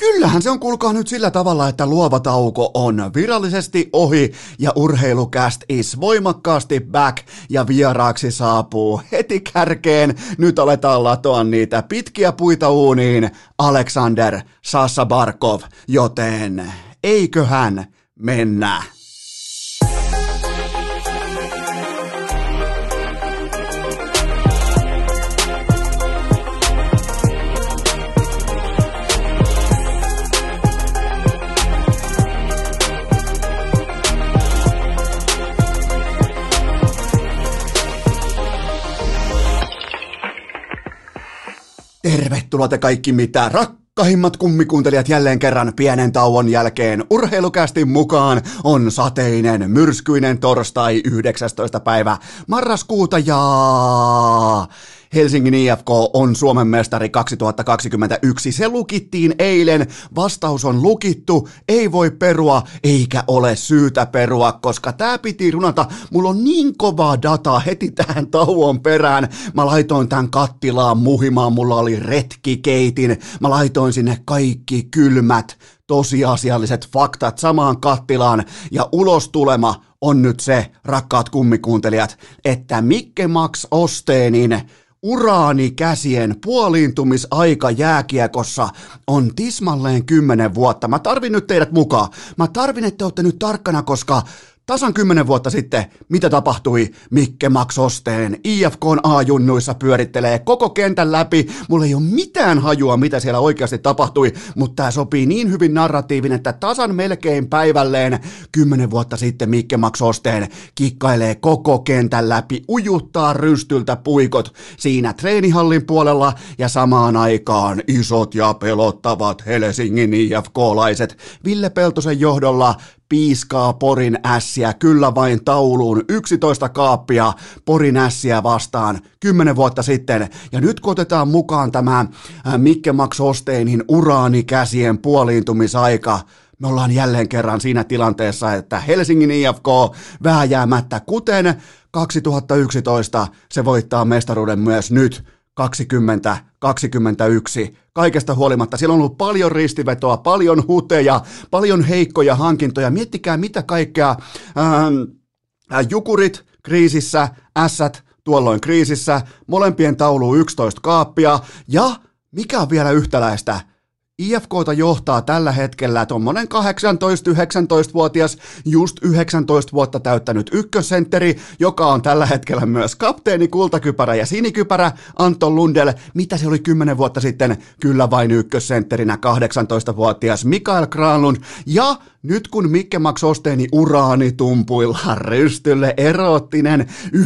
Kyllähän se on kuulkaa nyt sillä tavalla, että luova tauko on virallisesti ohi ja urheilucast is voimakkaasti back ja vieraaksi saapuu heti kärkeen. Nyt aletaan latoa niitä pitkiä puita uuniin Alexander Sassa Barkov, joten eiköhän mennä. Tervetuloa te kaikki mitä rakkahimmat kummikuuntelijat jälleen kerran pienen tauon jälkeen urheilukästi mukaan on sateinen, myrskyinen torstai 19. päivä marraskuuta ja Helsingin IFK on Suomen mestari 2021. Se lukittiin eilen, vastaus on lukittu, ei voi perua eikä ole syytä perua, koska tämä piti runata. Mulla on niin kovaa dataa heti tähän tauon perään. Mä laitoin tämän kattilaan muhimaan, mulla oli retkikeitin, mä laitoin sinne kaikki kylmät tosiasialliset faktat samaan kattilaan ja ulostulema on nyt se, rakkaat kummikuuntelijat, että Mikke Max Osteenin uraanikäsien puoliintumisaika jääkiekossa on tismalleen kymmenen vuotta. Mä tarvin nyt teidät mukaan. Mä tarvin, että te olette nyt tarkkana, koska Tasan kymmenen vuotta sitten, mitä tapahtui Mikke Max Osteen IFKn A-junnuissa pyörittelee koko kentän läpi. Mulla ei ole mitään hajua, mitä siellä oikeasti tapahtui, mutta tämä sopii niin hyvin narratiivin, että tasan melkein päivälleen kymmenen vuotta sitten Mikke Max Osteen kikkailee koko kentän läpi, ujuttaa rystyltä puikot siinä treenihallin puolella ja samaan aikaan isot ja pelottavat Helsingin IFK-laiset Ville Peltosen johdolla piiskaa Porin ässiä, kyllä vain tauluun, 11 kaappia Porin ässiä vastaan 10 vuotta sitten. Ja nyt kun otetaan mukaan tämä äh, Mikke Max Osteinin uraanikäsien puoliintumisaika, me ollaan jälleen kerran siinä tilanteessa, että Helsingin IFK vääjäämättä, kuten 2011, se voittaa mestaruuden myös nyt 2021. Kaikesta huolimatta siellä on ollut paljon ristivetoa, paljon huteja, paljon heikkoja hankintoja. Miettikää mitä kaikkea ähm, äh, jukurit kriisissä, ässät tuolloin kriisissä, molempien taulu 11 kaappia ja mikä on vielä yhtäläistä? IFKta johtaa tällä hetkellä tuommoinen 18-19-vuotias, just 19 vuotta täyttänyt ykkössentteri, joka on tällä hetkellä myös kapteeni, kultakypärä ja sinikypärä, Anton Lundell. Mitä se oli 10 vuotta sitten? Kyllä vain ykkössentterinä 18-vuotias Mikael Granlund. Ja nyt kun Mikke Max Osteeni uraanitumpuilla rystylle erottinen 9-0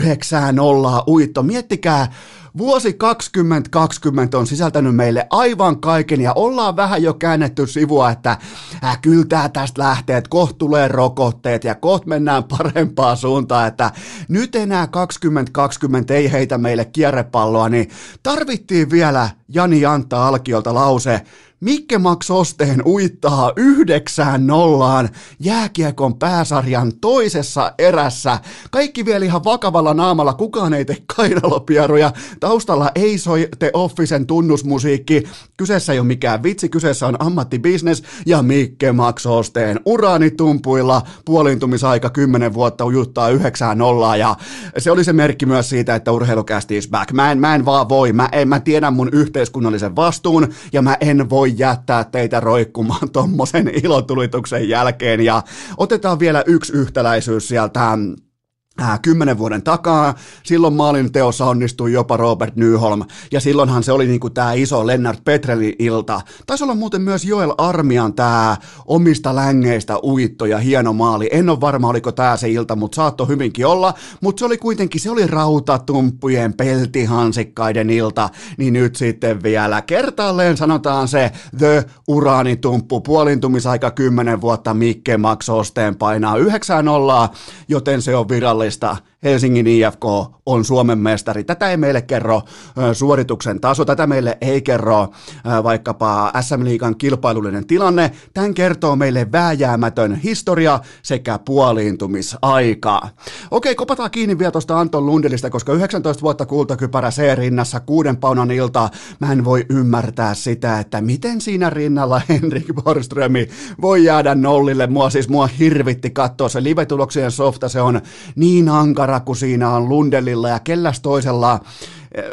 uitto, miettikää, Vuosi 2020 on sisältänyt meille aivan kaiken ja ollaan vähän jo käännetty sivua, että äh, kyllä tää tästä lähtee, että kohta tulee rokotteet ja kohta mennään parempaa suuntaan, että nyt enää 2020 ei heitä meille kierrepalloa, niin tarvittiin vielä Jani Antta Alkiolta lause, Mikke Max Osteen uittaa yhdeksään nollaan jääkiekon pääsarjan toisessa erässä. Kaikki vielä ihan vakavalla naamalla, kukaan ei tee kainalopieruja. Taustalla ei soi The Officen tunnusmusiikki. Kyseessä ei ole mikään vitsi, kyseessä on ammattibisnes ja Mikke Max Osteen uraanitumpuilla puolintumisaika 10 vuotta ujuttaa yhdeksään nollaa ja se oli se merkki myös siitä, että urheilukästi is back. Mä en, mä en vaan voi, mä, en, mä tiedän mun yhteiskunnallisen vastuun ja mä en voi jättää teitä roikkumaan tommosen ilotulituksen jälkeen. Ja otetaan vielä yksi yhtäläisyys sieltä kymmenen vuoden takaa. Silloin maalin teossa onnistui jopa Robert Nyholm, ja silloinhan se oli niinku tämä iso Lennart Petrelin ilta. Taisi olla muuten myös Joel Armian tämä omista längeistä uitto ja hieno maali. En ole varma, oliko tämä se ilta, mutta saattoi hyvinkin olla. Mutta se oli kuitenkin, se oli rautatumppujen peltihansikkaiden ilta. Niin nyt sitten vielä kertaalleen sanotaan se The Uraanitumppu, puolintumisaika kymmenen vuotta Mikke Max Osteen painaa 9 joten se on virallinen mahdollista. Helsingin IFK on Suomen mestari. Tätä ei meille kerro suorituksen taso, tätä meille ei kerro vaikkapa SM-liigan kilpailullinen tilanne. Tämän kertoo meille vääjäämätön historia sekä puoliintumisaika. Okei, kopataan kiinni vielä tuosta Anton Lundelista, koska 19 vuotta kultakypärä C-rinnassa, kuuden paunan ilta. Mä en voi ymmärtää sitä, että miten siinä rinnalla Henrik Borströmi voi jäädä nollille. Mua siis mua hirvitti katsoa se live-tuloksien softa, se on niin ankara, kun siinä on Lundelilla ja kelläs toisella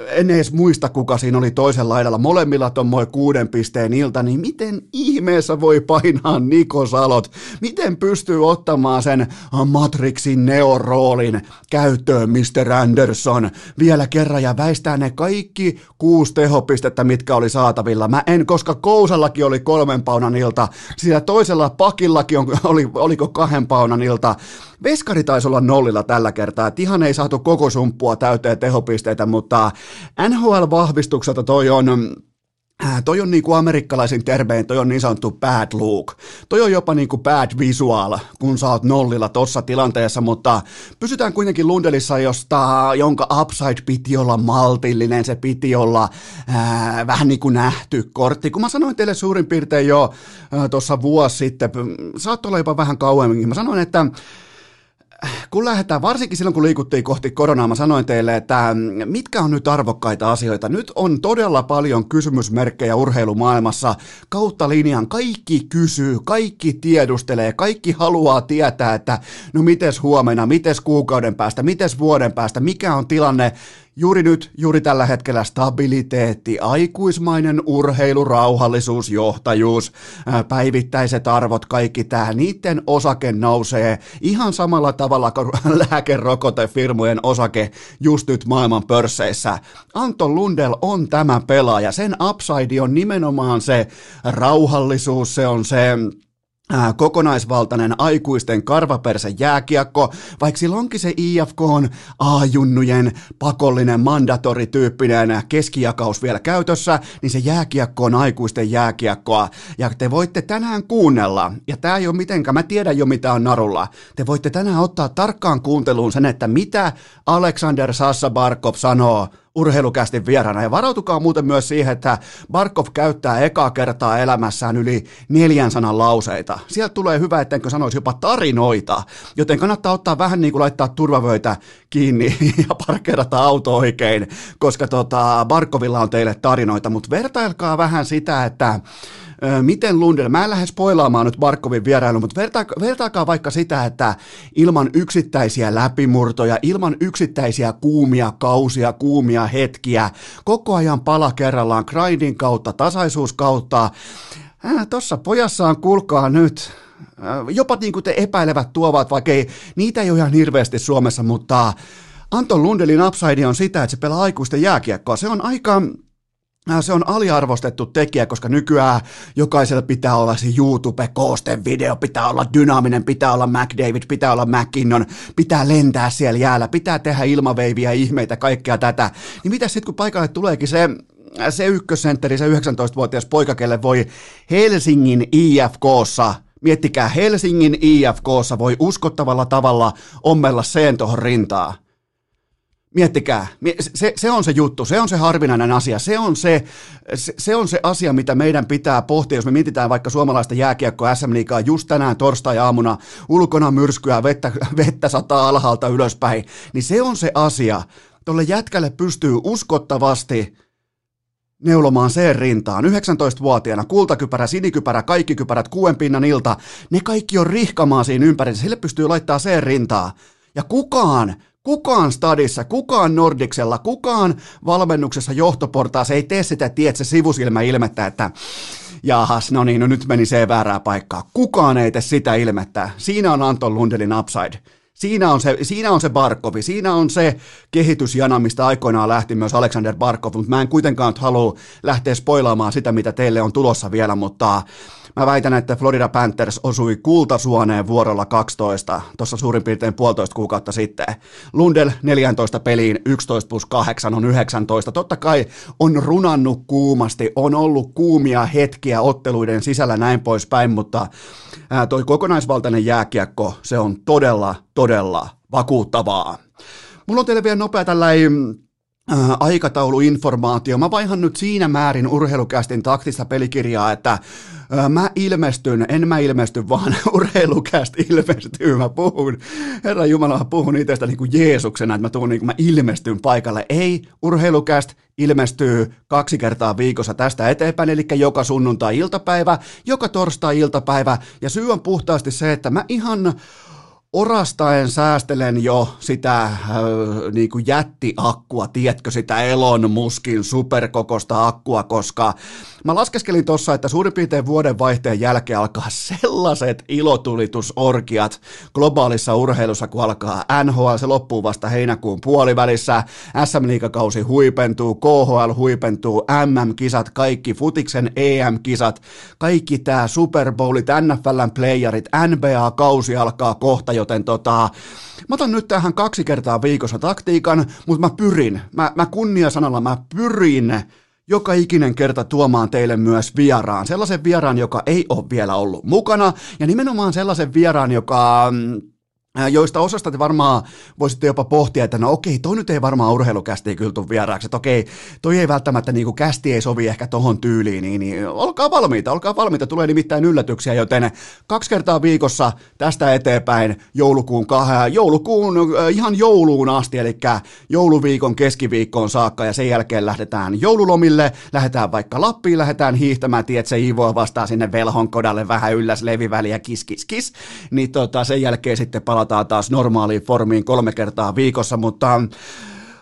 en edes muista, kuka siinä oli toisella laidalla. Molemmilla tuommoin kuuden pisteen ilta, niin miten ihmeessä voi painaa Niko Salot? Miten pystyy ottamaan sen Matrixin neoroolin käyttöön Mr. Anderson vielä kerran ja väistää ne kaikki kuusi tehopistettä, mitkä oli saatavilla. Mä en, koska Kousallakin oli kolmen paunan ilta, sillä toisella pakillakin on, oli, oliko kahden paunan ilta. Veskari taisi olla nollilla tällä kertaa, että ihan ei saatu koko sumppua täyteen tehopisteitä, mutta NHL-vahvistukselta toi on Äh, toi on niin kuin amerikkalaisin termein, toi on niin sanottu bad look. Toi on jopa niin kuin bad visual, kun sä oot nollilla tossa tilanteessa, mutta pysytään kuitenkin Lundelissa, josta, jonka upside piti olla maltillinen, se piti olla ää, äh, vähän niin kuin nähty kortti. Kun mä sanoin teille suurin piirtein jo äh, tuossa vuosi sitten, saattoi olla jopa vähän kauemminkin, mä sanoin, että kun lähdetään, varsinkin silloin kun liikuttiin kohti koronaa, mä sanoin teille, että mitkä on nyt arvokkaita asioita. Nyt on todella paljon kysymysmerkkejä urheilumaailmassa kautta linjan. Kaikki kysyy, kaikki tiedustelee, kaikki haluaa tietää, että no mites huomenna, mites kuukauden päästä, mites vuoden päästä, mikä on tilanne Juuri nyt, juuri tällä hetkellä stabiliteetti, aikuismainen urheilu, rauhallisuus, johtajuus, päivittäiset arvot, kaikki tämä, niiden osake nousee ihan samalla tavalla kuin lääkerokotefirmojen osake just nyt maailman pörsseissä. Anton Lundell on tämä pelaaja, sen upside on nimenomaan se rauhallisuus, se on se Äh, kokonaisvaltainen aikuisten karvaperse jääkiekko, vaikka sillä onkin se IFK on A-junnujen pakollinen mandatorityyppinen keskijakaus vielä käytössä, niin se jääkiekko on aikuisten jääkiekkoa. Ja te voitte tänään kuunnella, ja tämä ei ole mitenkään, mä tiedän jo mitä on narulla, te voitte tänään ottaa tarkkaan kuunteluun sen, että mitä Alexander Sassa Barkov sanoo urheilukästi vieraana. Ja varautukaa muuten myös siihen, että Barkov käyttää ekaa kertaa elämässään yli neljän sanan lauseita. Sieltä tulee hyvä, ettenkö sanoisi jopa tarinoita, joten kannattaa ottaa vähän niin kuin laittaa turvavöitä kiinni ja parkkeerata auto oikein, koska tota, Barkovilla on teille tarinoita, mutta vertailkaa vähän sitä, että miten Lundell, mä en lähde spoilaamaan nyt Barkovin vierailu, mutta vertaakaa, vertaakaa vaikka sitä, että ilman yksittäisiä läpimurtoja, ilman yksittäisiä kuumia kausia, kuumia hetkiä, koko ajan pala kerrallaan, grindin kautta, tasaisuus kautta, äh, tossa pojassa on kulkaa nyt, jopa niin kuin te epäilevät tuovat, vaikka ei, niitä ei ole ihan hirveästi Suomessa, mutta Anton Lundelin upside on sitä, että se pelaa aikuisten jääkiekkoa. Se on aika, se on aliarvostettu tekijä, koska nykyään jokaisella pitää olla se YouTube-koosten video, pitää olla dynaaminen, pitää olla McDavid, pitää olla McKinnon, pitää lentää siellä jäällä, pitää tehdä ilmaveiviä, ihmeitä, kaikkea tätä. Niin mitä sitten kun paikalle tuleekin se se ykkössentteri, se 19-vuotias poika, kelle voi Helsingin IFKssa Miettikää, Helsingin IFKssa voi uskottavalla tavalla ommella sen tuohon rintaan. Miettikää, se, se on se juttu, se on se harvinainen asia, se on se, se, se on se asia, mitä meidän pitää pohtia, jos me mietitään vaikka suomalaista jääkiekkoa SM Liigaa just tänään torstai-aamuna, ulkona myrskyä, vettä, vettä sataa alhaalta ylöspäin, niin se on se asia, tuolle jätkälle pystyy uskottavasti neulomaan sen rintaan. 19-vuotiaana kultakypärä, sinikypärä, kaikki kypärät, kuuden pinnan ilta, ne kaikki on rihkamaan siinä ympärillä, sille pystyy laittaa sen rintaa. Ja kukaan, Kukaan stadissa, kukaan Nordiksella, kukaan valmennuksessa johtoportaassa ei tee sitä, tiedätkö, sivusilmä ilmettä, että jahas, no niin, no nyt meni se väärää paikkaa. Kukaan ei tee sitä ilmettä. Siinä on Anton Lundelin upside. Siinä on, se, siinä on se Barkovi, siinä on se kehitysjana, mistä aikoinaan lähti myös Alexander Barkov, mutta mä en kuitenkaan halua lähteä spoilaamaan sitä, mitä teille on tulossa vielä, mutta Mä väitän, että Florida Panthers osui kultasuoneen vuorolla 12, tuossa suurin piirtein puolitoista kuukautta sitten. Lundell 14 peliin, 11 plus 8 on 19. Totta kai on runannut kuumasti, on ollut kuumia hetkiä otteluiden sisällä näin poispäin, mutta toi kokonaisvaltainen jääkiekko, se on todella, todella vakuuttavaa. mulla on teille vielä nopea tällainen aikatauluinformaatio. Mä vaihan nyt siinä määrin urheilukästin taktista pelikirjaa, että mä ilmestyn, en mä ilmesty, vaan urheilukäst ilmestyy. Mä puhun, Herra Jumala, mä puhun itsestä niin kuin Jeesuksena, että mä tuun niin kuin mä ilmestyn paikalle. Ei, urheilukäst ilmestyy kaksi kertaa viikossa tästä eteenpäin, eli joka sunnuntai-iltapäivä, joka torstai-iltapäivä, ja syy on puhtaasti se, että mä ihan orastaen säästelen jo sitä äh, niin kuin jättiakkua, tiedätkö sitä Elon Muskin superkokosta akkua, koska mä laskeskelin tuossa, että suurin piirtein vuoden vaihteen jälkeen alkaa sellaiset ilotulitusorkiat globaalissa urheilussa, kun alkaa NHL, se loppuu vasta heinäkuun puolivälissä, SM Liigakausi huipentuu, KHL huipentuu, MM-kisat, kaikki, futiksen EM-kisat, kaikki tämä Super Bowlit, NFLn playerit, NBA-kausi alkaa kohta, joten tota, mä otan nyt tähän kaksi kertaa viikossa taktiikan, mutta mä pyrin, mä, mä kunniasanalla mä pyrin joka ikinen kerta tuomaan teille myös vieraan. Sellaisen vieraan, joka ei ole vielä ollut mukana, ja nimenomaan sellaisen vieraan, joka mm, joista osasta te varmaan voisitte jopa pohtia, että no okei, toi nyt ei varmaan urheilukästi kyllä tule vieraaksi, että okei, toi ei välttämättä niin kuin kästi ei sovi ehkä tohon tyyliin, niin, niin olkaa valmiita, olkaa valmiita, tulee nimittäin yllätyksiä, joten kaksi kertaa viikossa tästä eteenpäin joulukuun, kahden, joulukuun ihan jouluun asti, eli jouluviikon keskiviikkoon saakka, ja sen jälkeen lähdetään joululomille, lähdetään vaikka Lappiin, lähdetään hiihtämään, tiedät se Ivo vastaa sinne velhon kodalle vähän ylläs leviväliä, kis, kis, kis, niin tota, sen jälkeen sitten palataan taas normaaliin formiin kolme kertaa viikossa, mutta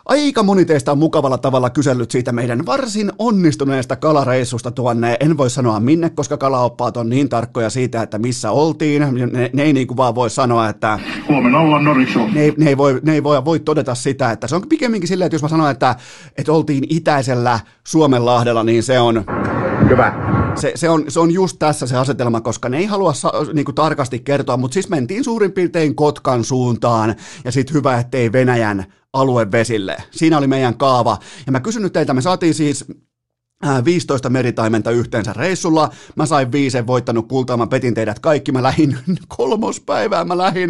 Aika moni teistä on mukavalla tavalla kysellyt siitä meidän varsin onnistuneesta kalareissusta tuonne. En voi sanoa minne, koska kalaoppaat on niin tarkkoja siitä, että missä oltiin. Ne, ne ei niin kuin vaan voi sanoa, että... Huomenna ollaan Norikso. Ne, ne, ei voi, ne ei voi, voi todeta sitä, että se on pikemminkin silleen, että jos mä sanon, että, että oltiin itäisellä Suomenlahdella, niin se on... Hyvä se, se, on, se on just tässä se asetelma, koska ne ei halua sa, niin kuin tarkasti kertoa, mutta siis mentiin suurin piirtein Kotkan suuntaan ja sitten hyvä, ettei Venäjän aluevesille. Siinä oli meidän kaava. Ja mä kysyn nyt teiltä, me saatiin siis 15 meritaimenta yhteensä reissulla. Mä sain viisen voittanut kultaa, mä petin teidät kaikki. Mä lähin kolmospäivää, mä lähin,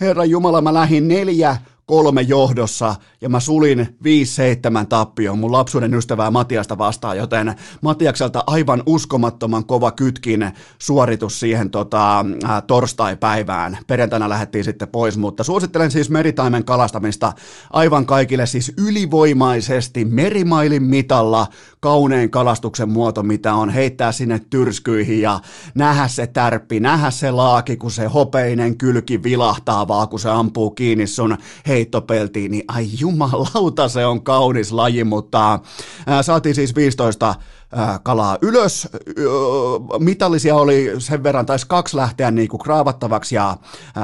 herra Jumala, mä lähin neljä kolme johdossa ja mä sulin 5-7 tappioon mun lapsuuden ystävää Matiasta vastaan, joten Matiakselta aivan uskomattoman kova kytkin suoritus siihen tota, ä, torstai-päivään. Perjantaina lähdettiin sitten pois, mutta suosittelen siis meritaimen kalastamista aivan kaikille siis ylivoimaisesti merimailin mitalla kaunein kalastuksen muoto, mitä on heittää sinne tyrskyihin ja nähdä se tärppi, nähdä se laaki, kun se hopeinen kylki vilahtaa vaan, kun se ampuu kiinni sun heittopeltiin, niin ai jumalauta, se on kaunis laji, mutta ää, saatiin siis 15 kalaa ylös. Mitallisia oli sen verran, taisi kaksi lähteä niin kuin kraavattavaksi ja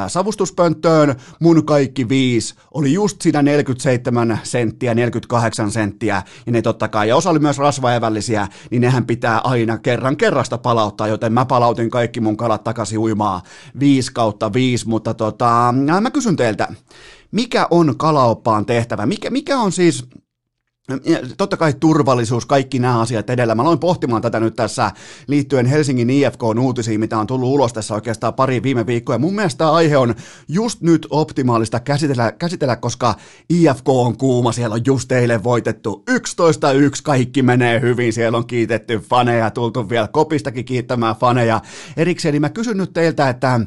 savustuspönttöön. Mun kaikki viisi oli just siinä 47 senttiä, 48 senttiä, ja ne totta kai, ja osa oli myös rasvaevällisiä, niin nehän pitää aina kerran kerrasta palauttaa, joten mä palautin kaikki mun kalat takaisin uimaa 5 kautta 5, mutta tota, mä kysyn teiltä, mikä on kalaoppaan tehtävä? Mikä, mikä on siis totta kai turvallisuus, kaikki nämä asiat edellä. Mä aloin pohtimaan tätä nyt tässä liittyen Helsingin IFK-uutisiin, mitä on tullut ulos tässä oikeastaan pari viime viikkoa. Mun mielestä tämä aihe on just nyt optimaalista käsitellä, käsitellä, koska IFK on kuuma, siellä on just eilen voitettu 11-1, kaikki menee hyvin, siellä on kiitetty faneja, tultu vielä kopistakin kiittämään faneja. Erikseen, niin mä kysyn nyt teiltä, että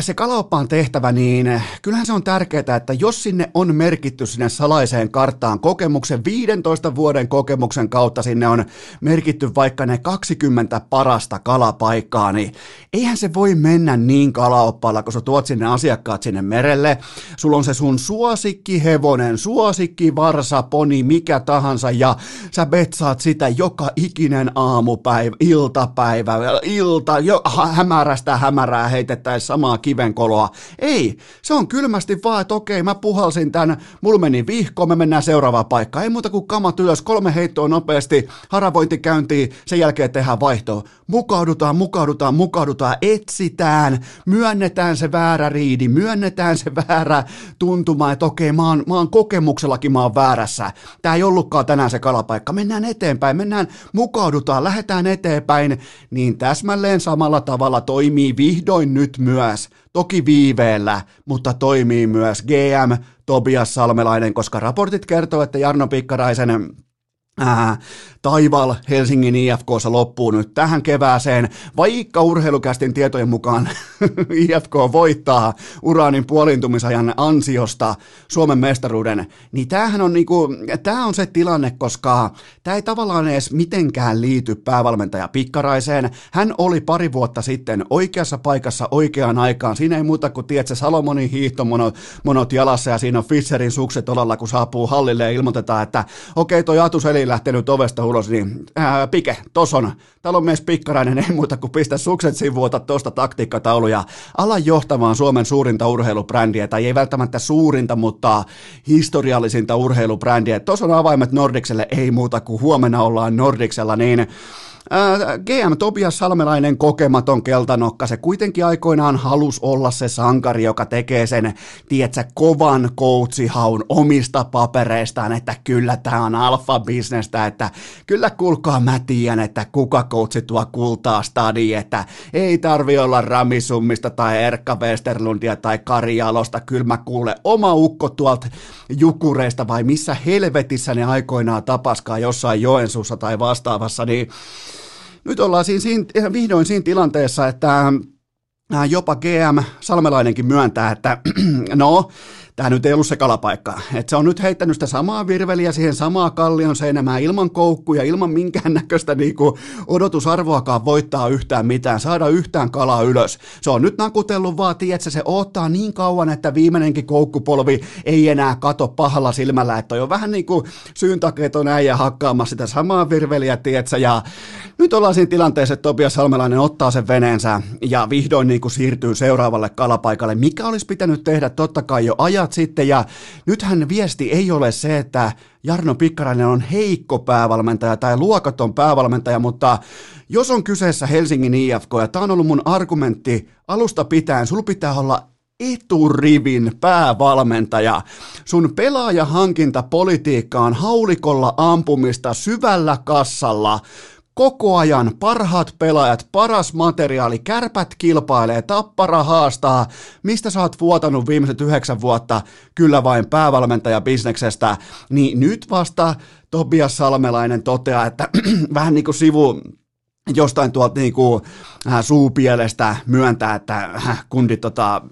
se kalaoppaan tehtävä, niin kyllähän se on tärkeää, että jos sinne on merkitty sinne salaiseen karttaan kokemuksen, 15 vuoden kokemuksen kautta sinne on merkitty vaikka ne 20 parasta kalapaikkaa, niin eihän se voi mennä niin kalaoppaalla, kun sä tuot sinne asiakkaat sinne merelle. Sulla on se sun suosikki hevonen, suosikki varsa, poni, mikä tahansa, ja sä betsaat sitä joka ikinen aamupäivä, iltapäivä, ilta, jo, hämärästä hämärää heitetään vetäisi samaa kivenkoloa. Ei, se on kylmästi vaan, että okei, mä puhalsin tän, mulla meni vihko, me mennään seuraavaan paikkaan. Ei muuta kuin kamat ylös, kolme heittoa nopeasti, haravointi käyntiin, sen jälkeen tehdään vaihtoa. Mukaudutaan, mukaudutaan, mukaudutaan, etsitään, myönnetään se väärä riidi, myönnetään se väärä tuntuma, että okei, mä oon, mä oon kokemuksellakin mä oon väärässä. Tää ei ollutkaan tänään se kalapaikka. Mennään eteenpäin, mennään, mukaudutaan, lähdetään eteenpäin, niin täsmälleen samalla tavalla toimii vihdoin nyt myös, toki viiveellä, mutta toimii myös GM Tobias Salmelainen, koska raportit kertoo, että Jarno Pikkaraisen Äh, taival Helsingin IFKssa loppuu nyt tähän kevääseen, vaikka urheilukästin tietojen mukaan IFK voittaa uraanin puolintumisajan ansiosta Suomen mestaruuden, niin tämähän on, niinku, tää on se tilanne, koska tämä ei tavallaan edes mitenkään liity päävalmentaja Pikkaraiseen. Hän oli pari vuotta sitten oikeassa paikassa oikeaan aikaan. Siinä ei muuta kuin, tiedätkö, Salomonin hiihtomonot monot jalassa ja siinä on Fisserin sukset olalla, kun saapuu hallille ja ilmoitetaan, että okei, okay, toi Atus Eli lähtenyt ovesta ulos, niin ää, Pike, tos on, täällä on mies Pikkarainen, ei muuta kuin pistä sukset sivuota tuosta taktiikkatauluja. Ala johtamaan Suomen suurinta urheilubrändiä, tai ei välttämättä suurinta, mutta historiallisinta urheilubrändiä. Tuossa on avaimet Nordikselle, ei muuta kuin huomenna ollaan Nordiksella, niin GM Tobias Salmelainen kokematon keltanokka, se kuitenkin aikoinaan halus olla se sankari, joka tekee sen, tietsä, kovan coachihaun omista papereistaan, että kyllä tämä on alfa-bisnestä, että kyllä kuulkaa mä tiedän, että kuka coachi tuo kultaa stadi, että ei tarvi olla Ramisummista tai Erkka Westerlundia tai Kari Jalosta, kyllä mä kuule oma ukko tuolta Jukureista vai missä helvetissä ne aikoinaan tapaskaa jossain Joensuussa tai vastaavassa, niin nyt ollaan siinä, siinä, vihdoin siinä tilanteessa, että jopa GM Salmelainenkin myöntää, että no, tämä nyt ei ollut se kalapaikka. Et se on nyt heittänyt sitä samaa virveliä siihen samaa kallion seinämään ilman koukkuja, ilman minkäännäköistä niinku odotusarvoakaan voittaa yhtään mitään, saada yhtään kalaa ylös. Se on nyt nakutellut vaan, että se ottaa niin kauan, että viimeinenkin koukkupolvi ei enää kato pahalla silmällä, että on vähän niin kuin syyntakeeton äijä hakkaamassa sitä samaa virveliä, tietsä, ja nyt ollaan siinä tilanteessa, että Tobias Salmelainen ottaa sen veneensä ja vihdoin niin kuin siirtyy seuraavalle kalapaikalle, mikä olisi pitänyt tehdä totta kai jo ajat sitten, ja nythän viesti ei ole se, että Jarno Pikkarainen on heikko päävalmentaja tai luokaton päävalmentaja, mutta jos on kyseessä Helsingin IFK, ja tämä on ollut mun argumentti alusta pitäen, sulla pitää olla eturivin päävalmentaja. Sun pelaajahankintapolitiikka on haulikolla ampumista syvällä kassalla koko ajan parhaat pelaajat, paras materiaali, kärpät kilpailee, tappara haastaa, mistä sä oot vuotanut viimeiset yhdeksän vuotta, kyllä vain päävalmentaja bisneksestä, niin nyt vasta Tobias Salmelainen toteaa, että vähän niin kuin sivu, jostain tuolta niin kuin, äh, suupielestä myöntää, että äh, tota,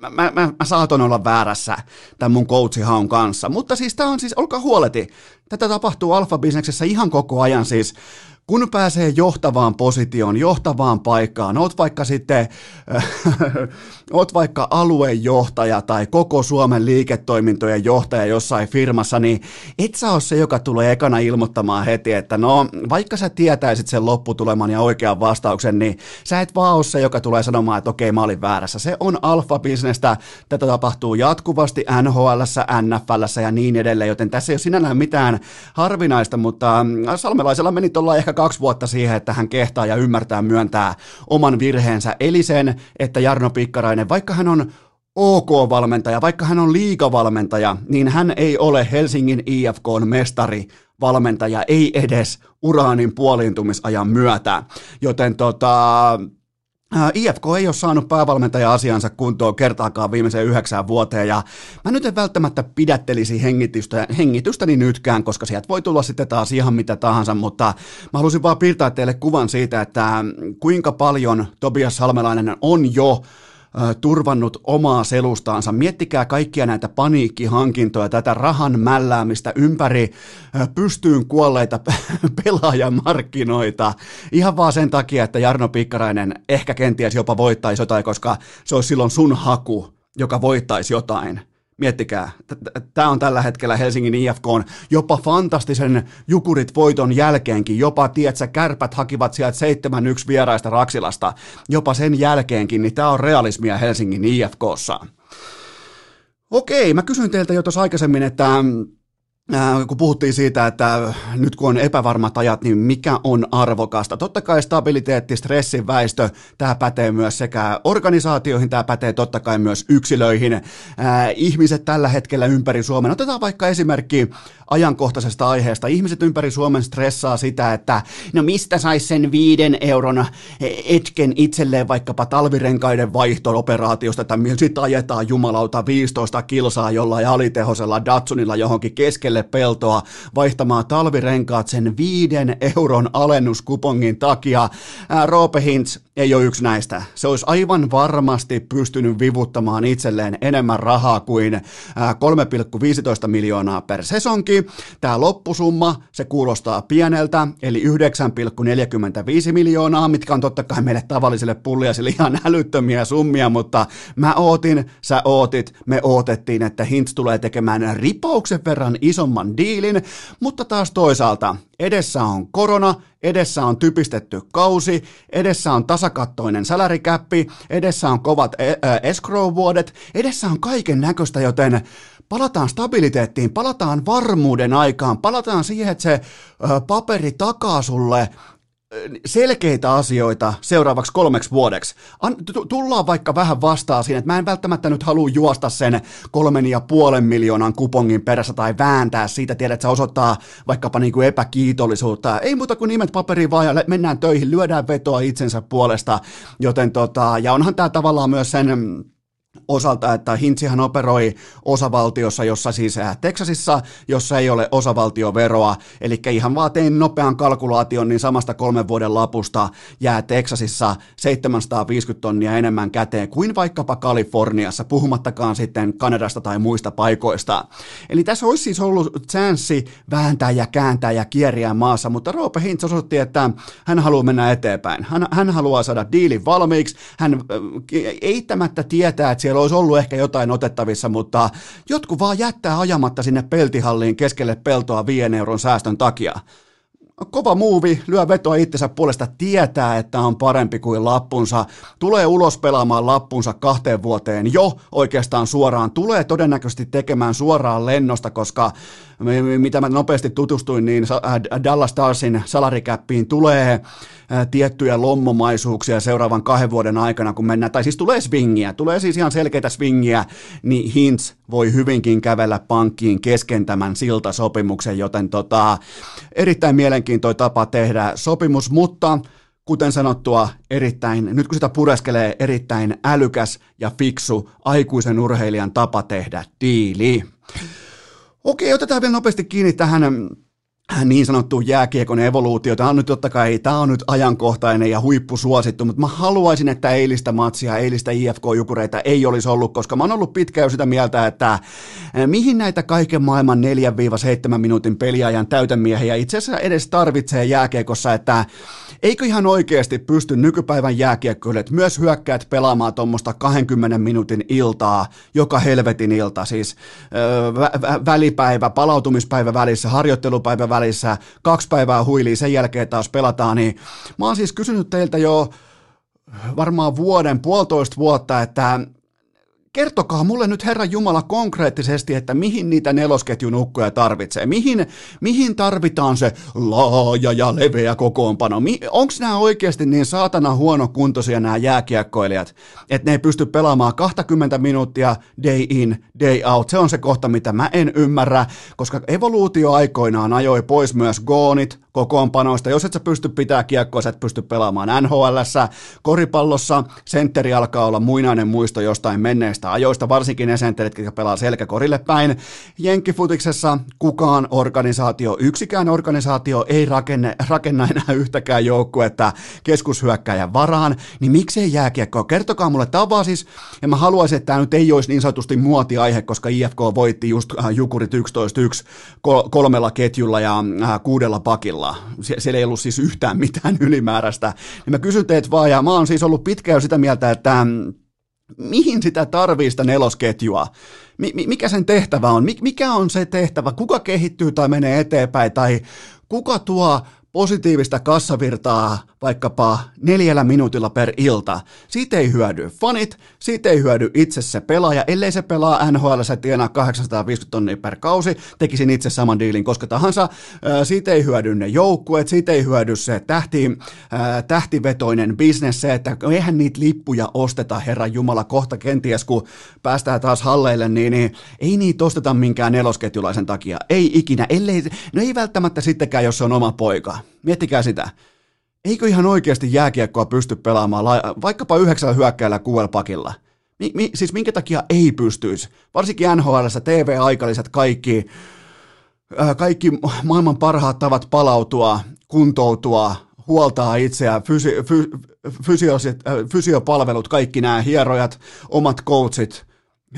mä, mä, mä, mä saatoin olla väärässä tämän mun coachihaun kanssa. Mutta siis tämä on siis, olkaa huoleti, tätä tapahtuu alfa-bisneksessä ihan koko ajan siis kun pääsee johtavaan positioon, johtavaan paikkaan, oot vaikka sitten, äh, oot vaikka aluejohtaja tai koko Suomen liiketoimintojen johtaja jossain firmassa, niin et sä ole se, joka tulee ekana ilmoittamaan heti, että no, vaikka sä tietäisit sen lopputuleman ja oikean vastauksen, niin sä et vaan ole se, joka tulee sanomaan, että okei, mä olin väärässä. Se on alfa-bisnestä, tätä tapahtuu jatkuvasti NHL, NFL ja niin edelleen, joten tässä ei ole sinällään mitään harvinaista, mutta Salmelaisella meni tuolla ehkä kaksi vuotta siihen, että hän kehtaa ja ymmärtää myöntää oman virheensä, eli sen, että Jarno Pikkarainen, vaikka hän on OK-valmentaja, vaikka hän on liikavalmentaja, niin hän ei ole Helsingin IFKn mestari valmentaja, ei edes uraanin puoliintumisajan myötä. Joten tota, IFK ei ole saanut päävalmentaja-asiansa kuntoon kertaakaan viimeiseen yhdeksään vuoteen, ja mä nyt en välttämättä pidättelisi hengitystä, hengitystäni nytkään, koska sieltä voi tulla sitten taas ihan mitä tahansa, mutta mä halusin vaan piirtää teille kuvan siitä, että kuinka paljon Tobias Salmelainen on jo turvannut omaa selustaansa. Miettikää kaikkia näitä paniikkihankintoja, tätä rahan mälläämistä ympäri pystyyn kuolleita pelaajamarkkinoita. Ihan vaan sen takia, että Jarno Pikkarainen ehkä kenties jopa voittaisi jotain, koska se olisi silloin sun haku, joka voittaisi jotain. Miettikää, tämä on tällä hetkellä Helsingin IFK on jopa fantastisen Jukurit voiton jälkeenkin, jopa tietsä, kärpät hakivat sieltä 7-1 vieraista Raksilasta, jopa sen jälkeenkin, niin tämä on realismia Helsingin IFKssa. Okei, mä kysyin teiltä jo tuossa aikaisemmin, että Äh, kun puhuttiin siitä, että nyt kun on epävarmat ajat, niin mikä on arvokasta? Totta kai stabiliteetti, stressin väistö, tämä pätee myös sekä organisaatioihin, tämä pätee totta kai myös yksilöihin. Äh, ihmiset tällä hetkellä ympäri Suomen, otetaan vaikka esimerkki ajankohtaisesta aiheesta. Ihmiset ympäri Suomen stressaa sitä, että no mistä saisi sen viiden euron etken itselleen vaikkapa talvirenkaiden vaihto-operaatiosta, että sitten ajetaan jumalauta 15 kilsaa jollain alitehoisella Datsunilla johonkin keskelle peltoa vaihtamaan talvirenkaat sen viiden euron alennuskupongin takia. Ää, Roope Hintz ei ole yksi näistä. Se olisi aivan varmasti pystynyt vivuttamaan itselleen enemmän rahaa kuin 3,15 miljoonaa per sesonki. Tämä loppusumma, se kuulostaa pieneltä, eli 9,45 miljoonaa, mitkä on totta kai meille tavallisille pulliaisille ihan älyttömiä summia, mutta mä ootin, sä ootit, me ootettiin, että Hintz tulee tekemään ripauksen verran isomman diilin, mutta taas toisaalta edessä on korona, edessä on typistetty kausi, edessä on tasakattoinen sälärikäppi, edessä on kovat e- escrow-vuodet, edessä on kaiken näköistä, joten palataan stabiliteettiin, palataan varmuuden aikaan, palataan siihen, että se paperi takaa sulle selkeitä asioita seuraavaksi kolmeksi vuodeksi. An, tullaan vaikka vähän vastaan siinä, että mä en välttämättä nyt halua juosta sen kolmen ja puolen miljoonan kupongin perässä tai vääntää siitä, tiedät, että se osoittaa vaikkapa niin kuin epäkiitollisuutta. Ei muuta kuin nimet paperiin vaan ja mennään töihin, lyödään vetoa itsensä puolesta, joten tota, ja onhan tämä tavallaan myös sen osalta, että Hintsihän operoi osavaltiossa, jossa siis äh, Texasissa, jossa ei ole osavaltioveroa, eli ihan vaan tein nopean kalkulaation, niin samasta kolmen vuoden lapusta jää Texasissa 750 tonnia enemmän käteen kuin vaikkapa Kaliforniassa, puhumattakaan sitten Kanadasta tai muista paikoista. Eli tässä olisi siis ollut chanssi vääntää ja kääntää ja kieriä maassa, mutta Roope Hintz osoitti, että hän haluaa mennä eteenpäin. Hän, hän haluaa saada diilin valmiiksi, hän äh, eittämättä tietää, että siellä olisi ollut ehkä jotain otettavissa, mutta jotkut vaan jättää ajamatta sinne peltihalliin keskelle peltoa 5 euron säästön takia. Kova muuvi, lyö vetoa itsensä puolesta, tietää, että on parempi kuin lappunsa, tulee ulos pelaamaan lappunsa kahteen vuoteen jo oikeastaan suoraan, tulee todennäköisesti tekemään suoraan lennosta, koska mitä mä nopeasti tutustuin, niin äh, Dallas Starsin salarikäppiin tulee äh, tiettyjä lommomaisuuksia seuraavan kahden vuoden aikana, kun mennään, tai siis tulee swingiä, tulee siis ihan selkeitä swingiä, niin Hintz voi hyvinkin kävellä pankkiin kesken tämän siltasopimuksen, joten tota, erittäin mielenkiintoinen tapa tehdä sopimus, mutta kuten sanottua, erittäin, nyt kun sitä pureskelee, erittäin älykäs ja fiksu aikuisen urheilijan tapa tehdä diili. Okei, otetaan vielä nopeasti kiinni tähän äh, niin sanottu jääkiekon evoluutio. Tämä on nyt totta kai, tämä on nyt ajankohtainen ja huippusuosittu, mutta mä haluaisin, että eilistä matsia, eilistä IFK-jukureita ei olisi ollut, koska mä oon ollut pitkään sitä mieltä, että äh, mihin näitä kaiken maailman 4-7 minuutin peliajan täytemiehiä itse asiassa edes tarvitsee jääkiekossa, että eikö ihan oikeasti pysty nykypäivän jääkiekkoilijat myös hyökkäät pelaamaan tuommoista 20 minuutin iltaa, joka helvetin ilta, siis vä- vä- välipäivä, palautumispäivä välissä, harjoittelupäivä välissä, kaksi päivää huiliin, sen jälkeen taas pelataan, niin mä oon siis kysynyt teiltä jo varmaan vuoden, puolitoista vuotta, että kertokaa mulle nyt Herra Jumala konkreettisesti, että mihin niitä nelosketjun ukkoja tarvitsee. Mihin, mihin tarvitaan se laaja ja leveä kokoonpano? Mi- Onko nämä oikeasti niin saatana huonokuntoisia nämä jääkiekkoilijat, että ne ei pysty pelaamaan 20 minuuttia day in, day out? Se on se kohta, mitä mä en ymmärrä, koska evoluutio aikoinaan ajoi pois myös goonit, kokoonpanoista. Jos et sä pysty pitää kiekkoa, sä et pysty pelaamaan nhl Koripallossa sentteri alkaa olla muinainen muisto jostain menneistä ajoista, varsinkin ne sentterit, jotka pelaa selkäkorille päin. Jenkkifutiksessa kukaan organisaatio, yksikään organisaatio ei rakenne, rakenna enää yhtäkään joukkuetta keskushyökkäjän varaan, niin miksei jääkiekko? Kertokaa mulle, tämä on vaan siis, ja mä haluaisin, että tämä nyt ei olisi niin sanotusti muotiaihe, koska IFK voitti just äh, Jukurit 11-1 kolmella ketjulla ja äh, kuudella pakilla nolla. Sie- siellä ei ollut siis yhtään mitään ylimääräistä. Niin mä kysyn teet vaan, ja mä oon siis ollut pitkään jo sitä mieltä, että mm, mihin sitä tarvii sitä nelosketjua? mikä sen tehtävä on? mikä on se tehtävä? Kuka kehittyy tai menee eteenpäin? Tai kuka tuo positiivista kassavirtaa vaikkapa neljällä minuutilla per ilta. Siitä ei hyödy fanit, siitä ei hyödy itse se pelaaja, ellei se pelaa NHL, se tienaa 850 tonnia per kausi, tekisin itse saman diilin koska tahansa. Siitä ei hyödy ne joukkueet, siitä ei hyödy se tähti, tähtivetoinen bisnes, se, että eihän niitä lippuja osteta, Herra Jumala, kohta kenties, kun päästään taas halleille, niin, niin ei niitä osteta minkään nelosketjulaisen takia. Ei ikinä, ellei, no ei välttämättä sittenkään, jos se on oma poika. Miettikää sitä eikö ihan oikeasti jääkiekkoa pysty pelaamaan vaikkapa yhdeksällä hyökkäillä kuuelpakilla? Mi- mi- siis minkä takia ei pystyisi? Varsinkin NHL, TV-aikalliset kaikki, äh, kaikki maailman parhaat tavat palautua, kuntoutua, huoltaa itseään, fysi- fy- fysiosit, äh, fysiopalvelut, kaikki nämä hierojat, omat coachit,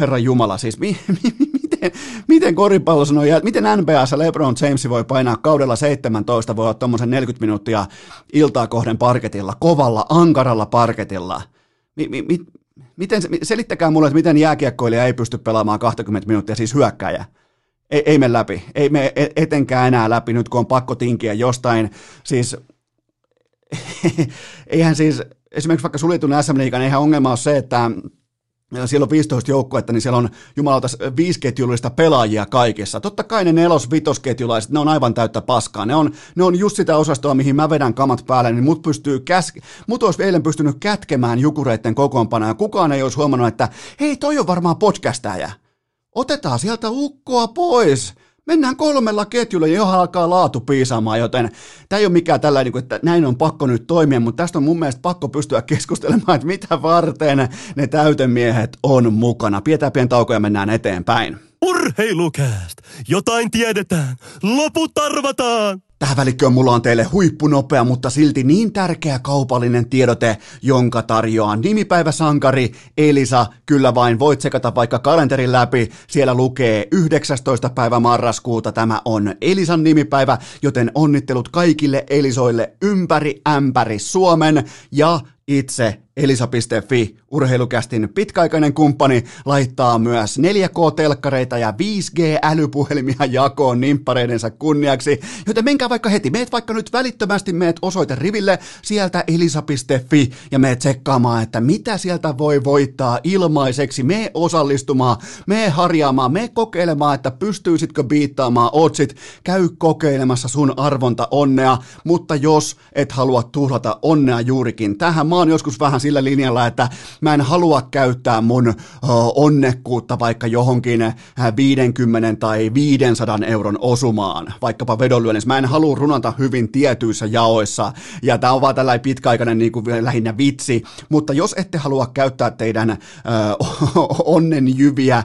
Herra Jumala, siis mi- mi- miten, miten koripallossa on, miten NBAssa LeBron James voi painaa kaudella 17, voi olla tuommoisen 40 minuuttia iltaa kohden parketilla, kovalla, ankaralla parketilla. Mi, mi, mi, miten, selittäkää mulle, että miten jääkiekkoilija ei pysty pelaamaan 20 minuuttia, siis hyökkäjä. Ei, ei me läpi, ei me e, etenkään enää läpi nyt, kun on pakko tinkiä jostain, siis eihän siis, esimerkiksi vaikka suljetun SM-liigan, eihän ongelma ole se, että siellä on 15 joukkuetta, niin siellä on jumalauta viisiketjullista pelaajia kaikessa. Totta kai ne nelos vitosketjulaiset, ne on aivan täyttä paskaa. Ne on, ne on just sitä osastoa, mihin mä vedän kamat päälle, niin mut, pystyy käs, mut olisi eilen pystynyt kätkemään jukureiden kokoonpanoja. Ja kukaan ei olisi huomannut, että hei, toi on varmaan podcastaja. Otetaan sieltä ukkoa pois Mennään kolmella ketjulla, johon alkaa laatu piisaamaan, joten tämä ei ole mikään tällainen, niin että näin on pakko nyt toimia, mutta tästä on mun mielestä pakko pystyä keskustelemaan, että mitä varten ne täytemiehet on mukana. Pidetään pieni tauko ja mennään eteenpäin. Urheilukääst! Jotain tiedetään, loput arvataan! Tähän välikköön mulla on teille huippunopea, mutta silti niin tärkeä kaupallinen tiedote, jonka tarjoaa nimipäiväsankari Elisa. Kyllä vain voit sekata vaikka kalenterin läpi. Siellä lukee 19. päivä marraskuuta. Tämä on Elisan nimipäivä, joten onnittelut kaikille Elisoille ympäri ämpäri Suomen ja itse Elisa.fi, urheilukästin pitkäaikainen kumppani, laittaa myös 4K-telkkareita ja 5G-älypuhelimia jakoon nimppareidensa kunniaksi, joten menkää vaikka heti, meet vaikka nyt välittömästi meet osoite riville sieltä elisa.fi ja meet tsekkaamaan, että mitä sieltä voi voittaa ilmaiseksi, me osallistumaan, me harjaamaan, me kokeilemaan, että pystyisitkö biittaamaan otsit, käy kokeilemassa sun arvonta onnea, mutta jos et halua tuhlata onnea juurikin tähän, mä oon joskus vähän sillä linjalla, että mä en halua käyttää mun onnekkuutta vaikka johonkin 50 tai 500 euron osumaan, vaikkapa vedonlyönnissä. Mä en halua runata hyvin tietyissä jaoissa, ja tämä on vaan tällainen pitkäaikainen niin kuin lähinnä vitsi, mutta jos ette halua käyttää teidän onnen jyviä, äh,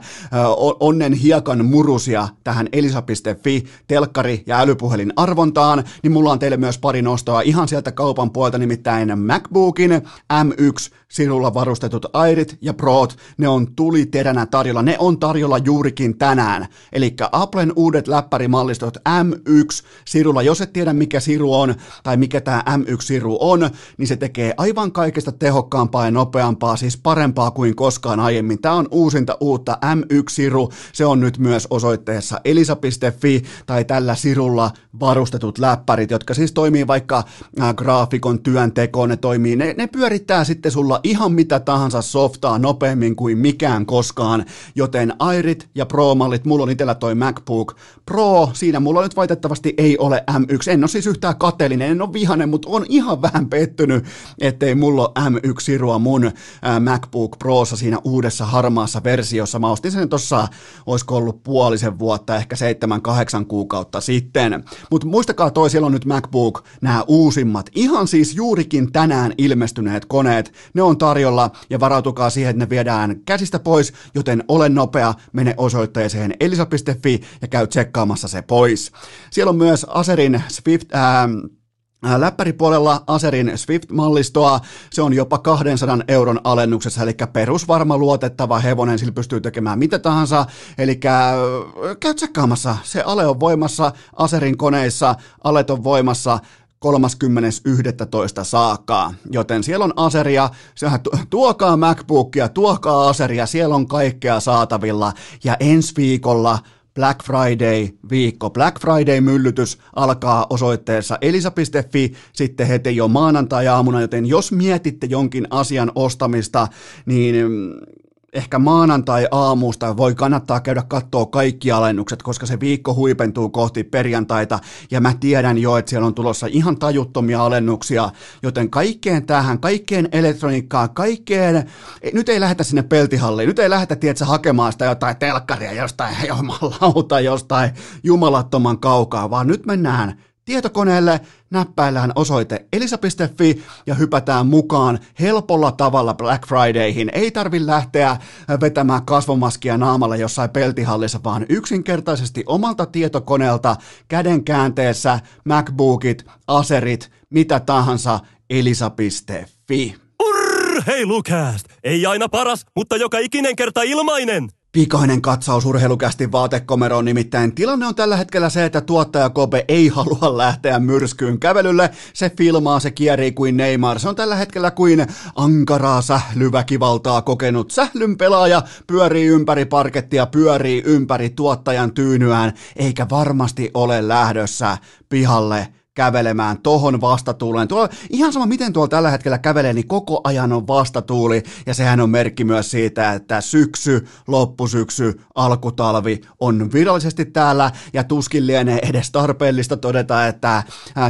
onnen hiekan murusia tähän elisa.fi, telkkari ja älypuhelin arvontaan, niin mulla on teille myös pari nostoa ihan sieltä kaupan puolta, nimittäin MacBookin M1 sinulla varustetut Airit ja Proot, ne on tuliteränä tarjolla, ne on tarjolla juurikin tänään. Eli Applen uudet läppärimallistot M1 sirulla, jos et tiedä mikä siru on tai mikä tämä M1 siru on, niin se tekee aivan kaikesta tehokkaampaa ja nopeampaa, siis parempaa kuin koskaan aiemmin. Tämä on uusinta uutta M1 siru, se on nyt myös osoitteessa elisa.fi tai tällä sirulla varustetut läppärit, jotka siis toimii vaikka äh, graafikon työntekoon, ne toimii, ne, ne pyörittää sitten sulla ihan mitä tahansa softaa nopeammin kuin mikään koskaan, joten Airit ja Pro-mallit, mulla on itsellä toi MacBook Pro, siinä mulla nyt valitettavasti ei ole M1, en ole siis yhtään kateellinen, en ole vihanen, mutta on ihan vähän pettynyt, ettei mulla ole M1-sirua mun MacBook Prossa siinä uudessa harmaassa versiossa, mä ostin sen tossa, olisiko ollut puolisen vuotta, ehkä seitsemän, kahdeksan kuukautta sitten, mutta muistakaa toi, siellä on nyt MacBook, nämä uusimmat, ihan siis juurikin tänään ilmestyneet koneet, ne on tarjolla ja varautukaa siihen, että ne viedään käsistä pois, joten ole nopea, mene osoitteeseen elisa.fi ja käy tsekkaamassa se pois. Siellä on myös Aserin Swift, ää, Läppäripuolella Aserin Swift-mallistoa, se on jopa 200 euron alennuksessa, eli perusvarma luotettava hevonen, sillä pystyy tekemään mitä tahansa, eli käy tsekkaamassa, se ale on voimassa Aserin koneissa, alet on voimassa 30.11. saakka, joten siellä on Aseria, tuokaa MacBookia, tuokaa Aseria, siellä on kaikkea saatavilla, ja ensi viikolla Black Friday-viikko. Black Friday-myllytys alkaa osoitteessa elisa.fi sitten heti jo maanantai-aamuna, joten jos mietitte jonkin asian ostamista, niin mm, ehkä maanantai-aamusta voi kannattaa käydä katsoa kaikki alennukset, koska se viikko huipentuu kohti perjantaita, ja mä tiedän jo, että siellä on tulossa ihan tajuttomia alennuksia, joten kaikkeen tähän, kaikkeen elektroniikkaan, kaikkeen, nyt ei lähdetä sinne peltihalliin, nyt ei lähdetä, tiedätkö, hakemaan sitä jotain telkkaria jostain jumalauta jostain jumalattoman kaukaa, vaan nyt mennään tietokoneelle, näppäillään osoite elisa.fi ja hypätään mukaan helpolla tavalla Black Fridayhin. Ei tarvi lähteä vetämään kasvomaskia naamalla jossain peltihallissa, vaan yksinkertaisesti omalta tietokoneelta käden käänteessä MacBookit, Aserit, mitä tahansa elisa.fi. Urheilukääst! Ei aina paras, mutta joka ikinen kerta ilmainen! Pikainen katsaus urheilukästi vaatekomeroon, nimittäin tilanne on tällä hetkellä se, että tuottaja Kobe ei halua lähteä myrskyyn kävelylle. Se filmaa, se kierii kuin Neymar. Se on tällä hetkellä kuin ankaraa sählyväkivaltaa kokenut sählyn pelaaja, pyörii ympäri parkettia, pyörii ympäri tuottajan tyynyään, eikä varmasti ole lähdössä pihalle kävelemään tohon vastatuuleen. Tuolla, ihan sama miten tuolla tällä hetkellä kävelee, niin koko ajan on vastatuuli ja sehän on merkki myös siitä, että syksy, loppusyksy, alkutalvi on virallisesti täällä ja tuskin lienee edes tarpeellista todeta, että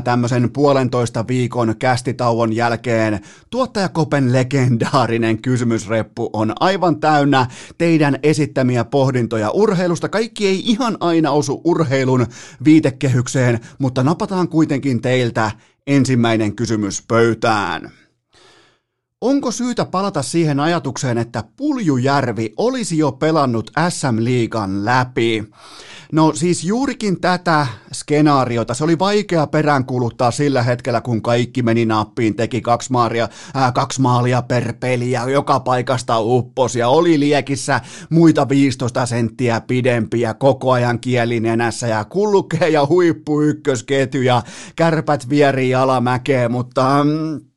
tämmöisen puolentoista viikon kästitauon jälkeen tuottajakopen legendaarinen kysymysreppu on aivan täynnä teidän esittämiä pohdintoja urheilusta. Kaikki ei ihan aina osu urheilun viitekehykseen, mutta napataan kuitenkin kuitenkin teiltä ensimmäinen kysymys pöytään. Onko syytä palata siihen ajatukseen, että Puljujärvi olisi jo pelannut SM-liigan läpi? No siis juurikin tätä skenaariota, se oli vaikea peräänkuuluttaa sillä hetkellä, kun kaikki meni nappiin, teki kaksi, maalia, ää, kaksi maalia per peli ja joka paikasta uppos ja oli liekissä muita 15 senttiä pidempiä koko ajan kielinenässä ja kulkee ja huippu ykkösketju ja kärpät vierii alamäkeen, mutta... Mm,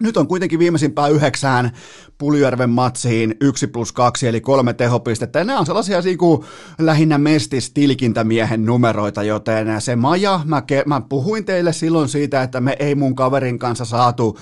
nyt on kuitenkin viimeisimpään yhdeksään Puljärven matsiin 1 plus 2, eli kolme tehopistettä. Ja nämä on sellaisia kuin lähinnä mestis tilkintämiehen numeroita, joten se maja, mä, ke, mä puhuin teille silloin siitä, että me ei mun kaverin kanssa saatu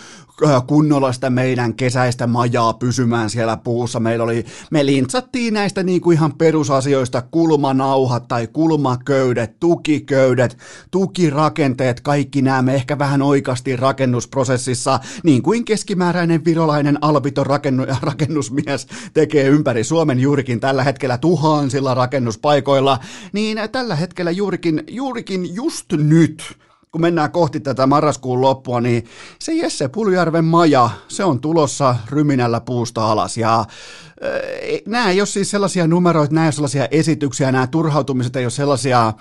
kunnolla sitä meidän kesäistä majaa pysymään siellä puussa. Meillä oli, me lintsattiin näistä niin kuin ihan perusasioista, kulmanauhat tai kulmaköydet, tukiköydet, tukirakenteet, kaikki nämä me ehkä vähän oikasti rakennusprosessissa, niin kuin keskimääräinen virolainen albiton rakennusmies tekee ympäri Suomen juurikin tällä hetkellä tuhansilla rakennuspaikoilla, niin tällä hetkellä juurikin, juurikin just nyt kun mennään kohti tätä marraskuun loppua, niin se Jesse Puljärven maja, se on tulossa ryminällä puusta alas. Ja nämä ei ole siis sellaisia numeroita, nämä ei ole sellaisia esityksiä, nämä turhautumiset ei ole sellaisia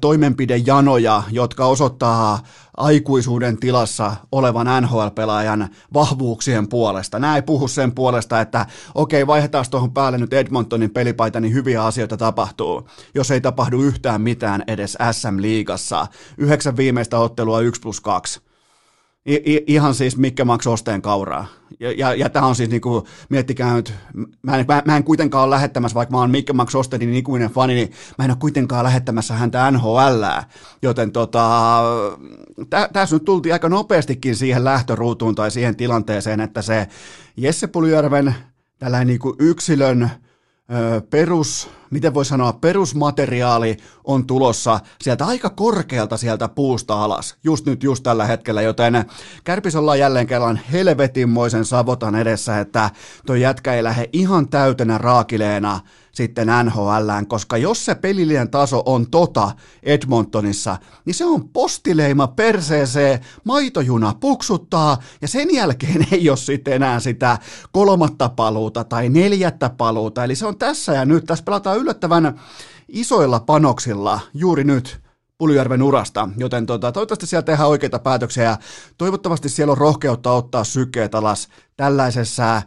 toimenpidejanoja, jotka osoittaa aikuisuuden tilassa olevan NHL-pelaajan vahvuuksien puolesta. Nämä ei puhu sen puolesta, että okei, vaihdetaan tuohon päälle nyt Edmontonin pelipaita, niin hyviä asioita tapahtuu, jos ei tapahdu yhtään mitään edes SM-liigassa. Yhdeksän viimeistä ottelua 1 plus 2 Ihan siis Mikke Max Osteen kauraa. Ja, ja, ja tämä on siis, niinku, miettikää nyt, mä en, mä, mä en kuitenkaan ole lähettämässä, vaikka mä oon Mikke Max Ostenin ikuinen fani, niin mä en ole kuitenkaan lähettämässä häntä NHL. Joten tota, tä, tässä nyt tultiin aika nopeastikin siihen lähtöruutuun tai siihen tilanteeseen, että se Jesse Puljärven tällainen niinku yksilön perus, miten voi sanoa, perusmateriaali on tulossa sieltä aika korkealta sieltä puusta alas, just nyt, just tällä hetkellä, joten Kärpis ollaan jälleen kerran helvetinmoisen savotan edessä, että toi jätkä ei lähde ihan täytenä raakileena sitten NHLään, koska jos se pelillinen taso on tota Edmontonissa, niin se on postileima perseeseen, maitojuna puksuttaa, ja sen jälkeen ei ole sitten enää sitä kolmatta paluuta tai neljättä paluuta, eli se on tässä ja nyt, tässä pelataan yllättävän isoilla panoksilla juuri nyt, Puljärven urasta, joten tota, toivottavasti siellä tehdään oikeita päätöksiä ja toivottavasti siellä on rohkeutta ottaa sykkeet alas tällaisessa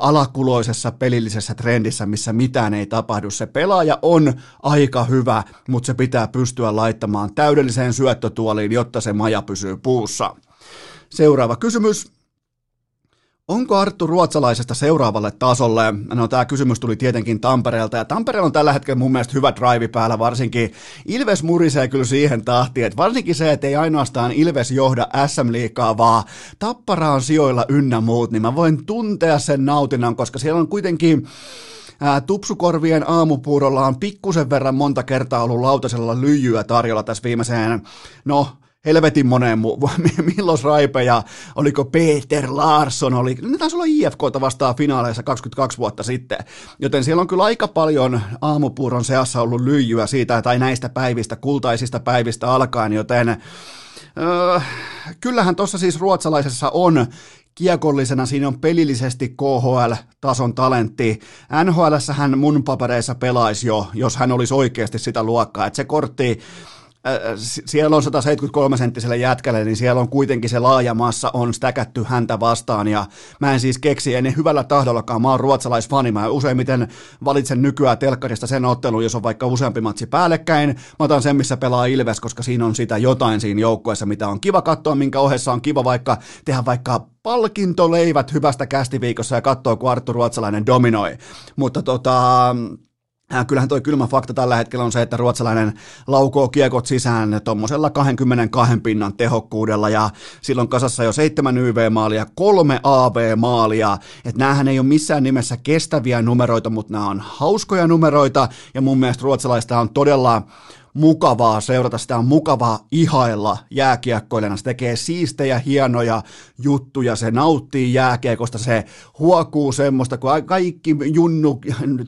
alakuloisessa pelillisessä trendissä, missä mitään ei tapahdu. Se pelaaja on aika hyvä, mutta se pitää pystyä laittamaan täydelliseen syöttötuoliin, jotta se maja pysyy puussa. Seuraava kysymys. Onko Arttu Ruotsalaisesta seuraavalle tasolle? No tämä kysymys tuli tietenkin Tampereelta ja Tampereella on tällä hetkellä mun mielestä hyvä drive päällä, varsinkin Ilves murisee kyllä siihen tahtiin, että varsinkin se, että ei ainoastaan Ilves johda SM-liikaa, vaan Tappara on sijoilla ynnä muut, niin mä voin tuntea sen nautinnan, koska siellä on kuitenkin tupsukorvien aamupuurolla on pikkusen verran monta kertaa ollut lautasella lyijyä tarjolla tässä viimeiseen, no helvetin moneen mu- milloin Raipe ja oliko Peter Larsson, oli, ne taisi olla IFKta vastaan finaaleissa 22 vuotta sitten, joten siellä on kyllä aika paljon aamupuuron seassa ollut lyijyä siitä tai näistä päivistä, kultaisista päivistä alkaen, joten öö, kyllähän tuossa siis ruotsalaisessa on kiekollisena siinä on pelillisesti KHL-tason talentti. nhl hän mun papereissa pelaisi jo, jos hän olisi oikeasti sitä luokkaa. Että se kortti, siellä on 173 senttiselle jätkälle, niin siellä on kuitenkin se laaja massa on stäkätty häntä vastaan, ja mä en siis keksi, en hyvällä tahdollakaan, mä oon ruotsalaisfani, mä useimmiten valitsen nykyään telkkarista sen ottelun, jos on vaikka useampi matsi päällekkäin, mä otan sen, missä pelaa Ilves, koska siinä on sitä jotain siinä joukkueessa, mitä on kiva katsoa, minkä ohessa on kiva vaikka tehdä vaikka palkintoleivät hyvästä kästiviikossa ja katsoa, kun Arttu Ruotsalainen dominoi, mutta tota, Äh, kyllähän toi kylmä fakta tällä hetkellä on se, että ruotsalainen laukoo kiekot sisään tuommoisella 22 pinnan tehokkuudella ja silloin kasassa jo 7 YV-maalia, kolme AV-maalia. Että näähän ei ole missään nimessä kestäviä numeroita, mutta nämä on hauskoja numeroita ja mun mielestä ruotsalaista on todella mukavaa seurata, sitä on mukavaa ihailla jääkiekkoilijana. Se tekee siistejä, hienoja juttuja, se nauttii jääkiekosta, se huokuu semmoista, kun kaikki junnu,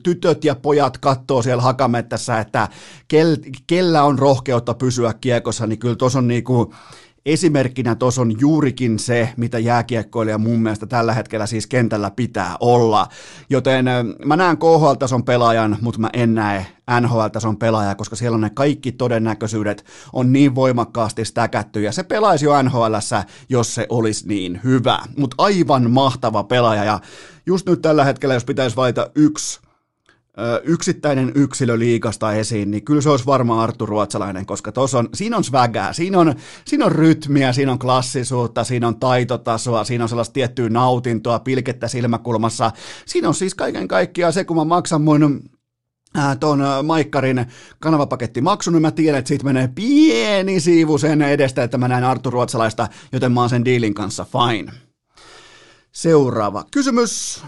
tytöt ja pojat katsoo siellä hakamettässä, että kel, kellä on rohkeutta pysyä kiekossa, niin kyllä tuossa on niinku, esimerkkinä tuossa on juurikin se, mitä jääkiekkoilija mun mielestä tällä hetkellä siis kentällä pitää olla. Joten mä näen KHL-tason pelaajan, mutta mä en näe NHL-tason pelaaja, koska siellä on ne kaikki todennäköisyydet on niin voimakkaasti stäkätty, ja se pelaisi jo nhl jos se olisi niin hyvä. Mutta aivan mahtava pelaaja, ja just nyt tällä hetkellä, jos pitäisi valita yksi yksittäinen yksilö liikasta esiin, niin kyllä se olisi varmaan Arttu Ruotsalainen, koska on, siinä on svägää, siinä on, siinä on rytmiä, siinä on klassisuutta, siinä on taitotasoa, siinä on sellaista tiettyä nautintoa, pilkettä silmäkulmassa. Siinä on siis kaiken kaikkiaan se, kun mä maksan mun tuon Maikkarin kanavapaketti niin mä tiedän, että siitä menee pieni siivu sen edestä, että mä näen Arttu Ruotsalaista, joten mä oon sen diilin kanssa fine. Seuraava kysymys.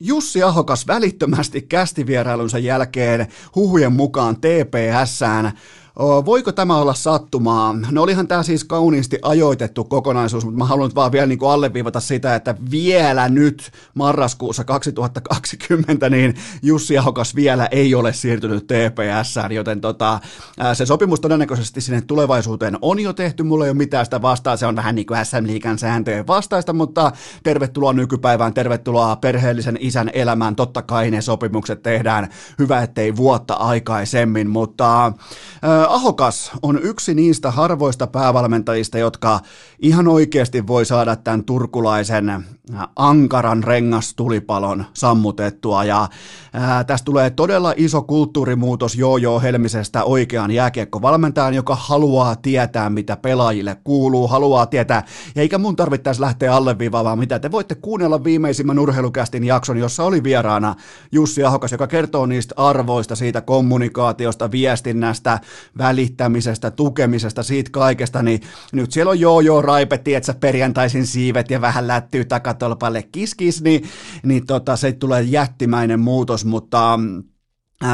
Jussi Ahokas välittömästi kästivierailunsa jälkeen huhujen mukaan TPSään Voiko tämä olla sattumaa? No olihan tämä siis kauniisti ajoitettu kokonaisuus, mutta mä haluan vaan vielä niin kuin alleviivata sitä, että vielä nyt marraskuussa 2020 niin Jussi Ahokas vielä ei ole siirtynyt TPSään, joten tota, se sopimus todennäköisesti sinne tulevaisuuteen on jo tehty, mulla ei ole mitään sitä vastaa, se on vähän niin kuin SM-liikan sääntöjen vastaista, mutta tervetuloa nykypäivään, tervetuloa perheellisen isän elämään, totta kai ne sopimukset tehdään, hyvä ettei vuotta aikaisemmin, mutta Ahokas on yksi niistä harvoista päävalmentajista, jotka ihan oikeasti voi saada tämän turkulaisen ankaran rengastulipalon sammutettua. Ja ää, tästä tulee todella iso kulttuurimuutos Jojo Helmisestä oikeaan jääkiekkovalmentajan, joka haluaa tietää, mitä pelaajille kuuluu, haluaa tietää, ja eikä mun tarvittaisi lähteä alleviivaamaan mitä. Te voitte kuunnella viimeisimmän urheilukästin jakson, jossa oli vieraana Jussi Ahokas, joka kertoo niistä arvoista, siitä kommunikaatiosta, viestinnästä, välittämisestä, tukemisesta, siitä kaikesta, niin nyt siellä on Jojo Raipe, tietsä, perjantaisin siivet ja vähän lättyy takatolpalle kiskis, niin, niin tota, se tulee jättimäinen muutos, mutta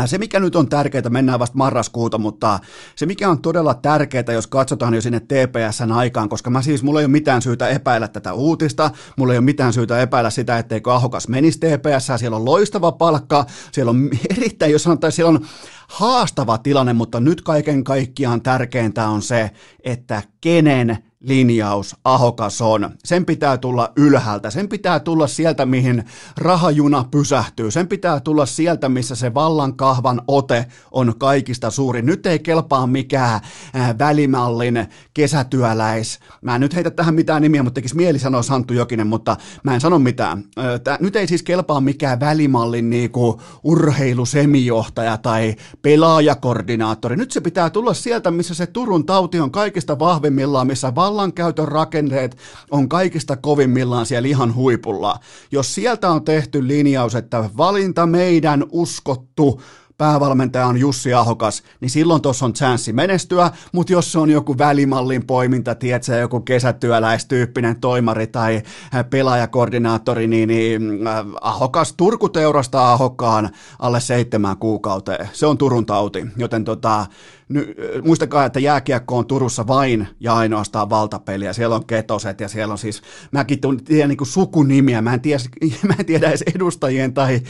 se, mikä nyt on tärkeää, mennään vasta marraskuuta, mutta se, mikä on todella tärkeää, jos katsotaan jo sinne TPSn aikaan, koska mä siis, mulla ei ole mitään syytä epäillä tätä uutista, mulla ei ole mitään syytä epäillä sitä, etteikö Ahokas menisi TPS, siellä on loistava palkka, siellä on erittäin, jos sanotaan, siellä on haastava tilanne, mutta nyt kaiken kaikkiaan tärkeintä on se, että kenen linjaus Ahokas on. Sen pitää tulla ylhäältä, sen pitää tulla sieltä, mihin rahajuna pysähtyy, sen pitää tulla sieltä, missä se vallankahvan ote on kaikista suuri. Nyt ei kelpaa mikään äh, välimallin kesätyöläis. Mä en nyt heitä tähän mitään nimiä, mutta tekisi mieli sanoa Santtu Jokinen, mutta mä en sano mitään. Tää, nyt ei siis kelpaa mikään välimallin niinku urheilusemijohtaja tai pelaajakoordinaattori. Nyt se pitää tulla sieltä, missä se Turun tauti on kaikista vahvimmillaan, missä val vallankäytön rakenteet on kaikista kovimmillaan siellä ihan huipulla. Jos sieltä on tehty linjaus, että valinta meidän uskottu päävalmentaja on Jussi Ahokas, niin silloin tuossa on chanssi menestyä, mutta jos se on joku välimallin poiminta, tiedätkö, joku kesätyöläistyyppinen toimari tai pelaajakoordinaattori, niin, niin Ahokas, Turku teurastaa Ahokkaan alle seitsemän kuukauteen. Se on Turun tauti, joten tota, ny, muistakaa, että jääkiekko on Turussa vain ja ainoastaan valtapeliä. Siellä on ketoset ja siellä on siis, mäkin tiedän niin sukunimiä, mä en, tiedä, mä en tiedä edes edustajien tai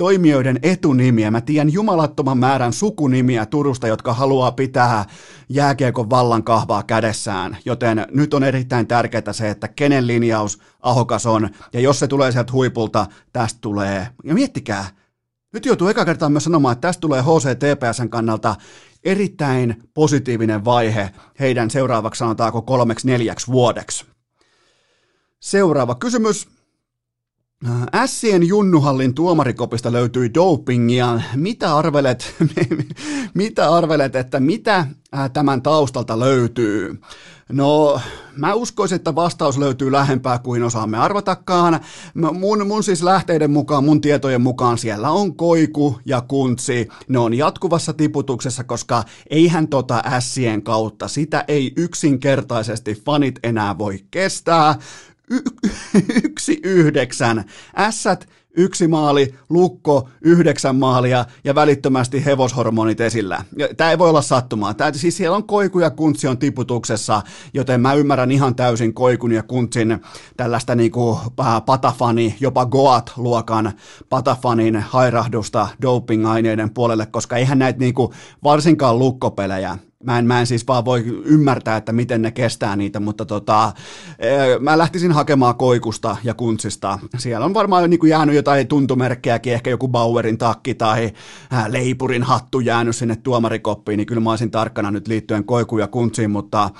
toimijoiden etunimiä. Mä tiedän jumalattoman määrän sukunimiä Turusta, jotka haluaa pitää jääkiekon vallan kahvaa kädessään. Joten nyt on erittäin tärkeää se, että kenen linjaus Ahokas on. Ja jos se tulee sieltä huipulta, tästä tulee. Ja miettikää, nyt joutuu eka kertaa myös sanomaan, että tästä tulee HCTPSn kannalta erittäin positiivinen vaihe heidän seuraavaksi sanotaanko kolmeksi neljäksi vuodeksi. Seuraava kysymys. Ässien Junnuhallin tuomarikopista löytyi dopingia. Mitä arvelet, mitä arvelet, että mitä tämän taustalta löytyy? No, mä uskoisin, että vastaus löytyy lähempää kuin osaamme arvatakaan. Mun, mun siis lähteiden mukaan, mun tietojen mukaan siellä on koiku ja kuntsi. Ne on jatkuvassa tiputuksessa, koska eihän tota ässien kautta, sitä ei yksinkertaisesti fanit enää voi kestää yksi yhdeksän. Ässät yksi maali, lukko yhdeksän maalia ja välittömästi hevoshormonit esillä. Tämä ei voi olla sattumaa. Tää, siis siellä on koiku ja kuntsi on tiputuksessa, joten mä ymmärrän ihan täysin koikun ja kuntsin tällaista niinku patafani, jopa Goat-luokan patafanin hairahdusta doping-aineiden puolelle, koska eihän näitä niinku, varsinkaan lukkopelejä, Mä en, mä en siis vaan voi ymmärtää, että miten ne kestää niitä, mutta tota, mä lähtisin hakemaan koikusta ja kuntsista. Siellä on varmaan niin kuin jäänyt jotain tuntomerkkejäkin, ehkä joku Bauerin takki tai leipurin hattu jäänyt sinne tuomarikoppiin, niin kyllä mä olisin tarkkana nyt liittyen koiku ja kuntsiin, mutta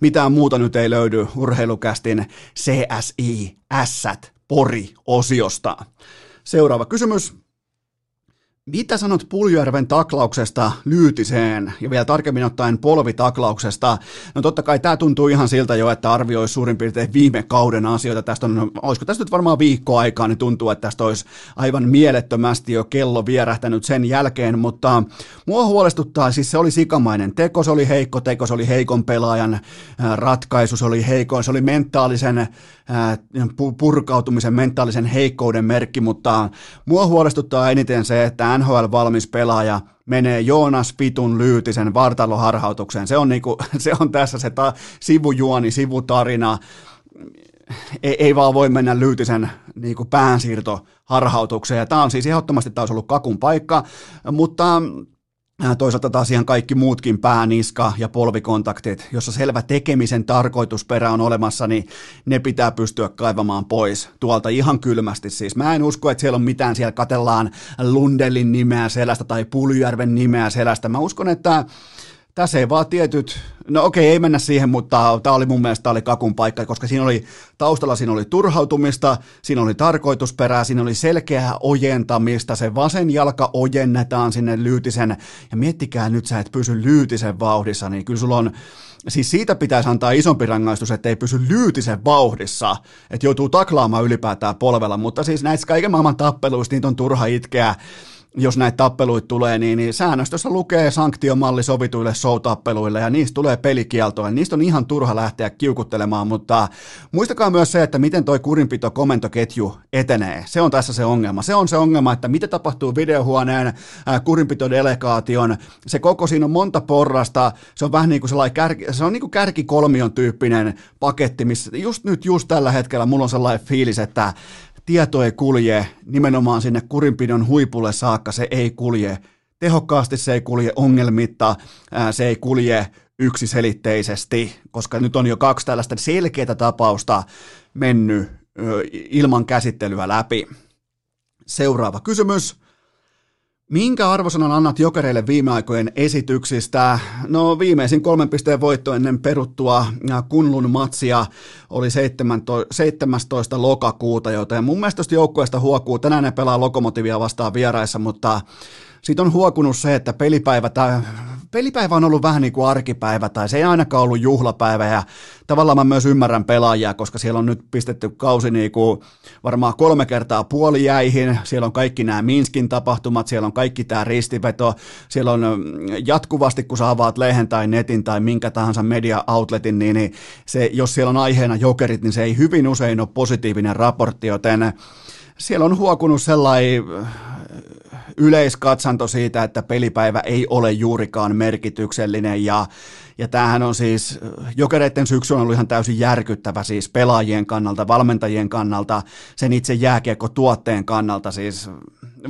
mitään muuta nyt ei löydy urheilukästin CSI Ässät Pori-osiosta. Seuraava kysymys. Mitä sanot Puljärven taklauksesta Lyytiseen ja vielä tarkemmin ottaen polvitaklauksesta? No totta kai tämä tuntuu ihan siltä jo, että arvioi suurin piirtein viime kauden asioita. Tästä on, olisiko tästä nyt varmaan viikko aikaa, niin tuntuu, että tästä olisi aivan mielettömästi jo kello vierähtänyt sen jälkeen, mutta mua huolestuttaa, siis se oli sikamainen teko, se oli heikko teko, se oli heikon pelaajan ratkaisu, se oli heikko, se oli mentaalisen purkautumisen, mentaalisen heikkouden merkki, mutta mua huolestuttaa eniten se, että NHL-valmis pelaaja menee Joonas Pitun Lyytisen vartaloharhautukseen. Se on, niinku, se on tässä se ta, sivujuoni, sivutarina. Ei, ei vaan voi mennä Lyytisen niinku päänsiirtoharhautukseen. Tämä on siis ehdottomasti taas ollut kakun paikka, mutta Toisaalta taas ihan kaikki muutkin pääniska ja polvikontaktit, jossa selvä tekemisen tarkoitusperä on olemassa, niin ne pitää pystyä kaivamaan pois tuolta ihan kylmästi. Siis mä en usko, että siellä on mitään, siellä katellaan Lundelin nimeä selästä tai Puljärven nimeä selästä. Mä uskon, että tässä ei vaan tietyt, no okei, ei mennä siihen, mutta tämä oli mun mielestä oli kakun paikka, koska siinä oli taustalla siinä oli turhautumista, siinä oli tarkoitusperää, siinä oli selkeää ojentamista, se vasen jalka ojennetaan sinne lyytisen, ja miettikää nyt sä et pysy lyytisen vauhdissa, niin kyllä sulla on, siis siitä pitäisi antaa isompi rangaistus, että ei pysy lyytisen vauhdissa, että joutuu taklaamaan ylipäätään polvella, mutta siis näissä kaiken maailman tappeluista niitä on turha itkeä, jos näitä tappeluita tulee, niin, niin säännöstössä lukee sanktiomalli sovituille show-tappeluille ja niistä tulee pelikieltoa. Niistä on ihan turha lähteä kiukuttelemaan, mutta muistakaa myös se, että miten toi kurinpito komentoketju etenee. Se on tässä se ongelma. Se on se ongelma, että mitä tapahtuu videohuoneen kurinpitodelegaation. Se koko siinä on monta porrasta. Se on vähän niin kuin sellainen kärki, se on niin kuin kärkikolmion tyyppinen paketti, missä just nyt, just tällä hetkellä mulla on sellainen fiilis, että tieto ei kulje nimenomaan sinne kurinpidon huipulle saakka, se ei kulje tehokkaasti, se ei kulje ongelmitta, se ei kulje yksiselitteisesti, koska nyt on jo kaksi tällaista selkeää tapausta mennyt ilman käsittelyä läpi. Seuraava kysymys. Minkä arvosanan annat jokereille viime aikojen esityksistä? No viimeisin kolmen pisteen voitto ennen peruttua Kunlun matsia oli 17. lokakuuta, joten mun mielestä joukkueesta huokuu. Tänään ne pelaa lokomotivia vastaan vieraissa, mutta siitä on huokunut se, että pelipäivä, tämä pelipäivä on ollut vähän niin kuin arkipäivä tai se ei ainakaan ollut juhlapäivä ja tavallaan mä myös ymmärrän pelaajia, koska siellä on nyt pistetty kausi niin kuin varmaan kolme kertaa puolijäihin, siellä on kaikki nämä Minskin tapahtumat, siellä on kaikki tämä ristiveto, siellä on jatkuvasti, kun sä avaat lehen tai netin tai minkä tahansa media-outletin, niin, niin se, jos siellä on aiheena jokerit, niin se ei hyvin usein ole positiivinen raportti, joten siellä on huokunut sellainen yleiskatsanto siitä, että pelipäivä ei ole juurikaan merkityksellinen ja, ja tämähän on siis, jokereiden syksy on ollut ihan täysin järkyttävä siis pelaajien kannalta, valmentajien kannalta, sen itse jääkiekko tuotteen kannalta siis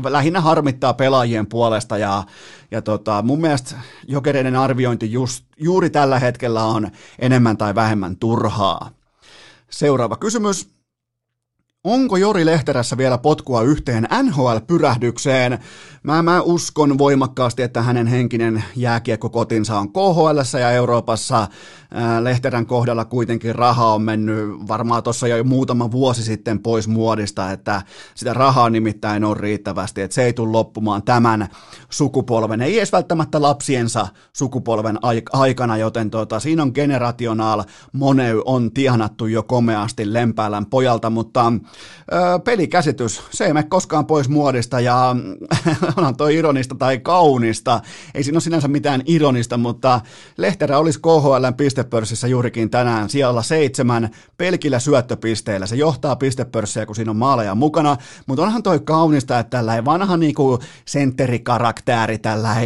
lähinnä harmittaa pelaajien puolesta ja, ja tota, mun mielestä jokereiden arviointi just, juuri tällä hetkellä on enemmän tai vähemmän turhaa. Seuraava kysymys. Onko Jori Lehterässä vielä potkua yhteen NHL-pyrähdykseen? Mä, mä uskon voimakkaasti, että hänen henkinen jääkiekkokotinsa on KHL ja Euroopassa. Lehterän kohdalla kuitenkin raha on mennyt varmaan tuossa jo muutama vuosi sitten pois muodista, että sitä rahaa nimittäin on riittävästi, että se ei tule loppumaan tämän sukupolven, ei edes välttämättä lapsiensa sukupolven aikana, joten tota, siinä on generational money on tienattu jo komeasti Lempäälän pojalta, mutta ö, pelikäsitys, se ei mene koskaan pois muodista ja onhan toi ironista tai kaunista. Ei siinä ole sinänsä mitään ironista, mutta Lehterä olisi KHL pistepörssissä juurikin tänään siellä seitsemän pelkillä syöttöpisteillä. Se johtaa pistepörssiä, kun siinä on maaleja mukana, mutta onhan toi kaunista, että tällä vanha niinku sentterikaraktääri, tällä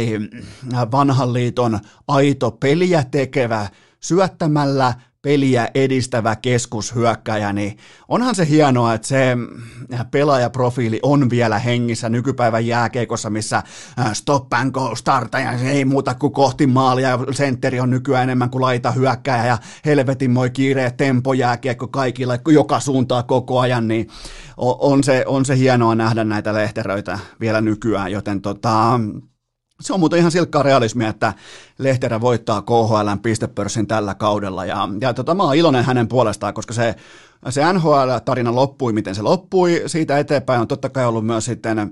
vanhan liiton aito peliä tekevä syöttämällä peliä edistävä keskushyökkäjä, niin onhan se hienoa, että se pelaajaprofiili on vielä hengissä nykypäivän jääkeikossa, missä äh, stop and go startaja, ei muuta kuin kohti maalia, ja sentteri on nykyään enemmän kuin laita hyökkäjä, ja helvetin moi kiire tempo jääkiekko kaikilla, joka suuntaa koko ajan, niin on se, on se hienoa nähdä näitä lehteröitä vielä nykyään, joten tota, se on muuten ihan silkkaa realismia, että Lehterä voittaa KHLn pistepörssin tällä kaudella ja, ja tota, mä oon iloinen hänen puolestaan, koska se, se NHL-tarina loppui, miten se loppui. Siitä eteenpäin on totta kai ollut myös sitten, ö,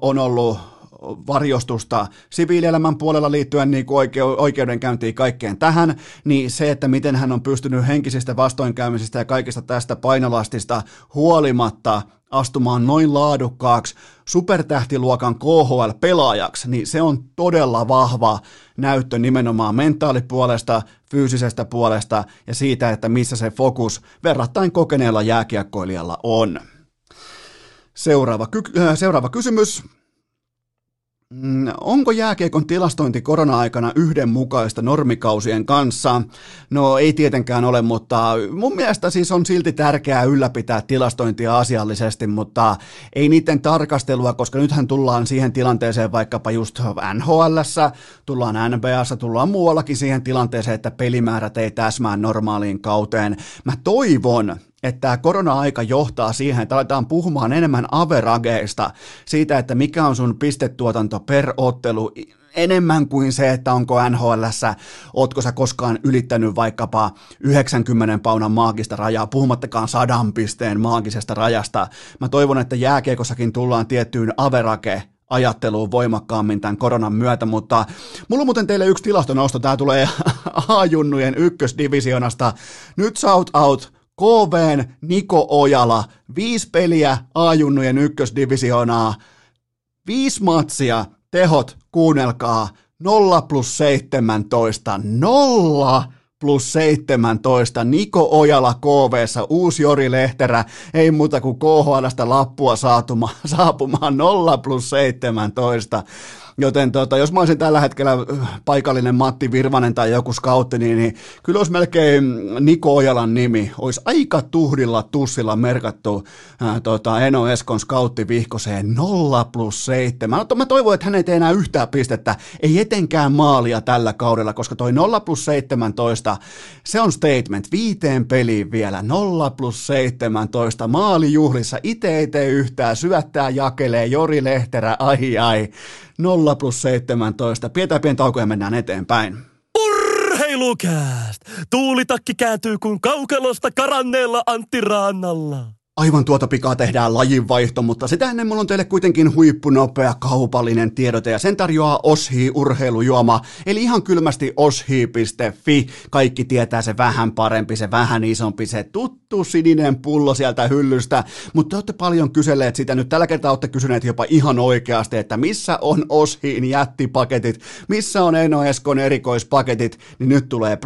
on ollut varjostusta siviilielämän puolella liittyen niin kuin oikeudenkäyntiin kaikkeen tähän, niin se, että miten hän on pystynyt henkisistä vastoinkäymisistä ja kaikista tästä painolastista huolimatta astumaan noin laadukkaaksi supertähtiluokan KHL-pelaajaksi, niin se on todella vahva näyttö nimenomaan mentaalipuolesta, fyysisestä puolesta ja siitä, että missä se fokus verrattain kokeneella jääkiekkoilijalla on. Seuraava, ky- äh, seuraava kysymys. Mm, onko jääkiekon tilastointi korona-aikana yhdenmukaista normikausien kanssa? No ei tietenkään ole, mutta mun mielestä siis on silti tärkeää ylläpitää tilastointia asiallisesti, mutta ei niiden tarkastelua, koska nythän tullaan siihen tilanteeseen vaikkapa just nhl tullaan NBAssa, tullaan muuallakin siihen tilanteeseen, että pelimäärät ei täsmää normaaliin kauteen. Mä toivon, että tämä korona-aika johtaa siihen, että aletaan puhumaan enemmän averageista, siitä, että mikä on sun pistetuotanto per ottelu, enemmän kuin se, että onko nhl ootko sä koskaan ylittänyt vaikkapa 90 paunan maagista rajaa, puhumattakaan sadan pisteen maagisesta rajasta. Mä toivon, että jääkiekossakin tullaan tiettyyn average ajatteluun voimakkaammin tämän koronan myötä, mutta mulla on muuten teille yksi tilastonosto, tämä tulee A-junnujen ykkösdivisionasta. Nyt shout out KVn Niko Ojala, viisi peliä A-junnujen ykkösdivisioonaa, viisi matsia, tehot, kuunnelkaa, 0 plus 17, 0 plus 17, Niko Ojala KVssa, uusi Jori Lehterä, ei muuta kuin KHLstä lappua saatuma, saapumaan 0 plus 17. Joten tota, jos mä olisin tällä hetkellä äh, paikallinen Matti Virvanen tai joku scoutti, niin, niin kyllä olisi melkein Niko Ojalan nimi. Olisi aika tuhdilla tussilla merkattu ää, äh, tota, Eno Eskon scoutti vihkoseen 0 plus 7. Mä toivon, että hän ei tee enää yhtään pistettä, ei etenkään maalia tällä kaudella, koska toi 0 plus 17, se on statement. Viiteen peliin vielä 0 plus 17 maalijuhlissa. Itse ei tee yhtään, syöttää, jakelee, Jori Lehterä, ai ai. 0 plus 17. Pidetään pieni tauko ja mennään eteenpäin. Urheilukääst! Tuulitakki kääntyy kuin kaukelosta karanneella Antti Raannalla. Aivan tuota pikaa tehdään lajinvaihto, mutta sitä ennen mulla on teille kuitenkin huippunopea kaupallinen tiedote ja sen tarjoaa Oshi urheilujuoma, eli ihan kylmästi oshi.fi. Kaikki tietää se vähän parempi, se vähän isompi, se tuttu sininen pullo sieltä hyllystä, mutta te olette paljon kyselleet sitä nyt. Tällä kertaa olette kysyneet jopa ihan oikeasti, että missä on Oshiin jättipaketit, missä on Eno Eskon erikoispaketit, niin nyt tulee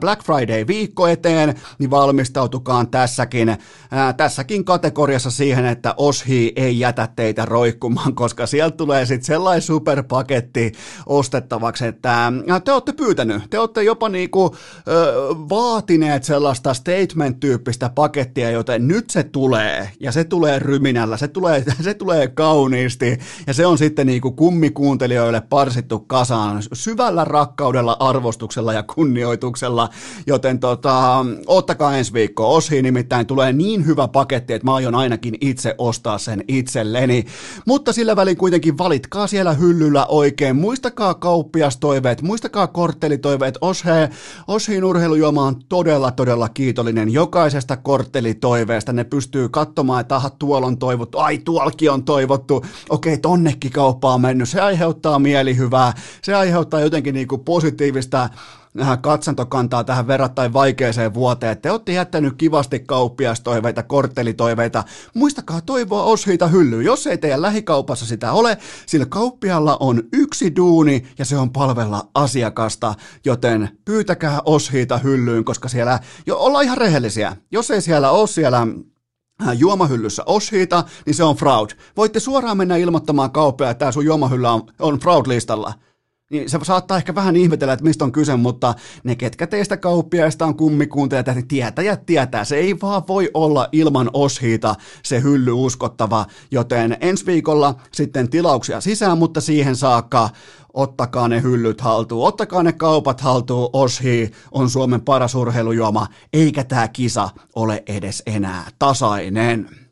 Black Friday viikko eteen, niin valmistautukaan tässäkin, ää, tässäkin tässäkin kategoriassa siihen, että Oshi ei jätä teitä roikkumaan, koska sieltä tulee sitten sellainen superpaketti ostettavaksi, että te olette pyytänyt, te olette jopa niinku, ö, vaatineet sellaista statement-tyyppistä pakettia, joten nyt se tulee, ja se tulee ryminällä, se tulee, se tulee kauniisti, ja se on sitten niinku kummikuuntelijoille parsittu kasaan syvällä rakkaudella, arvostuksella ja kunnioituksella, joten tota, ottakaa ensi viikko, Oshi nimittäin tulee niin hyvä paketti, paketti, että mä aion ainakin itse ostaa sen itselleni. Mutta sillä välin kuitenkin valitkaa siellä hyllyllä oikein. Muistakaa kauppiastoiveet, muistakaa korttelitoiveet. Oshe, Oshin urheilujuoma on todella, todella kiitollinen jokaisesta korttelitoiveesta. Ne pystyy katsomaan, että aha, tuolla on toivottu, ai tuolki on toivottu, okei, tonnekin kauppa on mennyt. Se aiheuttaa mielihyvää, se aiheuttaa jotenkin niin kuin positiivista katsantokantaa tähän verrattain vaikeeseen vuoteen. Te olette jättänyt kivasti kauppiastoiveita, korttelitoiveita. Muistakaa toivoa oshiita hyllyyn. Jos ei teidän lähikaupassa sitä ole, sillä kauppialla on yksi duuni ja se on palvella asiakasta, joten pyytäkää oshiita hyllyyn, koska siellä, jo ollaan ihan rehellisiä, jos ei siellä ole siellä juomahyllyssä oshiita, niin se on fraud. Voitte suoraan mennä ilmoittamaan kauppaa, että tämä sun juomahyllä on, on fraud-listalla niin se saattaa ehkä vähän ihmetellä, että mistä on kyse, mutta ne, ketkä teistä kauppiaista on kummikuuntajat, niin tietäjät tietää. Se ei vaan voi olla ilman oshiita se hylly uskottava, joten ensi viikolla sitten tilauksia sisään, mutta siihen saakka ottakaa ne hyllyt haltuun, ottakaa ne kaupat haltuun, Oshi on Suomen paras urheilujuoma, eikä tämä kisa ole edes enää tasainen.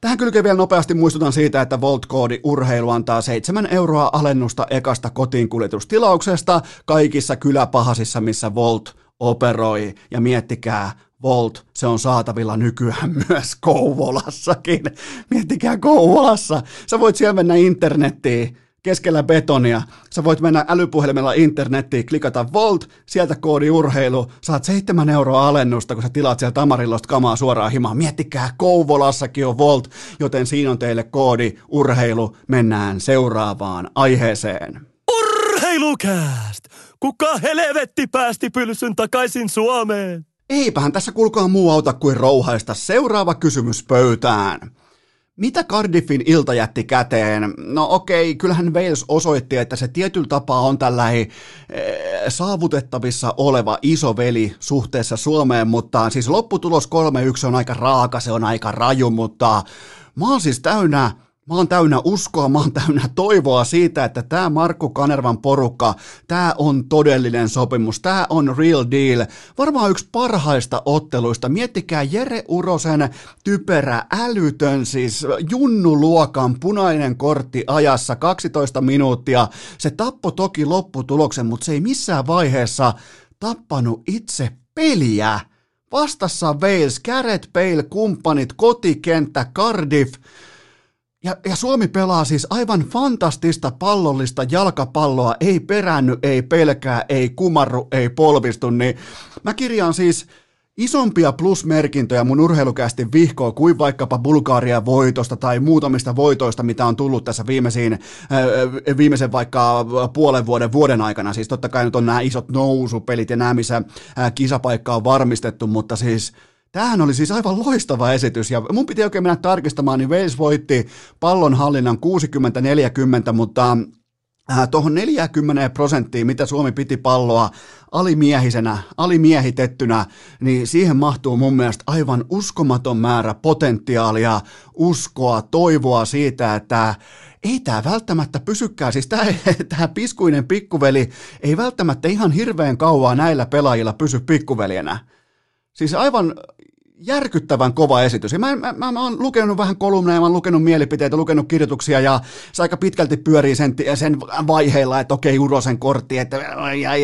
Tähän kylkeen vielä nopeasti muistutan siitä, että Volt-koodi urheilu antaa 7 euroa alennusta ekasta kotiinkuljetustilauksesta kaikissa kyläpahasissa, missä Volt operoi. Ja miettikää, Volt, se on saatavilla nykyään myös Kouvolassakin. Miettikää Kouvolassa. Sä voit siellä mennä internettiin keskellä betonia. Sä voit mennä älypuhelimella internettiin, klikata Volt, sieltä koodi urheilu, saat 7 euroa alennusta, kun sä tilaat sieltä Tamarillosta kamaa suoraan himaan. Miettikää, Kouvolassakin on Volt, joten siinä on teille koodi urheilu. Mennään seuraavaan aiheeseen. Urheilukääst! Kuka helvetti päästi pylsyn takaisin Suomeen? Eipähän tässä kulkaa muu auta kuin rouhaista seuraava kysymys pöytään. Mitä Cardiffin ilta jätti käteen? No okei, kyllähän Wales osoitti, että se tietyllä tapaa on tällainen eh, saavutettavissa oleva isoveli suhteessa Suomeen, mutta siis lopputulos 3-1 on aika raaka, se on aika raju, mutta mä oon siis täynnä Mä oon täynnä uskoa, mä oon täynnä toivoa siitä, että tämä Markku Kanervan porukka, tämä on todellinen sopimus, tämä on real deal. Varmaan yksi parhaista otteluista. Miettikää Jere Urosen typerä, älytön, siis junnuluokan punainen kortti ajassa 12 minuuttia. Se tappo toki lopputuloksen, mutta se ei missään vaiheessa tappanut itse peliä. Vastassa Wales, Gareth Bale, kumppanit, kotikenttä, Cardiff – ja, ja Suomi pelaa siis aivan fantastista pallollista jalkapalloa, ei peränny, ei pelkää, ei kumarru, ei polvistu, niin mä kirjaan siis isompia plusmerkintöjä mun urheilukästi vihkoa kuin vaikkapa Bulgarian voitosta tai muutamista voitoista, mitä on tullut tässä viimeisiin, äh, viimeisen vaikka puolen vuoden vuoden aikana. Siis totta kai nyt on nämä isot nousupelit ja nämä, missä äh, kisapaikka on varmistettu, mutta siis Tämähän oli siis aivan loistava esitys ja mun piti oikein mennä tarkistamaan, niin Wales voitti pallonhallinnan 60-40, mutta äh, tuohon 40 prosenttiin, mitä Suomi piti palloa alimiehisenä, alimiehitettynä, niin siihen mahtuu mun mielestä aivan uskomaton määrä potentiaalia, uskoa, toivoa siitä, että ei tämä välttämättä pysykään, siis tämä piskuinen pikkuveli ei välttämättä ihan hirveän kauaa näillä pelaajilla pysy pikkuveljenä. Siis aivan järkyttävän kova esitys. Ja mä, mä, mä, mä oon lukenut vähän kolumneja, mä oon lukenut mielipiteitä, lukenut kirjoituksia ja se aika pitkälti pyörii sen, sen vaiheilla, että okei, Urosen kortti, että,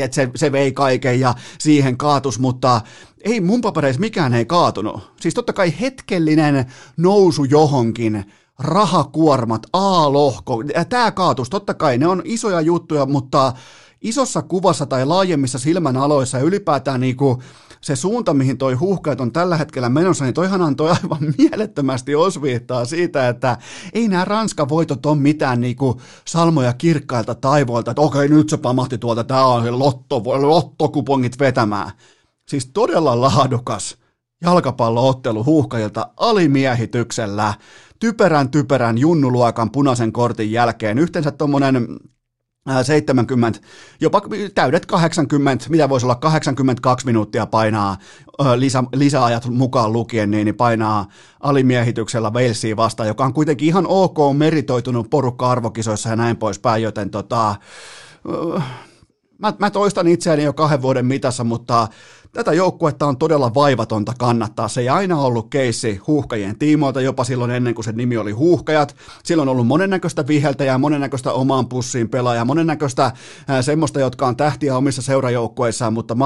että se, se vei kaiken ja siihen kaatus, mutta ei mun papereissa mikään ei kaatunut. Siis totta kai hetkellinen nousu johonkin, rahakuormat, A-lohko, tämä kaatus, totta kai ne on isoja juttuja, mutta isossa kuvassa tai laajemmissa silmän aloissa ja ylipäätään niinku se suunta, mihin toi huuhkajat on tällä hetkellä menossa, niin toihan antoi aivan mielettömästi osviittaa siitä, että ei nämä Ranskan voitot ole mitään niinku salmoja kirkkailta taivoilta, että okei, nyt se pamahti tuolta, tämä on lotto, lottokupongit vetämään. Siis todella laadukas jalkapalloottelu huuhkajilta alimiehityksellä, typerän typerän junnuluokan punaisen kortin jälkeen. Yhteensä tuommoinen 70, jopa täydet 80, mitä voisi olla 82 minuuttia painaa lisä, lisäajat mukaan lukien, niin painaa alimiehityksellä Walesiin vastaan, joka on kuitenkin ihan ok meritoitunut porukka arvokisoissa ja näin poispäin, joten tota, mä, mä toistan itseäni jo kahden vuoden mitassa, mutta Tätä joukkuetta on todella vaivatonta kannattaa. Se ei aina ollut keissi huuhkajien tiimoilta, jopa silloin ennen kuin se nimi oli huuhkajat. Silloin on ollut monennäköistä viheltäjää, monennäköistä omaan pussiin pelaajaa, monennäköistä semmoista, jotka on tähtiä omissa seurajoukkueissaan, mutta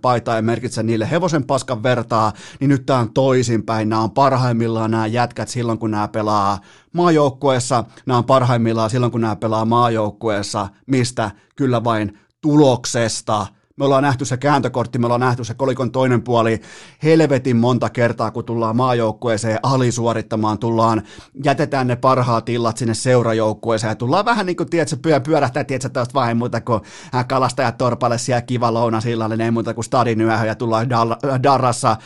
paita ei merkitse niille hevosen paskan vertaa, niin nyt tämä on toisinpäin. Nämä on parhaimmillaan nämä jätkät silloin, kun nämä pelaa maajoukkueessa, nämä on parhaimmillaan silloin, kun nämä pelaa maajoukkueessa, mistä kyllä vain tuloksesta – me ollaan nähty se kääntökortti, me ollaan nähty se kolikon toinen puoli helvetin monta kertaa, kun tullaan maajoukkueeseen alisuorittamaan, tullaan, jätetään ne parhaat illat sinne seurajoukkueeseen ja tullaan vähän niin kuin, tiedätkö, pyö, pyörähtää, tiedätkö, tästä vähän muuta kuin äh, kalastajat torpalle siellä kiva louna illallinen, ei muuta kuin stadin yöhön ja tullaan Darrassa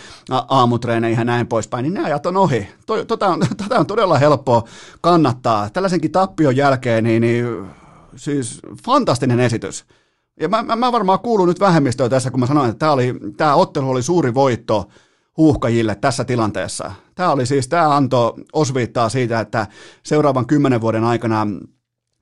aamutreeneihin ja näin poispäin, niin ne ajat on ohi. Tota on, tota on todella helppo kannattaa. Tällaisenkin tappion jälkeen, niin, niin siis fantastinen esitys. Ja mä, mä, mä varmaan kuulun nyt vähemmistöön tässä, kun mä sanoin, että tämä, oli, tämä ottelu oli suuri voitto huuhkajille tässä tilanteessa. Tämä oli siis, tämä antoi osviittaa siitä, että seuraavan kymmenen vuoden aikana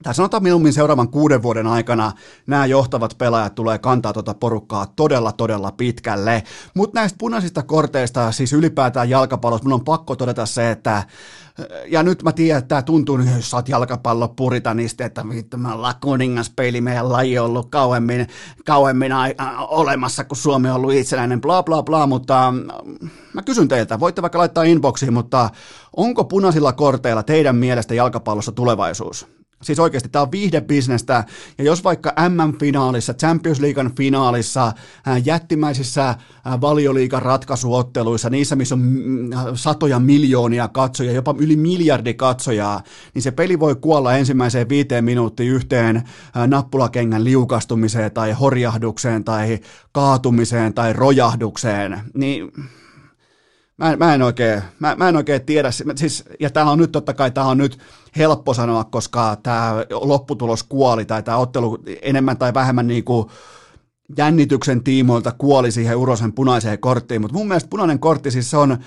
tai sanotaan minun seuraavan kuuden vuoden aikana nämä johtavat pelaajat tulee kantaa tuota porukkaa todella, todella pitkälle. Mutta näistä punaisista korteista, siis ylipäätään jalkapallossa, minun on pakko todeta se, että ja nyt mä tiedän, että tämä tuntuu, että jos sä oot jalkapallopuritanista, että vittu me ollaan kuningaspeili, meidän laji on ollut kauemmin, kauemmin a, olemassa, kun Suomi on ollut itsenäinen, bla bla bla, mutta mm, mä kysyn teiltä, voitte vaikka laittaa inboxiin, mutta onko punaisilla korteilla teidän mielestä jalkapallossa tulevaisuus? Siis oikeasti tämä on viihdebisnestä, ja jos vaikka MM-finaalissa, Champions Leaguean finaalissa, jättimäisissä valioliikan ratkaisuotteluissa, niissä missä on mm, satoja miljoonia katsojia, jopa yli miljardi katsojaa, niin se peli voi kuolla ensimmäiseen viiteen minuuttiin yhteen nappulakengän liukastumiseen tai horjahdukseen tai kaatumiseen tai rojahdukseen, niin Mä en, mä en oikein, mä, mä en oikein tiedä, siis, ja tämä on nyt totta kai, tämä on nyt helppo sanoa, koska tämä lopputulos kuoli, tai tämä ottelu enemmän tai vähemmän niin kuin jännityksen tiimoilta kuoli siihen Urosen punaiseen korttiin, mutta mun mielestä punainen kortti siis on,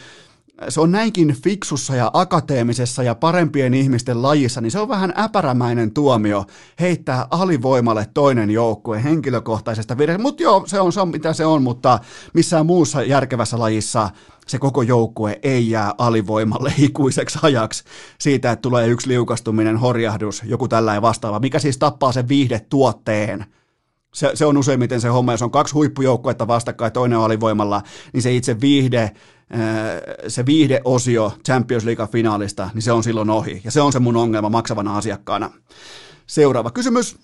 se on näinkin fiksussa ja akateemisessa ja parempien ihmisten lajissa, niin se on vähän äpärämäinen tuomio heittää alivoimalle toinen joukkue henkilökohtaisesta virheestä. Mutta joo, se on, se mitä se on, mutta missään muussa järkevässä lajissa se koko joukkue ei jää alivoimalle ikuiseksi ajaksi siitä, että tulee yksi liukastuminen, horjahdus, joku tällainen vastaava, mikä siis tappaa sen viihdetuotteen. Se, se on useimmiten se homma, jos on kaksi huippujoukkuetta vastakkain, toinen on alivoimalla, niin se itse viihde, se viihdeosio Champions League finaalista, niin se on silloin ohi. Ja se on se mun ongelma maksavana asiakkaana. Seuraava kysymys.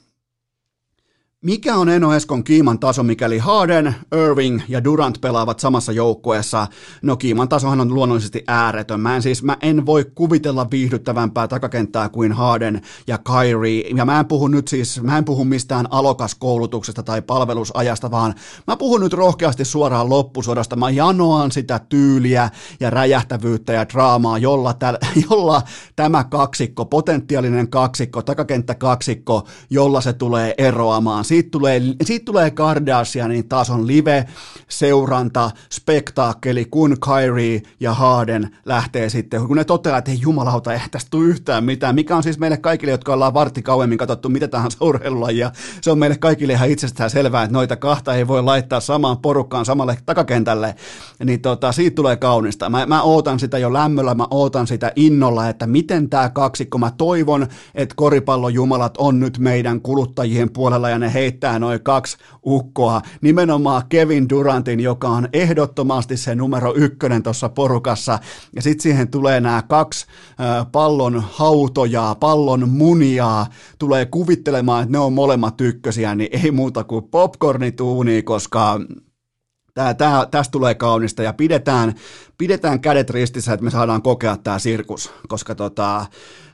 Mikä on Eno Eskon kiiman taso, mikäli Harden, Irving ja Durant pelaavat samassa joukkueessa? No kiiman tasohan on luonnollisesti ääretön. Mä en siis mä en voi kuvitella viihdyttävämpää takakenttää kuin Harden ja Kyrie. Ja mä en puhu nyt siis, mä en puhu mistään alokaskoulutuksesta tai palvelusajasta, vaan mä puhun nyt rohkeasti suoraan loppusodasta. Mä janoan sitä tyyliä ja räjähtävyyttä ja draamaa, jolla, täl, jolla tämä kaksikko, potentiaalinen kaksikko, takakenttä kaksikko, jolla se tulee eroamaan Siitä tulee, siitä tulee Kardashianin tason live-seuranta, spektaakkeli, kun Kyrie ja Harden lähtee sitten, kun ne toteaa, että ei jumalauta, ei tästä tule yhtään mitään, mikä on siis meille kaikille, jotka ollaan vartti kauemmin katsottu mitä tahansa urheilulajia, se on meille kaikille ihan itsestään selvää, että noita kahta ei voi laittaa samaan porukkaan samalle takakentälle, niin tota, siitä tulee kaunista. Mä, mä ootan sitä jo lämmöllä, mä ootan sitä innolla, että miten tämä kaksikko, mä toivon, että koripallojumalat on nyt meidän kuluttajien puolella ja ne heittää noin kaksi ukkoa, nimenomaan Kevin Durantin, joka on ehdottomasti se numero ykkönen tuossa porukassa, ja sitten siihen tulee nämä kaksi pallon hautojaa, pallon muniaa, tulee kuvittelemaan, että ne on molemmat ykkösiä, niin ei muuta kuin popcornituuni, koska Tää, tää, tästä tulee kaunista. Ja pidetään, pidetään kädet ristissä, että me saadaan kokea tämä sirkus, koska tota,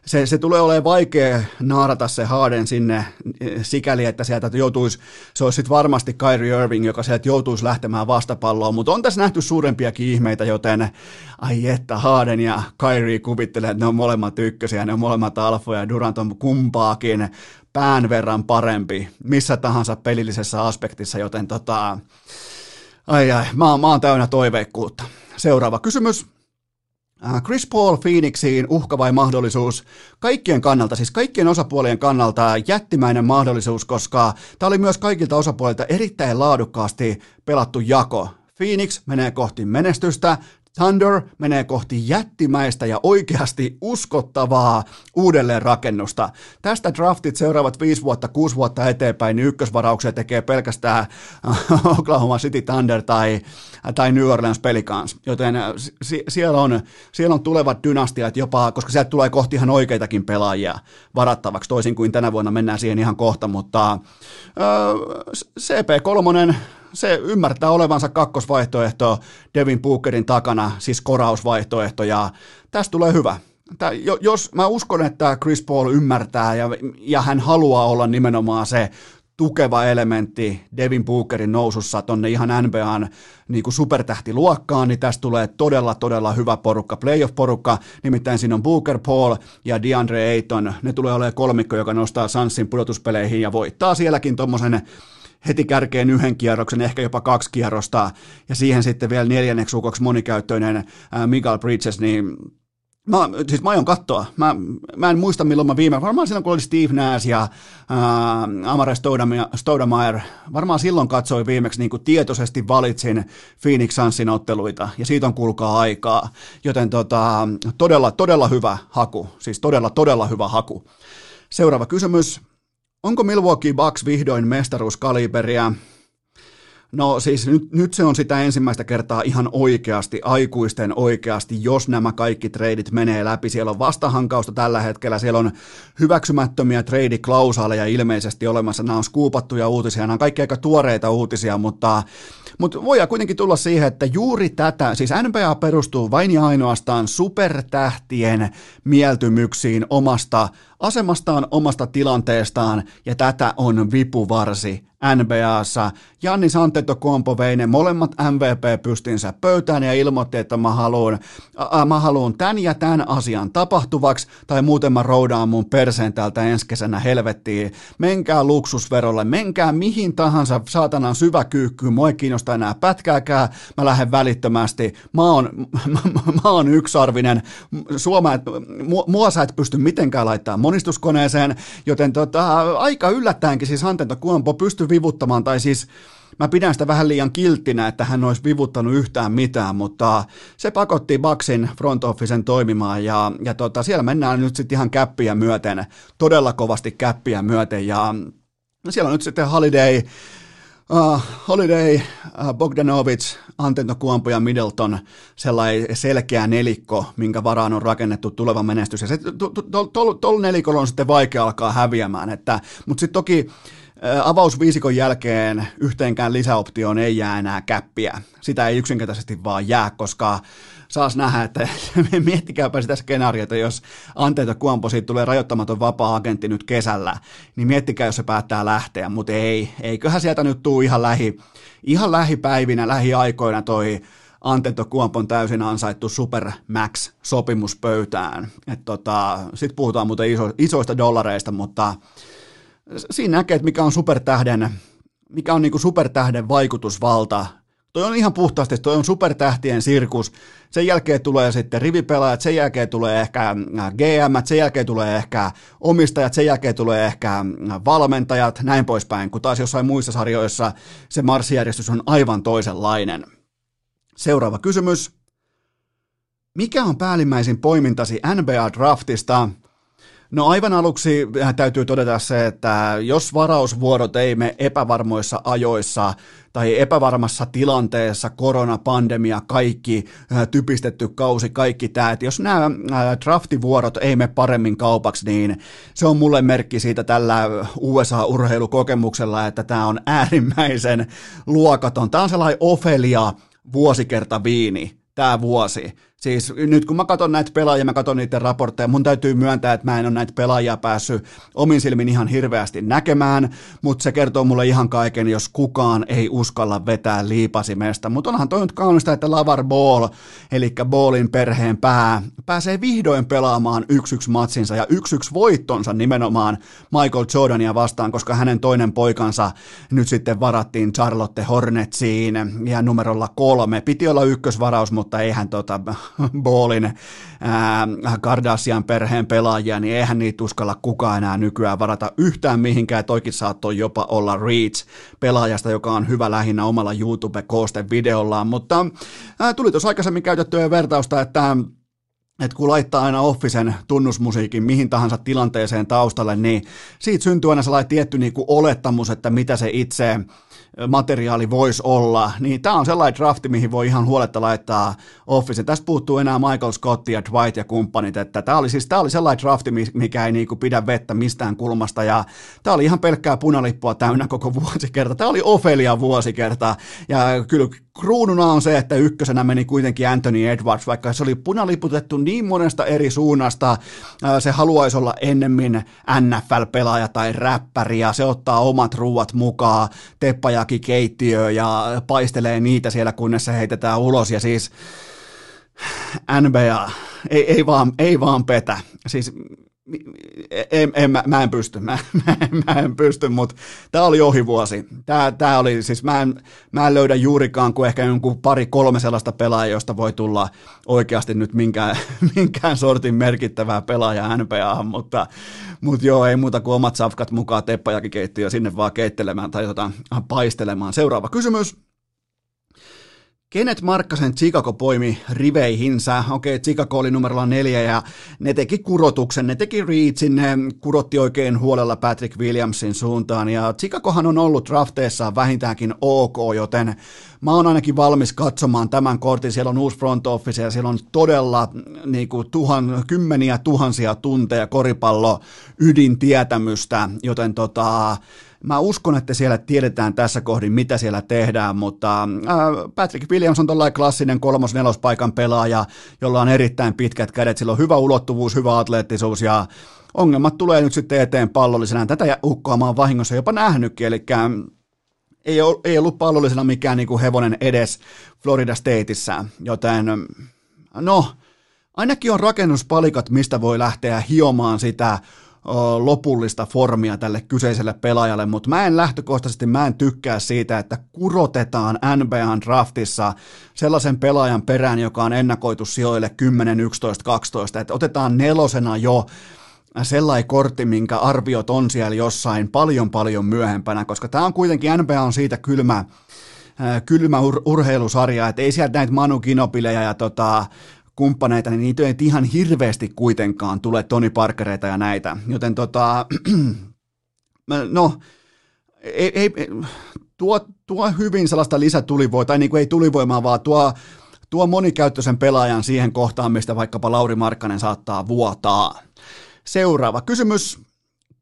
se, se tulee olemaan vaikea naarata se Harden sinne eh, sikäli, että sieltä joutuisi, se olisi sitten varmasti Kyrie Irving, joka sieltä joutuisi lähtemään vastapalloon, mutta on tässä nähty suurempiakin ihmeitä, joten ai että Harden ja Kyrie kuvittelee, että ne on molemmat ykkösiä, ne on molemmat alfoja ja Durant on kumpaakin pään verran parempi missä tahansa pelillisessä aspektissa, joten tota, ai ai, mä, mä oon täynnä toiveikkuutta. Seuraava kysymys. Äh, Chris Paul Phoenixiin uhka vai mahdollisuus? Kaikkien kannalta, siis kaikkien osapuolien kannalta jättimäinen mahdollisuus, koska tämä oli myös kaikilta osapuolilta erittäin laadukkaasti pelattu jako. Phoenix menee kohti menestystä, Thunder menee kohti jättimäistä ja oikeasti uskottavaa uudelleenrakennusta. Tästä draftit seuraavat viisi vuotta, kuusi vuotta eteenpäin, niin ykkösvarauksia tekee pelkästään Oklahoma City Thunder tai, tai New Orleans Pelicans. Joten siellä on, siellä on tulevat dynastiat jopa, koska sieltä tulee kohti ihan oikeitakin pelaajia varattavaksi, toisin kuin tänä vuonna mennään siihen ihan kohta, mutta äh, CP3 se ymmärtää olevansa kakkosvaihtoehto Devin Bookerin takana, siis korausvaihtoehto, ja tästä tulee hyvä. Tää, jos mä uskon, että Chris Paul ymmärtää ja, ja hän haluaa olla nimenomaan se tukeva elementti Devin Bookerin nousussa tonne ihan NBAn niin kuin supertähtiluokkaan, niin tästä tulee todella, todella hyvä porukka, playoff-porukka, nimittäin siinä on Booker, Paul ja DeAndre Ayton, ne tulee olemaan kolmikko, joka nostaa Sansin pudotuspeleihin ja voittaa sielläkin tuommoisen heti kärkeen yhden kierroksen, ehkä jopa kaksi kierrosta, ja siihen sitten vielä neljänneksi ukoksi monikäyttöinen Miguel Bridges, niin Mä, siis mä aion katsoa. Mä, mä en muista milloin mä viime, varmaan silloin kun oli Steve Nash ja äh, Amare Stoudemire, varmaan silloin katsoin viimeksi niin kuin tietoisesti valitsin Phoenix Sunsin otteluita ja siitä on kuulkaa aikaa. Joten tota, todella, todella hyvä haku, siis todella, todella hyvä haku. Seuraava kysymys. Onko Milwaukee Bucks vihdoin mestaruuskaliberia? No siis nyt, nyt se on sitä ensimmäistä kertaa ihan oikeasti, aikuisten oikeasti, jos nämä kaikki treidit menee läpi. Siellä on vastahankausta tällä hetkellä, siellä on hyväksymättömiä treidiklausaaleja ilmeisesti olemassa. Nämä on skuupattuja uutisia, nämä on kaikki aika tuoreita uutisia, mutta, mutta voidaan kuitenkin tulla siihen, että juuri tätä, siis NBA perustuu vain ja ainoastaan supertähtien mieltymyksiin omasta asemastaan, omasta tilanteestaan, ja tätä on vipuvarsi NBAssa. Janni Antetokounmpo vei ne molemmat MVP-pystinsä pöytään ja ilmoitti, että mä haluan, ä, mä haluan tämän ja tämän asian tapahtuvaksi, tai muuten mä roudaan mun perseen täältä ensi kesänä helvettiin. Menkää luksusverolle, menkää mihin tahansa saatanan syväkyykkyyn, mua ei kiinnosta enää pätkääkään, mä lähden välittömästi. Mä oon, mä, mä oon yksarvinen, Suoma, mua, mua sä et pysty mitenkään laittaa monistuskoneeseen, joten tota, aika yllättäenkin siis Antetokounmpo pystyi vivuttamaan, tai siis mä pidän sitä vähän liian kilttinä, että hän olisi vivuttanut yhtään mitään, mutta se pakotti Baksin front officen toimimaan ja, ja tota, siellä mennään nyt sitten ihan käppiä myöten, todella kovasti käppiä myöten ja siellä on nyt sitten Holiday, Uh, Holiday, uh, Bogdanovic, Antetokounmpo ja Middleton, sellainen selkeä nelikko, minkä varaan on rakennettu tuleva menestys. Ja tuolla nelikolla on sitten vaikea alkaa häviämään, että, mutta sitten toki avausviisikon jälkeen yhteenkään lisäoptioon ei jää enää käppiä. Sitä ei yksinkertaisesti vaan jää, koska saas nähdä, että miettikääpä sitä skenaariota, jos Anteita Kuampo siitä tulee rajoittamaton vapaa-agentti nyt kesällä, niin miettikää, jos se päättää lähteä, mutta ei, eiköhän sieltä nyt tuu ihan, lähi, ihan lähipäivinä, lähiaikoina toi Antento Kuompon täysin ansaittu Super Max sopimus pöytään. Tota, Sitten puhutaan muuten iso, isoista dollareista, mutta siinä näkee, että mikä on supertähden, mikä on niinku supertähden vaikutusvalta Toi on ihan puhtaasti, toi on supertähtien sirkus. Sen jälkeen tulee sitten rivipelaajat, sen jälkeen tulee ehkä äh, GM, sen jälkeen tulee ehkä omistajat, sen jälkeen tulee ehkä äh, valmentajat, näin poispäin, kun taas jossain muissa sarjoissa se marssijärjestys on aivan toisenlainen. Seuraava kysymys. Mikä on päällimmäisin poimintasi NBA-draftista? No aivan aluksi täytyy todeta se, että jos varausvuorot ei me epävarmoissa ajoissa tai epävarmassa tilanteessa, koronapandemia, kaikki äh, typistetty kausi, kaikki tämä, että jos nämä äh, draftivuorot ei me paremmin kaupaksi, niin se on mulle merkki siitä tällä USA-urheilukokemuksella, että tämä on äärimmäisen luokaton. Tämä on sellainen Ofelia vuosikerta viini tämä vuosi. Siis nyt kun mä katson näitä pelaajia, mä katson niiden raportteja, mun täytyy myöntää, että mä en ole näitä pelaajia päässyt omin silmin ihan hirveästi näkemään, mutta se kertoo mulle ihan kaiken, jos kukaan ei uskalla vetää liipasimesta. Mutta onhan toi nyt kaunista, että Lavar Ball, eli Ballin perheen pää, pääsee vihdoin pelaamaan yksi yksi matsinsa ja yksi yksi voittonsa nimenomaan Michael Jordania vastaan, koska hänen toinen poikansa nyt sitten varattiin Charlotte Hornetsiin ja numerolla kolme. Piti olla ykkösvaraus, mutta eihän tota, Ballin Kardashian perheen pelaajia, niin eihän niitä uskalla kukaan enää nykyään varata yhtään mihinkään. Toikin saattoi jopa olla Reach pelaajasta, joka on hyvä lähinnä omalla YouTube-kooste-videollaan, mutta ää, tuli tuossa aikaisemmin käytettyä vertausta, että että kun laittaa aina Officen tunnusmusiikin mihin tahansa tilanteeseen taustalle, niin siitä syntyy aina sellainen tietty niin olettamus, että mitä se itse materiaali voisi olla, niin tämä on sellainen drafti, mihin voi ihan huoletta laittaa Office. Tästä puuttuu enää Michael Scott ja Dwight ja kumppanit, että tämä oli siis tämä oli sellainen drafti, mikä ei niinku pidä vettä mistään kulmasta, ja tämä oli ihan pelkkää punalippua täynnä koko vuosikerta. Tämä oli Ofelia vuosikerta, ja kyllä kruununa on se, että ykkösenä meni kuitenkin Anthony Edwards, vaikka se oli punaliputettu niin monesta eri suunnasta, se haluaisi olla ennemmin NFL-pelaaja tai räppäri, ja se ottaa omat ruuat mukaan, teppajaki keittiöön ja paistelee niitä siellä, kunnes se heitetään ulos, ja siis NBA, ei, ei, vaan, ei vaan petä. Siis en, en, mä, mä en pysty, mä, mä, mä en pysty, mutta tämä oli ohivuosi. Tämä, tämä oli, siis mä en, mä en löydä juurikaan kuin ehkä jonkun pari kolme sellaista pelaajaa, josta voi tulla oikeasti nyt minkään, minkään sortin merkittävää pelaajaa NBA, mutta, mutta joo, ei muuta kuin omat safkat mukaan teppajakikeittiö sinne vaan keittelemään tai jotain paistelemaan. Seuraava kysymys. Kenet Markkasen Chicago poimi riveihinsä? Okei, Chicago oli numerolla neljä ja ne teki kurotuksen, ne teki reachin, ne kurotti oikein huolella Patrick Williamsin suuntaan ja Chicagohan on ollut drafteessa vähintäänkin ok, joten mä oon ainakin valmis katsomaan tämän kortin. Siellä on uusi front office ja siellä on todella niin kuin, tuhan, kymmeniä tuhansia tunteja koripallo ydintietämystä, joten tota, Mä uskon, että siellä tiedetään tässä kohdin, mitä siellä tehdään, mutta äh, Patrick Williams on tällainen klassinen kolmos-nelospaikan pelaaja, jolla on erittäin pitkät kädet, sillä on hyvä ulottuvuus, hyvä atleettisuus ja ongelmat tulee nyt sitten eteen pallollisena. Tätä ukkoa mä oon vahingossa jopa nähnytkin, eli ei, ole, ei ollut pallollisena mikään niin kuin hevonen edes Florida Stateissa, joten no, ainakin on rakennuspalikat, mistä voi lähteä hiomaan sitä lopullista formia tälle kyseiselle pelaajalle, mutta mä en lähtökohtaisesti, mä en tykkää siitä, että kurotetaan NBAn draftissa sellaisen pelaajan perään, joka on ennakoitu sijoille 10, 11, 12, että otetaan nelosena jo sellainen kortti, minkä arviot on siellä jossain paljon paljon myöhempänä, koska tämä on kuitenkin, NBA on siitä kylmä, kylmä ur- urheilusarja, että ei sieltä näitä Manu Kinopilejä ja tota, kumppaneita, niin niitä ei ihan hirveästi kuitenkaan tule Tony Parkereita ja näitä. Joten tota, no, ei, ei, tuo, tuo hyvin sellaista lisätulivoimaa, tai niin kuin ei tulivoimaa, vaan tuo, tuo monikäyttöisen pelaajan siihen kohtaan, mistä vaikkapa Lauri Markkanen saattaa vuotaa. Seuraava kysymys.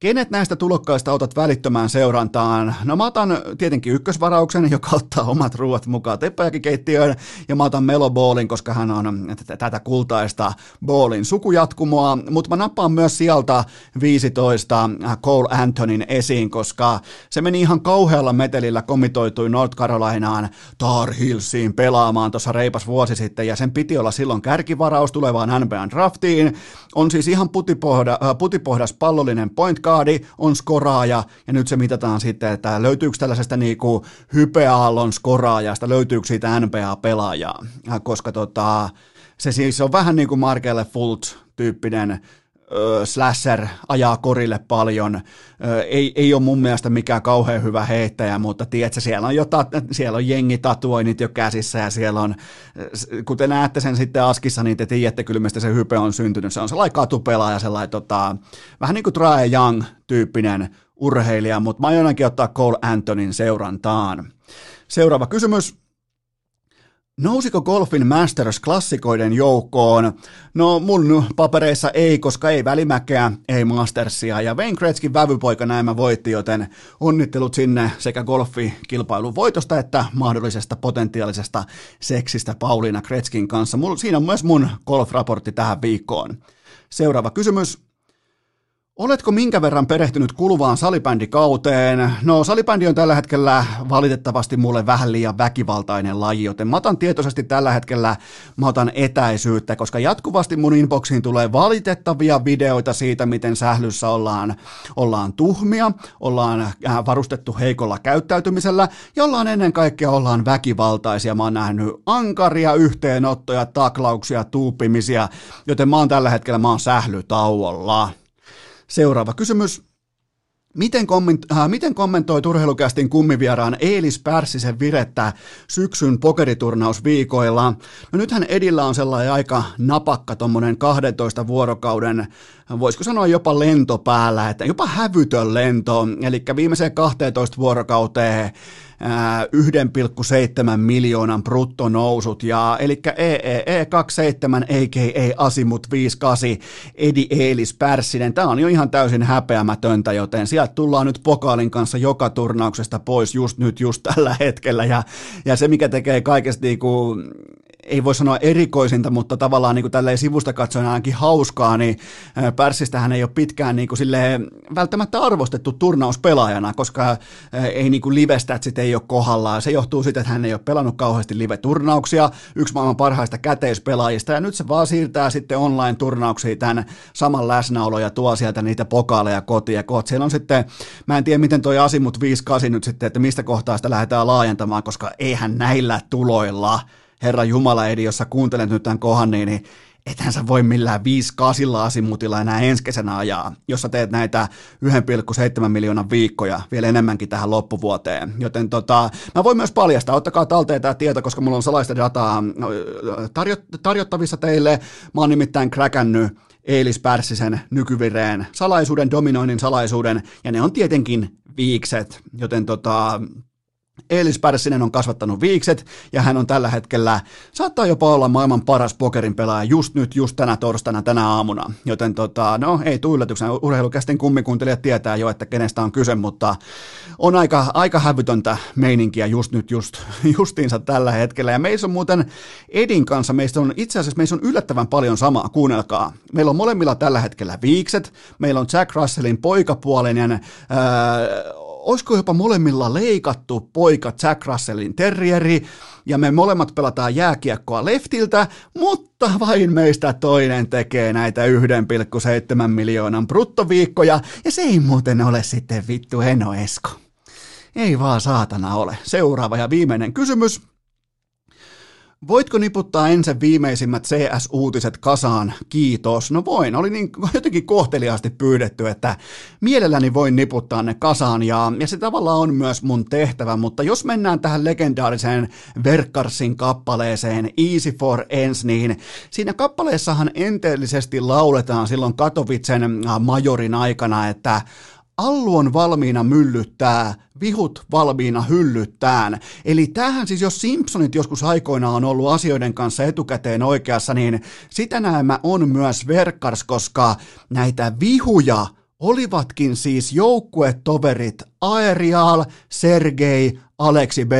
Kenet näistä tulokkaista otat välittömään seurantaan? No mä otan tietenkin ykkösvarauksen, joka ottaa omat ruuat mukaan teppäjäkikeittiöön, ja mä otan Melo Ballin, koska hän on tätä kultaista Ballin sukujatkumoa, mutta mä nappaan myös sieltä 15 Cole Antonin esiin, koska se meni ihan kauhealla metelillä, komitoitui North Carolinaan Tar Hillsiin pelaamaan tuossa reipas vuosi sitten, ja sen piti olla silloin kärkivaraus tulevaan NBAn draftiin. On siis ihan putipohda, putipohdas pallollinen point guard, Gaadi on skoraaja, ja nyt se mitataan sitten, että löytyykö tällaisesta niinku hypeaallon skoraajasta, löytyykö siitä NBA-pelaajaa, koska tota, se siis on vähän niin kuin Markelle Fultz-tyyppinen slasher ajaa korille paljon, ei, ei ole mun mielestä mikään kauhean hyvä heittäjä, mutta tiedätkö, siellä on, jo ta, siellä on jengi tatuoinnit jo käsissä ja siellä on, kuten näette sen sitten Askissa, niin te tiedätte kyllä, mistä se hype on syntynyt. Se on sellainen katupelaaja, sellainen tota, vähän niin kuin Trae Young-tyyppinen urheilija, mutta mä aion ottaa Cole Antonin seurantaan. Seuraava kysymys. Nousiko golfin Masters-klassikoiden joukkoon? No mun papereissa ei, koska ei välimäkeä, ei Mastersia ja Wayne Gretzkin vävypoika näin voitti, joten onnittelut sinne sekä golfikilpailun voitosta että mahdollisesta potentiaalisesta seksistä Pauliina Gretzkin kanssa. Siinä on myös mun golf-raportti tähän viikkoon. Seuraava kysymys. Oletko minkä verran perehtynyt kuluvaan salibändikauteen? No salibändi on tällä hetkellä valitettavasti mulle vähän liian väkivaltainen laji, joten mä otan tietoisesti tällä hetkellä, mä otan etäisyyttä, koska jatkuvasti mun inboxiin tulee valitettavia videoita siitä, miten sählyssä ollaan, ollaan tuhmia, ollaan äh, varustettu heikolla käyttäytymisellä ja ollaan ennen kaikkea ollaan väkivaltaisia. Mä oon nähnyt ankaria yhteenottoja, taklauksia, tuuppimisia, joten mä oon tällä hetkellä mä oon sählytauolla. Seuraava kysymys. Miten, komment- äh, miten kommentoi turheilukästin kummivieraan Eelis Pärssisen virettä syksyn pokeriturnausviikoilla? No nythän Edillä on sellainen aika napakka tuommoinen 12 vuorokauden, voisiko sanoa jopa lento päällä, että jopa hävytön lento, eli viimeiseen 12 vuorokauteen 1,7 miljoonan bruttonousut, ja eli EEE 27, a.k.a. Asimut 58, Edi Eelis Pärssinen, tämä on jo ihan täysin häpeämätöntä, joten sieltä tullaan nyt pokaalin kanssa joka turnauksesta pois just nyt, just tällä hetkellä, ja, ja se mikä tekee kaikesta niin kuin ei voi sanoa erikoisinta, mutta tavallaan niin kuin tälleen sivusta katsoen ainakin hauskaa, niin Pärssistähän ei ole pitkään niin kuin välttämättä arvostettu turnauspelaajana, koska ei niin kuin livestatsit ei ole kohdallaan. Se johtuu siitä, että hän ei ole pelannut kauheasti live-turnauksia, yksi maailman parhaista käteispelaajista, ja nyt se vaan siirtää sitten online-turnauksiin tämän saman läsnäolo ja tuo sieltä niitä pokaaleja kotiin ja koot. Siellä on sitten, mä en tiedä miten toi Asimut 58 nyt sitten, että mistä kohtaa sitä lähdetään laajentamaan, koska eihän näillä tuloilla – Herra Jumala, Edi, jos sä kuuntelet nyt tämän kohan, niin, niin ethän sä voi millään 5 kasilla asimutilla enää ensi kesänä ajaa, jos sä teet näitä 1,7 miljoonan viikkoja vielä enemmänkin tähän loppuvuoteen. Joten tota, mä voin myös paljastaa, ottakaa talteen tämä tieto, koska mulla on salaista dataa no, tarjo- tarjottavissa teille. Mä oon nimittäin kräkännyt Eilis Pärssisen nykyvireen salaisuuden, dominoinnin salaisuuden, ja ne on tietenkin viikset, joten tota, Eelis Pärssinen on kasvattanut viikset ja hän on tällä hetkellä, saattaa jopa olla maailman paras pokerin pelaaja just nyt, just tänä torstaina, tänä aamuna. Joten tota, no ei tule yllätyksenä, urheilukästen kummikuuntelijat tietää jo, että kenestä on kyse, mutta on aika, aika hävytöntä meininkiä just nyt, just, justiinsa tällä hetkellä. Ja meissä on muuten Edin kanssa, meistä on itse asiassa meissä on yllättävän paljon samaa, kuunnelkaa. Meillä on molemmilla tällä hetkellä viikset, meillä on Jack Russellin poikapuolinen, ää, olisiko jopa molemmilla leikattu poika Jack Russellin terrieri, ja me molemmat pelataan jääkiekkoa leftiltä, mutta vain meistä toinen tekee näitä 1,7 miljoonan bruttoviikkoja, ja se ei muuten ole sitten vittu Eno Esko. Ei vaan saatana ole. Seuraava ja viimeinen kysymys. Voitko niputtaa ensin viimeisimmät CS-uutiset kasaan? Kiitos. No voin. Oli niin jotenkin kohteliaasti pyydetty, että mielelläni voin niputtaa ne kasaan ja, ja se tavallaan on myös mun tehtävä, mutta jos mennään tähän legendaariseen Verkkarsin kappaleeseen Easy for Ends, niin siinä kappaleessahan enteellisesti lauletaan silloin Katowicen äh, majorin aikana, että Allu on valmiina myllyttää, vihut valmiina hyllyttään. Eli tähän siis, jos Simpsonit joskus aikoinaan on ollut asioiden kanssa etukäteen oikeassa, niin sitä näemmä on myös Verkkars, koska näitä vihuja olivatkin siis joukkuetoverit Aerial, Sergei, Aleksi B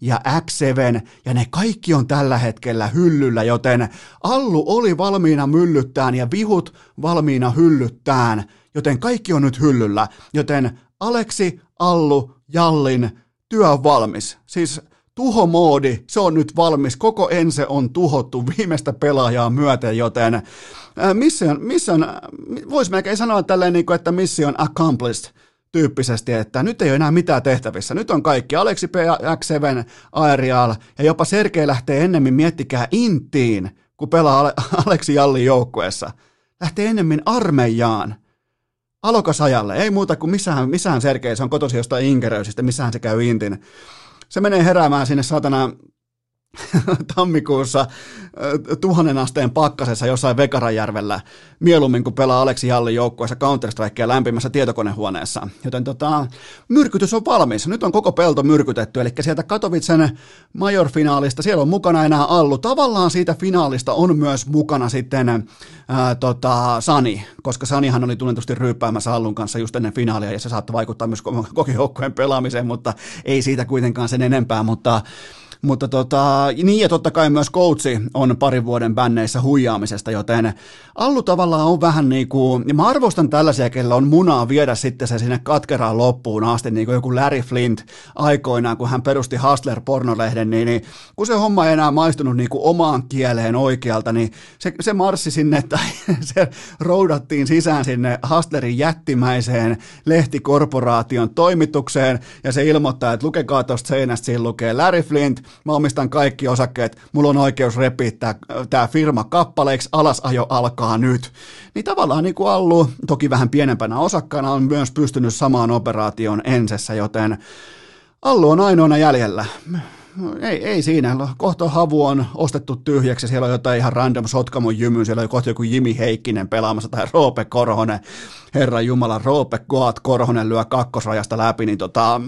ja X7, ja ne kaikki on tällä hetkellä hyllyllä, joten Allu oli valmiina myllyttään ja vihut valmiina hyllyttään, joten kaikki on nyt hyllyllä, joten Aleksi, Allu, Jallin työ on valmis. Siis tuhomoodi, se on nyt valmis, koko ense on tuhottu viimeistä pelaajaa myöten, joten mission, mission voisi melkein sanoa tälleen, niin kuin, että mission accomplished tyyppisesti, että nyt ei ole enää mitään tehtävissä. Nyt on kaikki Aleksi P7, Aerial ja jopa Sergei lähtee ennemmin miettikää Intiin, kun pelaa Aleksi Jallin joukkueessa. Lähtee ennemmin armeijaan. Alokasajalle, ei muuta kuin missään, missään Sergei, se on kotosi jostain Inkeröysistä, missään se käy Intin. Se menee heräämään sinne satana tammikuussa tuhannen asteen pakkasessa jossain Vekarajärvellä mieluummin kuin pelaa Aleksi Jallin joukkueessa counter strikea lämpimässä tietokonehuoneessa. Joten tota, myrkytys on valmis. Nyt on koko pelto myrkytetty, eli sieltä Katowicen major-finaalista, siellä on mukana enää Allu. Tavallaan siitä finaalista on myös mukana sitten ää, tota, Sani, koska Sanihan oli tunnetusti ryyppäämässä Allun kanssa just ennen finaalia, ja se saattoi vaikuttaa myös koko joukkueen pelaamiseen, mutta ei siitä kuitenkaan sen enempää, mutta mutta tota, niin ja totta kai myös coachi on parin vuoden bänneissä huijaamisesta, joten Allu tavallaan on vähän niin kuin, ja mä arvostan tällaisia, kellä on munaa viedä sitten se sinne katkeraan loppuun asti, niin kuin joku Larry Flint aikoinaan, kun hän perusti Hustler pornolehden, niin, niin kun se homma ei enää maistunut niin kuin omaan kieleen oikealta, niin se, se marssi sinne, tai se roudattiin sisään sinne Hustlerin jättimäiseen lehtikorporaation toimitukseen, ja se ilmoittaa, että lukekaa tuosta seinästä, siinä lukee Larry Flint, mä omistan kaikki osakkeet, mulla on oikeus repiä tämä firma kappaleiksi, alasajo alkaa nyt. Niin tavallaan niin kuin Allu, toki vähän pienempänä osakkaana, on myös pystynyt samaan operaation ensessä, joten Allu on ainoana jäljellä ei, ei siinä. Kohta havu on ostettu tyhjäksi. Siellä on jotain ihan random Sotkamon jymy. Siellä on kohta joku Jimi Heikkinen pelaamassa tai Roope Korhonen. Herra Jumala, Roope Goat Korhonen lyö kakkosrajasta läpi. Niin tota,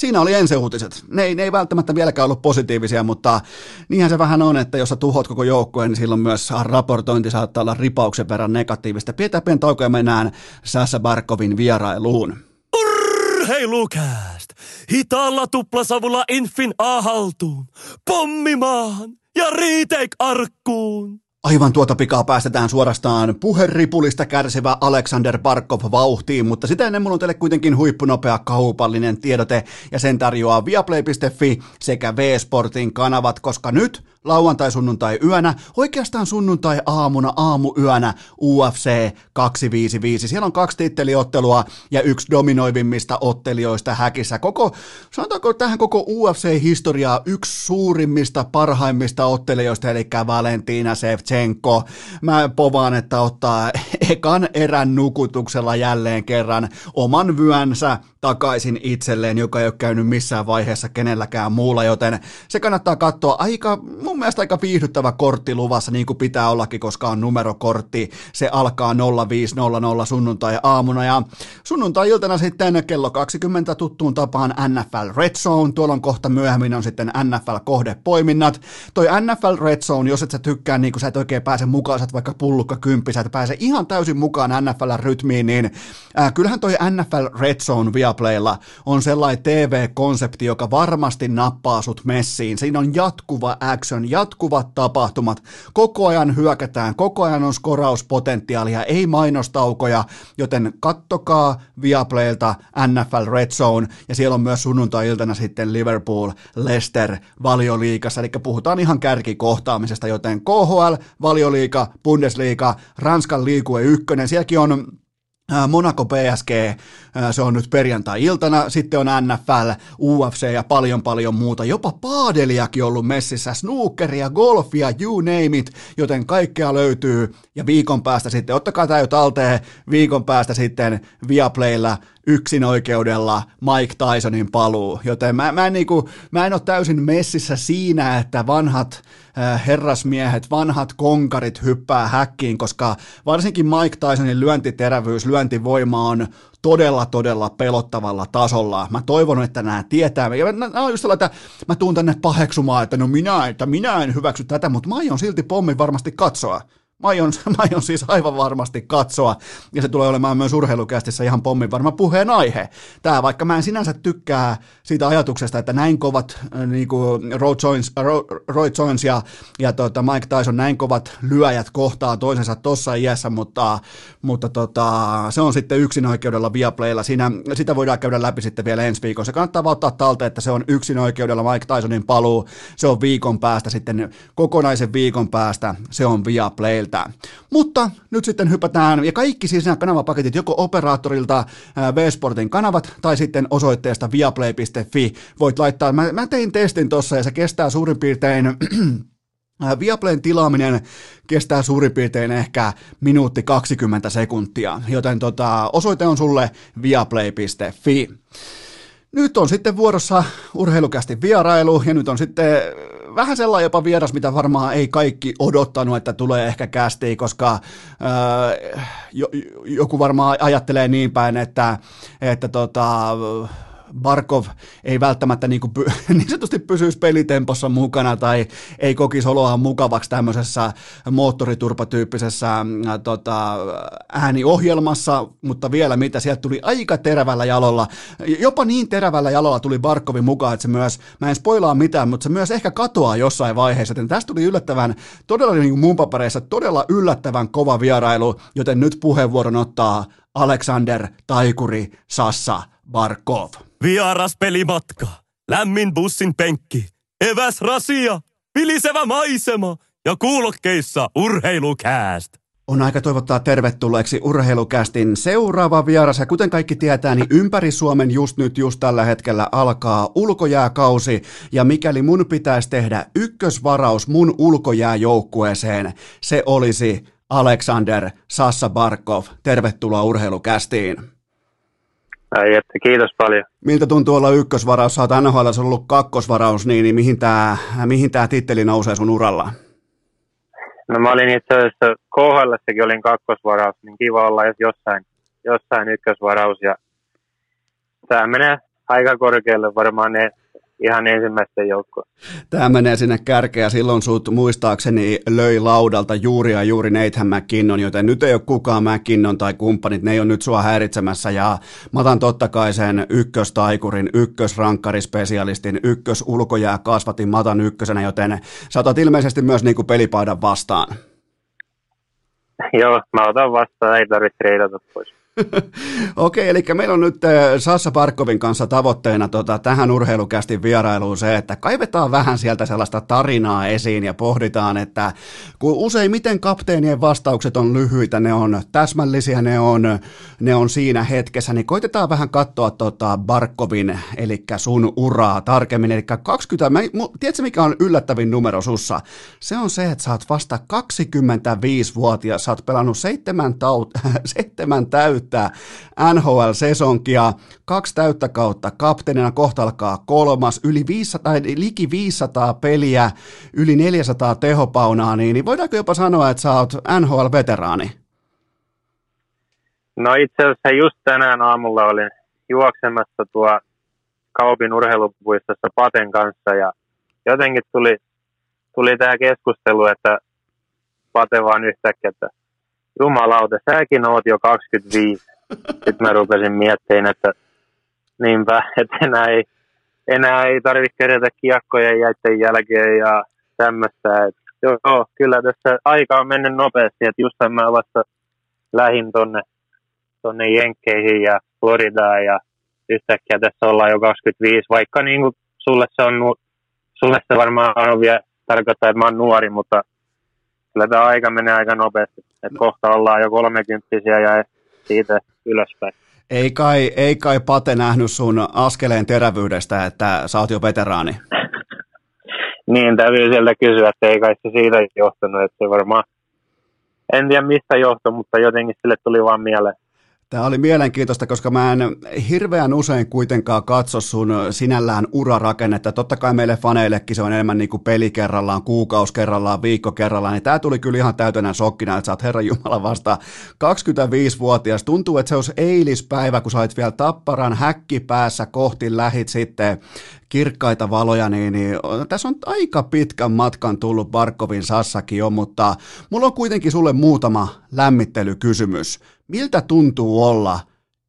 Siinä oli uutiset. Ne ei, ne ei välttämättä vieläkään ollut positiivisia, mutta niinhän se vähän on, että jos sä tuhot koko joukkueen, niin silloin myös raportointi saattaa olla ripauksen verran negatiivista. Pidetään pieni tauko ja mennään Sassa Barkovin vierailuun. Urheilukääst! Hitaalla tuplasavulla Infin A-haltuun, pommimaan ja retake-arkkuun. Aivan tuota pikaa päästetään suorastaan puheripulista kärsivä Alexander Barkov vauhtiin, mutta sitä ennen mulla on teille kuitenkin huippunopea kaupallinen tiedote ja sen tarjoaa viaplay.fi sekä V-Sportin kanavat, koska nyt lauantai, sunnuntai yönä, oikeastaan sunnuntai aamuna, aamu yönä UFC 255. Siellä on kaksi titteliottelua ja yksi dominoivimmista ottelijoista häkissä. Koko, sanotaanko tähän koko UFC-historiaa yksi suurimmista, parhaimmista ottelijoista, eli Valentina Shevchenko. Mä povaan, että ottaa ekan erän nukutuksella jälleen kerran oman vyönsä takaisin itselleen, joka ei ole käynyt missään vaiheessa kenelläkään muulla, joten se kannattaa katsoa aika, mun mielestä aika viihdyttävä kortti luvassa, niin kuin pitää ollakin, koska on numerokortti. Se alkaa 0500 sunnuntai-aamuna ja sunnuntai-iltana sitten kello 20 tuttuun tapaan NFL Red Zone. Tuolla on kohta myöhemmin on sitten NFL-kohdepoiminnat. Toi NFL Red Zone, jos et sä tykkää, niin kuin sä et oikein pääse mukaan, sä et vaikka pullukka kymppi, sä et pääse ihan täysin mukaan NFL-rytmiin, niin äh, kyllähän toi NFL Red Zone Viaplaylla on sellainen TV-konsepti, joka varmasti nappaa sut messiin. Siinä on jatkuva action, jatkuvat tapahtumat, koko ajan hyökätään, koko ajan on skorauspotentiaalia, ei mainostaukoja, joten kattokaa Viaplaylta NFL Red Zone, ja siellä on myös sunnuntai-iltana sitten Liverpool, Leicester, valioliikassa, eli puhutaan ihan kärkikohtaamisesta, joten KHL, valioliika, Bundesliga, Ranskan liikue ykkönen, sielläkin on Monaco PSG, se on nyt perjantai-iltana, sitten on NFL, UFC ja paljon paljon muuta, jopa paadeliakin ollut messissä, snookeria, golfia, you name it, joten kaikkea löytyy. Ja viikon päästä sitten, ottakaa tämä jo talteen, viikon päästä sitten Viaplaylla yksin oikeudella Mike Tysonin paluu, joten mä, mä, en, niinku, mä en ole täysin messissä siinä, että vanhat äh, herrasmiehet, vanhat konkarit hyppää häkkiin, koska varsinkin Mike Tysonin lyöntiterävyys, lyöntivoima on todella, todella pelottavalla tasolla. Mä toivon, että nämä tietää. Ja nämä on just että mä tuun tänne paheksumaan, että no minä, että minä en hyväksy tätä, mutta mä aion silti pommin varmasti katsoa. Mä aion, mä aion siis aivan varmasti katsoa, ja se tulee olemaan myös urheilukästissä ihan pommin varma puheenaihe. Tämä, vaikka mä en sinänsä tykkää siitä ajatuksesta, että näin kovat äh, niin kuin Roy, Jones, Roy Jones ja, ja tota Mike Tyson, näin kovat lyöjät kohtaa toisensa tuossa iässä, mutta, mutta tota, se on sitten yksin oikeudella Viaplaylla. Siinä, sitä voidaan käydä läpi sitten vielä ensi viikolla. Se kannattaa vaan ottaa talteen, että se on yksin oikeudella Mike Tysonin paluu. Se on viikon päästä sitten, kokonaisen viikon päästä se on Viaplayltä. Mutta nyt sitten hypätään, ja kaikki siis nämä kanavapaketit joko operaattorilta V-Sportin kanavat tai sitten osoitteesta viaplay.fi voit laittaa. Mä, mä tein testin tuossa ja se kestää suurin piirtein Viaplayn tilaaminen kestää suurin piirtein ehkä minuutti 20 sekuntia, joten tota, osoite on sulle viaplay.fi. Nyt on sitten vuorossa urheilukästi vierailu ja nyt on sitten vähän sellainen jopa vieras, mitä varmaan ei kaikki odottanut, että tulee ehkä kästiin, koska äh, joku varmaan ajattelee niin päin, että, että tota, Barkov ei välttämättä niin, kuin, niin sanotusti pysyisi pelitempossa mukana tai ei kokisi oloa mukavaksi tämmöisessä moottoriturpatyyppisessä äh, tota, ääniohjelmassa, mutta vielä mitä, sieltä tuli aika terävällä jalolla, jopa niin terävällä jalolla tuli Barkovin mukaan, että se myös, mä en spoilaa mitään, mutta se myös ehkä katoaa jossain vaiheessa, joten tästä tuli yllättävän, todella niin kuin mun papereissa, todella yllättävän kova vierailu, joten nyt puheenvuoron ottaa Alexander Taikuri Sassa Barkov. Vieras pelimatka, lämmin bussin penkki, eväs rasia, vilisevä maisema ja kuulokkeissa urheilukääst. On aika toivottaa tervetulleeksi urheilukästin seuraava vieras. Ja kuten kaikki tietää, niin ympäri Suomen just nyt, just tällä hetkellä alkaa ulkojääkausi. Ja mikäli mun pitäisi tehdä ykkösvaraus mun ulkojääjoukkueeseen, se olisi Alexander Sassa Barkov. Tervetuloa urheilukästiin. Ai että, kiitos paljon. Miltä tuntuu olla ykkösvaraus? Sä oot NHL ollut kakkosvaraus, niin, niin mihin tämä mihin tää titteli nousee sun uralla? No mä olin itse asiassa KHL, olin kakkosvaraus, niin kiva olla jossain, jossain ykkösvaraus. Ja tämä menee aika korkealle varmaan ne ihan ensimmäisten joukkoon. Tämä menee sinne kärkeä. Silloin sut muistaakseni löi laudalta juuri ja juuri Nathan McKinnon, joten nyt ei ole kukaan McKinnon tai kumppanit, ne ei ole nyt sua häiritsemässä. Ja mä otan totta kai sen ykköstaikurin, ykkösrankkarispesialistin, ykkösulkojää kasvatin matan ykkösenä, joten sä otat ilmeisesti myös niin kuin pelipaidan vastaan. Joo, mä otan vastaan, ei tarvitse treidata pois. Okei, eli meillä on nyt eh, Sassa Parkovin kanssa tavoitteena tota, tähän urheilukästin vierailuun se, että kaivetaan vähän sieltä sellaista tarinaa esiin ja pohditaan, että kun useimmiten kapteenien vastaukset on lyhyitä, ne on täsmällisiä, ne on, ne on siinä hetkessä, niin koitetaan vähän katsoa tota Barkovin, eli sun uraa tarkemmin, eli 20, mä, tiedätkö mikä on yllättävin numero sussa? Se on se, että sä oot vasta 25-vuotias, sä oot pelannut seitsemän, taut, seitsemän täyttä täyttää NHL-sesonkia, kaksi täyttä kautta, kapteenina kohta alkaa kolmas, yli 500, tai liki 500 peliä, yli 400 tehopaunaa, niin, niin voidaanko jopa sanoa, että sä oot NHL-veteraani? No itse asiassa just tänään aamulla olin juoksemassa tuo Kaupin urheilupuistossa Paten kanssa ja jotenkin tuli, tuli tämä keskustelu, että Pate vaan yhtäkkiä, että jumalauta, säkin oot jo 25. Sitten mä rupesin miettimään, että niinpä, että enää ei, enää ei tarvitse kerätä kiekkoja jäitten jälkeen ja tämmöistä. joo, kyllä tässä aika on mennyt nopeasti, että just mä vasta lähin tonne, tonne Jenkkeihin ja Floridaan ja yhtäkkiä tässä ollaan jo 25, vaikka niin kuin sulle se on, sulle se varmaan on vielä tarkoittaa, että mä oon nuori, mutta kyllä tämä aika menee aika nopeasti. Et kohta ollaan jo kolmekymppisiä ja siitä ylöspäin. Ei kai, ei kai Pate nähnyt sun askeleen terävyydestä, että sä oot jo veteraani. niin, täytyy sieltä kysyä, että ei kai se siitä johtunut, että se varmaan, en tiedä mistä johtui, mutta jotenkin sille tuli vaan mieleen. Tämä oli mielenkiintoista, koska mä en hirveän usein kuitenkaan katso sun sinällään urarakennetta. Totta kai meille faneillekin se on enemmän niin kuin peli kerrallaan, kuukausi kerrallaan, viikko kerrallaan. Niin tämä tuli kyllä ihan täytänä shokkina, että sä oot Herran Jumala vasta 25-vuotias. Tuntuu, että se olisi eilispäivä, kun sä olit vielä tapparan häkki päässä kohti lähit sitten kirkkaita valoja, niin, niin tässä on aika pitkän matkan tullut Barkovin Sassakin jo, mutta mulla on kuitenkin sulle muutama lämmittelykysymys. Miltä tuntuu olla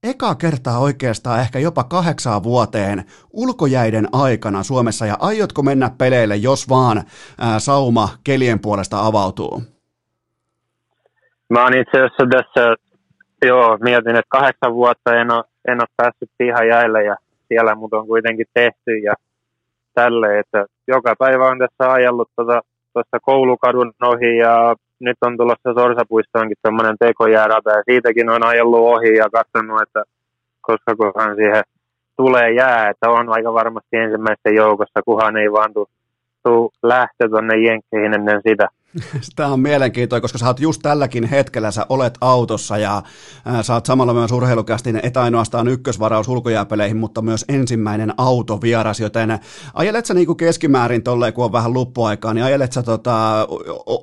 eka kertaa oikeastaan ehkä jopa kahdeksaan vuoteen ulkojäiden aikana Suomessa ja aiotko mennä peleille, jos vaan ää, sauma kelien puolesta avautuu? Mä oon itse asiassa tässä, joo, mietin, että kahdeksan vuotta en ole, en ole päässyt jäille ja siellä mut on kuitenkin tehty ja tälle, että joka päivä on tässä ajellut tuota, koulukadun ohi ja nyt on tulossa Sorsapuistoonkin semmoinen tekojäärata ja siitäkin on ajellut ohi ja katsonut, että koska kohan siihen tulee jää, että on aika varmasti ensimmäisten joukossa, kunhan ei vaan tule lähtö tuonne Jenkkeihin ennen sitä. Tämä on mielenkiintoista, koska sä oot just tälläkin hetkellä, sä olet autossa ja ää, sä oot samalla myös urheilukästin, et ainoastaan ykkösvaraus ulkojääpeleihin, mutta myös ensimmäinen autovieras, joten ajelet sä niinku keskimäärin tolleen, kun on vähän luppuaikaa, niin ajelet sä tota,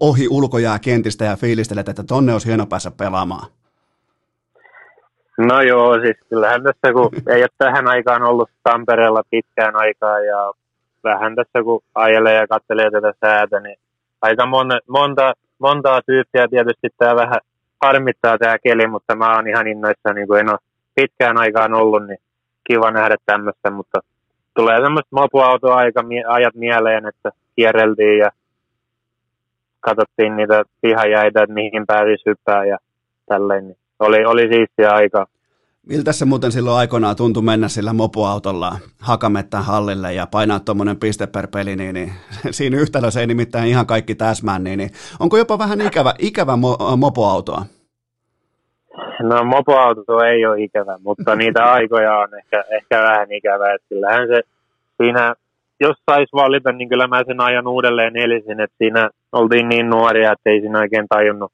ohi ulkojääkentistä ja fiilistelet, että tonne olisi hieno päässä pelaamaan? No joo, siis kyllähän tässä, kun ei ole tähän aikaan ollut Tampereella pitkään aikaa ja vähän tässä, kun ajelee ja katselee tätä säätä, niin aika mon, monta, montaa tyyppiä tietysti tämä vähän harmittaa tämä keli, mutta mä oon ihan innoissa, niin kuin en ole pitkään aikaan ollut, niin kiva nähdä tämmöistä, mutta tulee semmoista mopuautoaika ajat mieleen, että kierreltiin ja katsottiin niitä pihajäitä, että mihin pääsisi hyppää ja tälleen. Niin oli, oli siistiä aikaa. Miltä se muuten silloin aikoinaan tuntui mennä sillä mopoautolla Hakamettan hallille ja painaa tuommoinen piste per peli, niin, niin siinä yhtälössä ei nimittäin ihan kaikki täsmään, niin, niin onko jopa vähän ikävä, ikävä mo, mopoautoa? No mopoauto ei ole ikävä, mutta niitä aikoja on ehkä, ehkä vähän ikävä. Että kyllähän se siinä, jos saisi valita, niin kyllä mä sen ajan uudelleen elisin, että siinä oltiin niin nuoria, että ei siinä oikein tajunnut,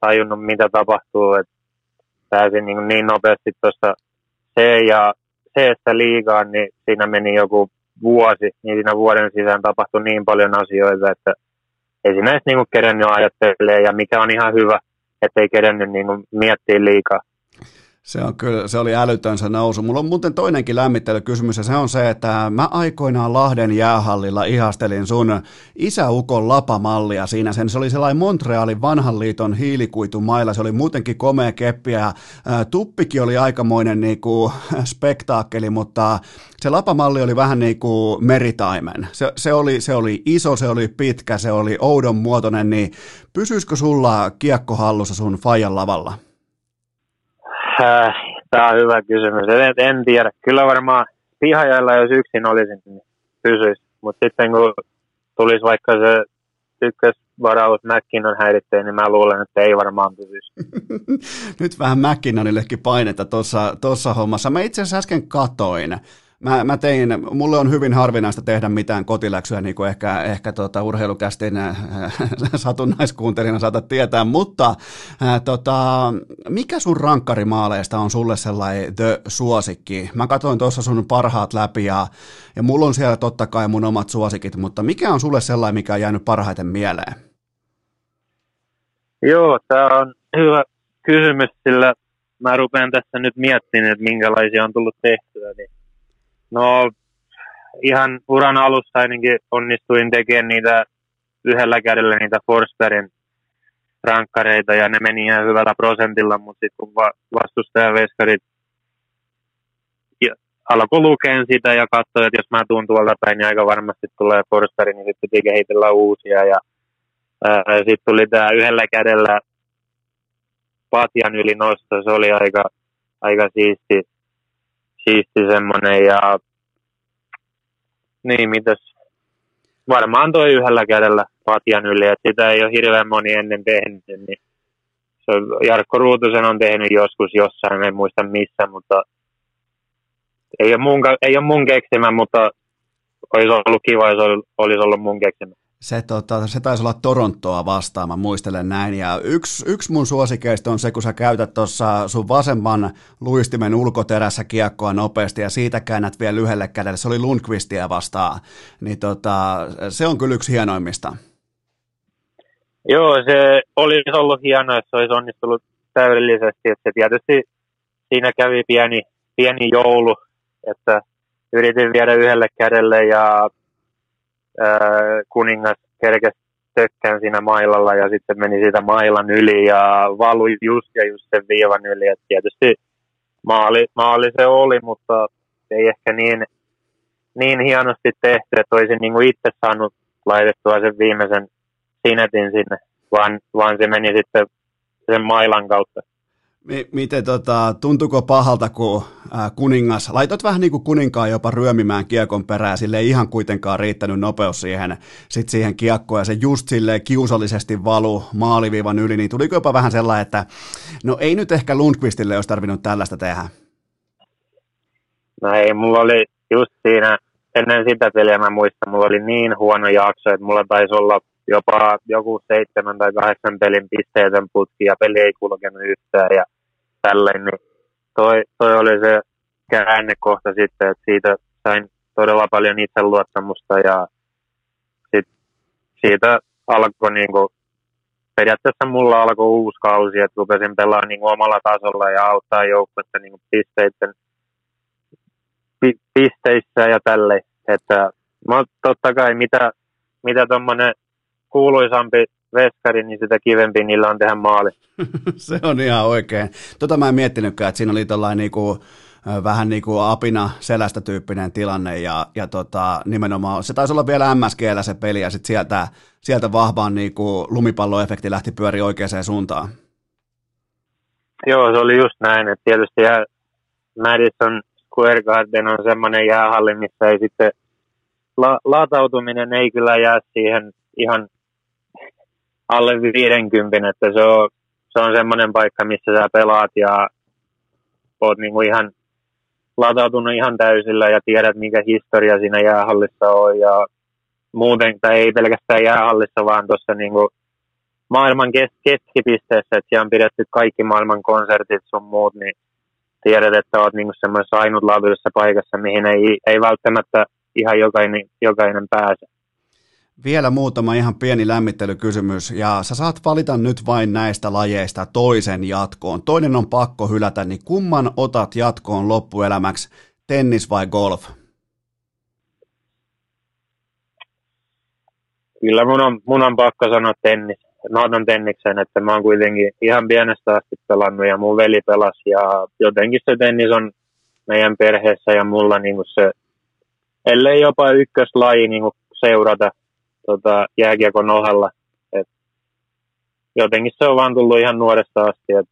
tajunnut mitä tapahtuu. Että pääsin niin, niin nopeasti tuossa C ja c liigaan, niin siinä meni joku vuosi, niin siinä vuoden sisään tapahtui niin paljon asioita, että ei siinä edes niin kerennyt ajattelemaan, ja mikä on ihan hyvä, että ei kerennyt niin miettiä liikaa. Se, on kyllä, se oli älytön se nousu. Mulla on muuten toinenkin lämmittelykysymys ja se on se, että mä aikoinaan Lahden jäähallilla ihastelin sun isäukon lapamallia siinä. Sen, se oli sellainen Montrealin vanhan liiton hiilikuitumailla. Se oli muutenkin komea keppi ja tuppikin oli aikamoinen niinku, spektaakkeli, mutta se lapamalli oli vähän niin kuin meritaimen. Se, se, oli, se oli iso, se oli pitkä, se oli oudon muotoinen, niin pysyisikö sulla kiekko hallussa sun fajan lavalla? Äh, Tämä on hyvä kysymys. En, en tiedä. Kyllä varmaan pihajalla, jos yksin olisin, niin pysyisi. Mutta sitten kun tulisi vaikka se ykkösvaraus McKinnon häiritsee, niin mä luulen, että ei varmaan pysyisi. Nyt vähän McKinnonillekin painetta tuossa hommassa. Mä itse asiassa äsken katoin mä, mä tein, mulle on hyvin harvinaista tehdä mitään kotiläksyä, niin kuin ehkä, ehkä tota, urheilukästin äh, satunnaiskuuntelijana saatat tietää, mutta äh, tota, mikä sun rankkarimaaleista on sulle sellainen the suosikki? Mä katsoin tuossa sun parhaat läpi ja, ja mulla on siellä totta kai mun omat suosikit, mutta mikä on sulle sellainen, mikä on jäänyt parhaiten mieleen? Joo, tämä on hyvä kysymys, sillä mä rupean tässä nyt miettimään, että minkälaisia on tullut tehtyä, niin No ihan uran alussa ainakin onnistuin tekemään niitä yhdellä kädellä niitä Forsbergin rankkareita ja ne meni ihan hyvällä prosentilla, mutta sitten kun vastustajaveskarit alkoi lukea sitä ja katsoi, että jos mä tuun tuolta päin, niin aika varmasti tulee Forsberg, niin sitten piti kehitellä uusia ja sitten tuli tämä yhdellä kädellä patjan yli nosto, se oli aika, aika siisti, siisti semmoinen ja niin mitäs varmaan toi yhdellä kädellä patjan yli, että sitä ei ole hirveän moni ennen tehnyt, niin se on, Jarkko Ruutusen on tehnyt joskus jossain, en muista missä, mutta ei ole mun, ei ole mun keksimä, mutta olisi ollut kiva, jos olisi ollut mun keksimä. Se, tota, se taisi olla Torontoa vastaan, mä muistelen näin. Ja yksi, yksi mun suosikeista on se, kun sä käytät tuossa sun vasemman luistimen ulkoterässä kiekkoa nopeasti ja siitä käännät vielä lyhyelle kädelle. Se oli Lundqvistia vastaan. Niin tota, se on kyllä yksi hienoimmista. Joo, se olisi ollut hienoa, että se olisi onnistunut täydellisesti. Että tietysti siinä kävi pieni, pieni joulu, että yritin viedä yhdelle kädelle ja kuningas kerkesi tökkään siinä mailalla ja sitten meni siitä mailan yli ja valui just ja just sen viivan yli. Et tietysti maali, maali se oli, mutta ei ehkä niin, niin hienosti tehty, että olisin niin kuin itse saanut laitettua sen viimeisen sinetin sinne, vaan, vaan se meni sitten sen mailan kautta. Miten tota, tuntuko pahalta, kun kuningas, laitot vähän niin kuin kuninkaan jopa ryömimään kiekon perään, sille ei ihan kuitenkaan riittänyt nopeus siihen, sit siihen kiekkoon, ja se just sille kiusallisesti valu maaliviivan yli, niin tuliko jopa vähän sellainen, että no ei nyt ehkä Lundqvistille olisi tarvinnut tällaista tehdä? No ei, mulla oli just siinä, ennen sitä peliä mä muistan, mulla oli niin huono jakso, että mulla taisi olla jopa joku seitsemän tai kahdeksan pelin pisteetön putki ja peli ei kulkenut yhtään ja tälleen, niin toi, toi oli se käännekohta sitten, että siitä sain todella paljon itseluottamusta ja sit siitä alkoi niin kuin, periaatteessa mulla alkoi uusi kausi, että rupesin pelaamaan niin omalla tasolla ja auttaa joukkuetta niin pisteiden, pi, pisteissä ja tälle. Että mä, totta kai mitä, mitä tuommoinen kuuluisampi veskari, niin sitä kivempi niillä on tehdä maali. se on ihan oikein. Tota mä en miettinytkään, että siinä oli tällainen niinku, vähän niin kuin apina selästä tyyppinen tilanne ja, ja tota, nimenomaan se taisi olla vielä MSGllä se peli ja sitten sieltä, sieltä vahvaan niin kuin lumipalloefekti lähti pyöri oikeaan suuntaan. Joo, se oli just näin, että tietysti jää, Madison Square Garden on semmoinen jäähalli, missä ei sitten la, latautuminen ei kyllä jää siihen ihan alle 50, että se on, se on semmoinen paikka, missä sä pelaat ja oot niinku ihan latautunut ihan täysillä ja tiedät, mikä historia siinä jäähallissa on ja muuten, tai ei pelkästään jäähallissa, vaan tuossa niinku maailman kes- keskipisteessä, että siellä on pidetty kaikki maailman konsertit sun muut, niin tiedät, että oot niinku semmoisessa ainutlaatuisessa paikassa, mihin ei, ei välttämättä ihan jokainen, jokainen pääse. Vielä muutama ihan pieni lämmittelykysymys, ja sä saat valita nyt vain näistä lajeista toisen jatkoon. Toinen on pakko hylätä, niin kumman otat jatkoon loppuelämäksi, tennis vai golf? Kyllä mun on, mun on pakko sanoa tennis. Mä otan tenniksen, että mä oon kuitenkin ihan pienestä asti pelannut ja mun veli pelasi ja jotenkin se tennis on meidän perheessä ja mulla niin se, ellei jopa ykköslaji niin seurata tota, jääkiekon ohella. Et jotenkin se on vaan tullut ihan nuoresta asti. Et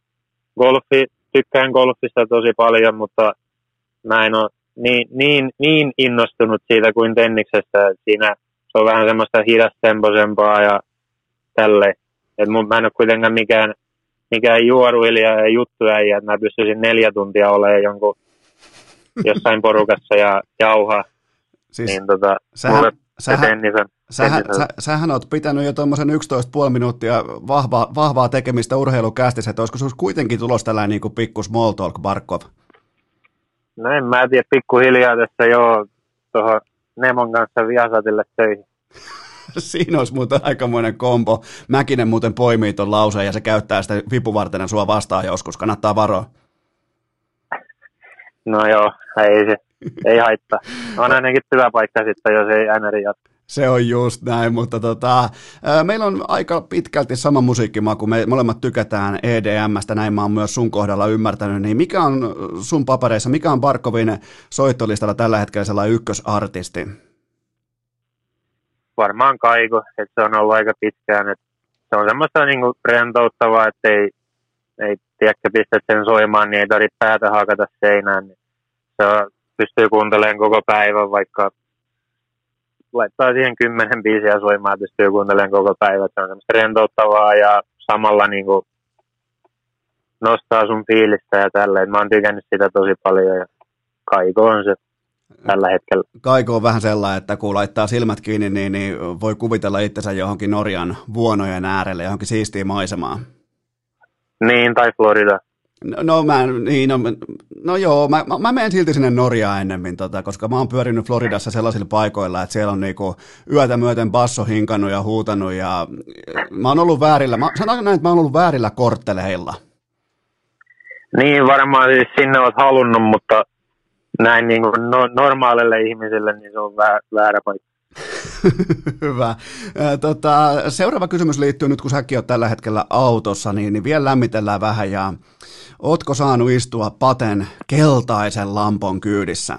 golfi, tykkään golfista tosi paljon, mutta mä en ole niin, niin, niin innostunut siitä kuin tenniksestä. Et siinä se on vähän semmoista hidastempoisempaa ja tälle. Et mun, mä en ole kuitenkaan mikään, mikään juoruilija ja juttuäijä, että mä pystyisin neljä tuntia olemaan jonkun jossain porukassa ja jauhaa. Siis niin tota, sähän, mulle sähän, tennis on Sähän, sä, sähän oot pitänyt jo tuommoisen 11,5 minuuttia vahvaa, vahvaa tekemistä urheilukästissä, että olisiko sinussa kuitenkin tulos tällainen niin kuin pikku small talk, Barkov? No en mä tiedä, pikkuhiljaa tässä jo tuohon Nemon kanssa Viasatille töihin. Siinä olisi muuten aikamoinen kombo. Mäkinen muuten poimii tuon lauseen ja se käyttää sitä vipuvartena sua vastaan joskus. Kannattaa varoa. No joo, ei se, ei haittaa. On ainakin hyvä paikka sitten, jos ei NR jatka. Se on just näin, mutta tota, meillä on aika pitkälti sama musiikkimaku. Me molemmat tykätään EDMstä, näin mä oon myös sun kohdalla ymmärtänyt. Niin mikä on sun papereissa, mikä on Barkovin soittolistalla tällä hetkellä sellainen ykkösartisti? Varmaan Kaiko, että se on ollut aika pitkään. Että se on semmoista niinku rentouttavaa, että ei, ei tiedäkö pistät sen soimaan, niin ei tarvitse päätä hakata seinään. Niin se pystyy kuuntelemaan koko päivän, vaikka laittaa siihen kymmenen biisiä soimaan pystyy kuuntelemaan koko päivä. Se on semmoista rentouttavaa ja samalla niin kuin nostaa sun fiilistä ja tälleen. Mä oon tykännyt sitä tosi paljon ja Kaiko on se tällä hetkellä. Kaiko on vähän sellainen, että kun laittaa silmät kiinni, niin, niin voi kuvitella itsensä johonkin Norjan vuonojen äärelle, johonkin siistiin maisemaan. Niin, tai Florida. No, no mä, niin, no, no joo, mä, mä, mä menen silti sinne Norjaan ennemmin, tota, koska mä oon pyörinyt Floridassa sellaisilla paikoilla, että siellä on niinku yötä myöten basso hinkannut ja huutanut ja mä oon ollut väärillä, mä, sanotaanko näin, että mä oon ollut väärillä kortteleilla. Niin, varmaan siis sinne olet halunnut, mutta näin niin kuin no, normaalille ihmiselle niin se on väärä, väärä paikka. Hyvä. Tota, seuraava kysymys liittyy nyt, kun säkin oot tällä hetkellä autossa, niin, niin vielä lämmitellään vähän. Ja ootko saanut istua Paten keltaisen lampon kyydissä?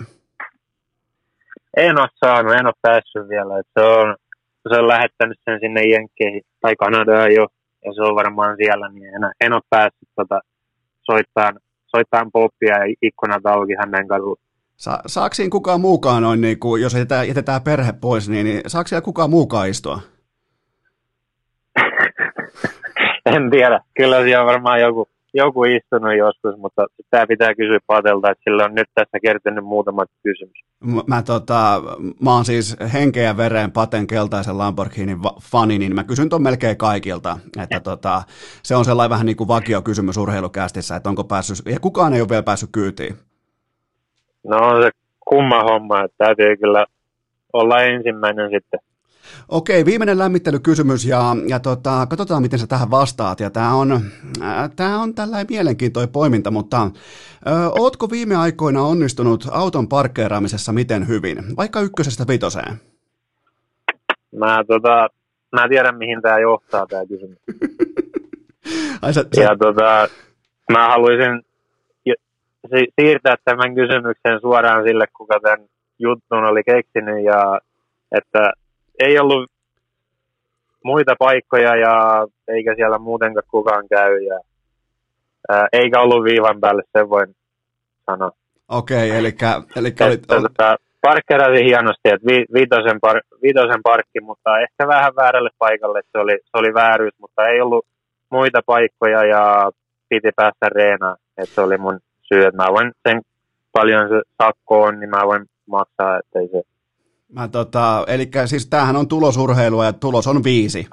En ole saanut, en ole päässyt vielä. Se, on, se on lähettänyt sen sinne Jenkkeihin tai Kanadaan jo, ja se on varmaan siellä, niin en, en ole päässyt tota, soittamaan, soittamaan poppia ja ikkunat auki hänen kadulla. Sa- saako siinä kukaan muukaan noin, niin kuin, jos jätetään, jätetään perhe pois, niin, niin saako siellä kukaan muukaan istua? en tiedä. Kyllä siellä on varmaan joku, joku istunut joskus, mutta tämä pitää kysyä Patelta, että sillä on nyt tässä kertynyt muutama kysymys. Mä, mä, tota, mä oon siis henkeä ja veren Paten keltaisen Lamborghinin fani, niin mä kysyn ton melkein kaikilta, että tota, se on sellainen vähän niin kuin vakio kysymys urheilukästissä, että onko päässyt, ja kukaan ei ole vielä päässyt kyytiin. No on se kumma homma, että täytyy kyllä olla ensimmäinen sitten. Okei, viimeinen lämmittelykysymys ja, ja tota, katsotaan, miten sä tähän vastaat. Ja tämä on, äh, tää on tällainen mielenkiintoinen poiminta, mutta äh, ootko viime aikoina onnistunut auton parkkeeraamisessa miten hyvin, vaikka ykkösestä vitoseen? Mä, tota, mä tiedän, mihin tämä johtaa, tämä kysymys. Ai sä, sä... Ja tota, mä haluaisin siirtää tämän kysymyksen suoraan sille, kuka tämän jutun oli keksinyt ja että ei ollut muita paikkoja ja eikä siellä muutenkaan kukaan käy ja ää, eikä ollut viivan päälle, sen voin sanoa. Okei, okay, eli, eli olit... Tota, parkkerasi hienosti, että vi, viitosen, par, viitosen parkki, mutta ehkä vähän väärälle paikalle, se oli, se oli vääryys, mutta ei ollut muita paikkoja ja piti päästä reenaan, että se oli mun syy, että mä voin sen paljon se sakko on, niin mä voin maksaa, ettei se... Mä tota, eli siis tämähän on tulosurheilua ja tulos on viisi.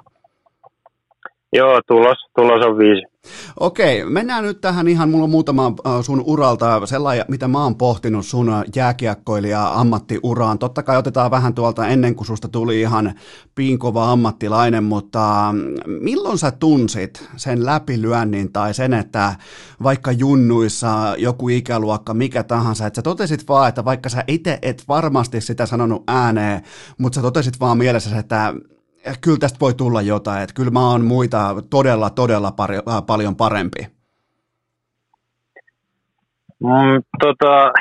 Joo, tulos, tulos on viisi. Okei, mennään nyt tähän ihan, mulla on muutama äh, sun uralta sellainen, mitä mä oon pohtinut sun jääkiekkoilija ammattiuraan. Totta kai otetaan vähän tuolta ennen kuin susta tuli ihan piinkova ammattilainen, mutta mm, milloin sä tunsit sen läpilyönnin tai sen, että vaikka junnuissa joku ikäluokka, mikä tahansa, että sä totesit vaan, että vaikka sä itse et varmasti sitä sanonut ääneen, mutta sä totesit vaan mielessä, että kyllä tästä voi tulla jotain, että kyllä mä oon muita todella, todella pari, äh, paljon parempi. Mm, tota,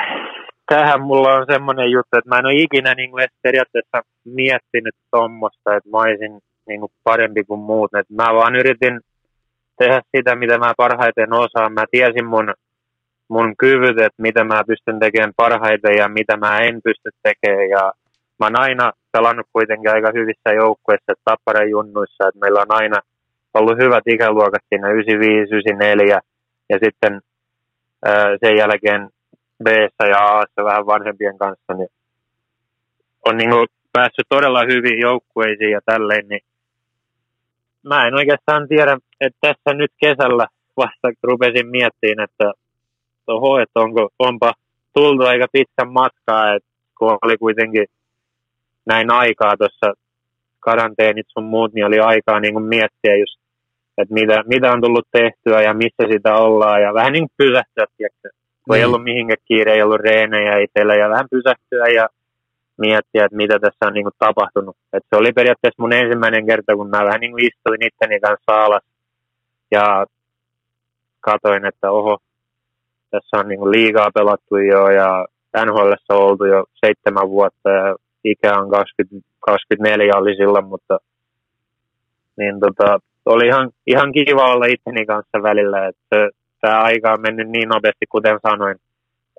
tähän mulla on semmoinen juttu, että mä en ole ikinä niin kuin periaatteessa miettinyt tuommoista, että mä olisin niin kuin parempi kuin muut. Et mä vaan yritin tehdä sitä, mitä mä parhaiten osaan. Mä tiesin mun, mun kyvyt, että mitä mä pystyn tekemään parhaiten ja mitä mä en pysty tekemään. Ja mä oon aina pelannut kuitenkin aika hyvissä joukkueissa, Tapparan junnuissa, että meillä on aina ollut hyvät ikäluokat siinä 95, 94 ja sitten ää, sen jälkeen b ja a vähän vanhempien kanssa, niin on niin kuin päässyt todella hyvin joukkueisiin ja tälleen, niin mä en oikeastaan tiedä, että tässä nyt kesällä vasta rupesin miettimään, että oho, että onko, onpa tultu aika pitkän matkaa, että kun oli kuitenkin näin aikaa tuossa karanteenit sun muut, niin oli aikaa niin kuin miettiä just, että mitä, mitä on tullut tehtyä ja missä sitä ollaan ja vähän niin kuin pysähtyä, tiedätkö? kun mm. ei niin. ollut mihinkään kiire, ei ollut reenejä itsellä ja vähän pysähtyä ja miettiä, että mitä tässä on niin kuin tapahtunut. Et se oli periaatteessa mun ensimmäinen kerta, kun mä vähän niin kuin istuin itteni kanssa alas ja katoin, että oho, tässä on niin kuin liigaa pelattu jo ja NHL on oltu jo seitsemän vuotta ja ikä on 20, 24 oli silloin, mutta niin tota, oli ihan, ihan kiva olla itteni kanssa välillä, että tämä aika on mennyt niin nopeasti, kuten sanoin,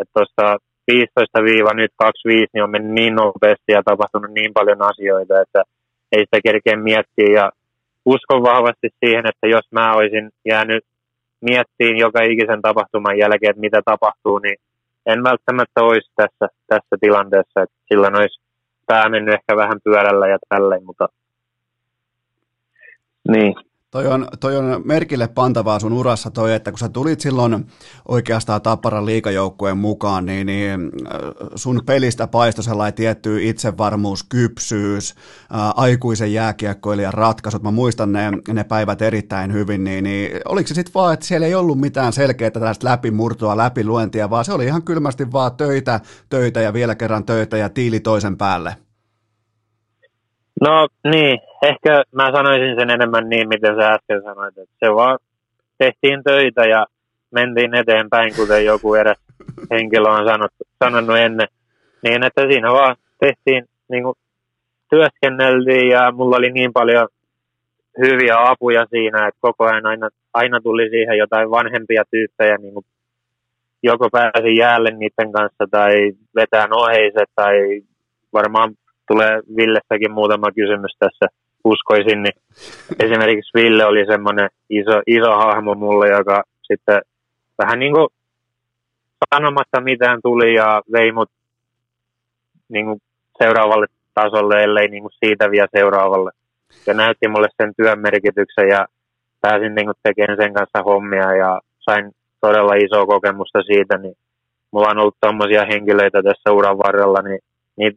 että tuosta 15 nyt 25 niin on mennyt niin nopeasti ja tapahtunut niin paljon asioita, että ei sitä kerkeä miettiä. Ja uskon vahvasti siihen, että jos mä olisin jäänyt miettiin joka ikisen tapahtuman jälkeen, että mitä tapahtuu, niin en välttämättä olisi tässä, tässä tilanteessa, että silloin olisi pää mennyt ehkä vähän pyörällä ja tälleen, mutta niin. Toi on, toi on merkille pantavaa sun urassa toi, että kun sä tulit silloin oikeastaan Tapparan liikajoukkueen mukaan, niin, niin äh, sun pelistä paistoi sellainen tietty itsevarmuus, kypsyys, ää, äh, aikuisen jääkiekkoilijan ratkaisut. Mä muistan ne, ne päivät erittäin hyvin, niin, niin oliko se sitten vaan, että siellä ei ollut mitään selkeää tällaista läpimurtoa, läpiluentia, vaan se oli ihan kylmästi vaan töitä, töitä ja vielä kerran töitä ja tiili toisen päälle? No niin, ehkä mä sanoisin sen enemmän niin, miten sä äsken sanoit, että se vaan tehtiin töitä ja mentiin eteenpäin, kuten joku eräs henkilö on sanottu, sanonut ennen. Niin, että siinä vaan tehtiin, niin kuin, työskenneltiin ja mulla oli niin paljon hyviä apuja siinä, että koko ajan aina, aina tuli siihen jotain vanhempia tyyppejä, niin kuin joko pääsi jäälle niiden kanssa tai vetää oheiset tai varmaan tulee Villestäkin muutama kysymys tässä, uskoisin, niin esimerkiksi Ville oli semmoinen iso, iso hahmo mulle, joka sitten vähän niin kuin sanomatta mitään tuli ja vei mut niin kuin seuraavalle tasolle, ellei niin kuin siitä vielä seuraavalle. Ja näytti mulle sen työn merkityksen ja pääsin niin kuin tekemään sen kanssa hommia ja sain todella isoa kokemusta siitä, niin mulla on ollut tommosia henkilöitä tässä uran varrella, niin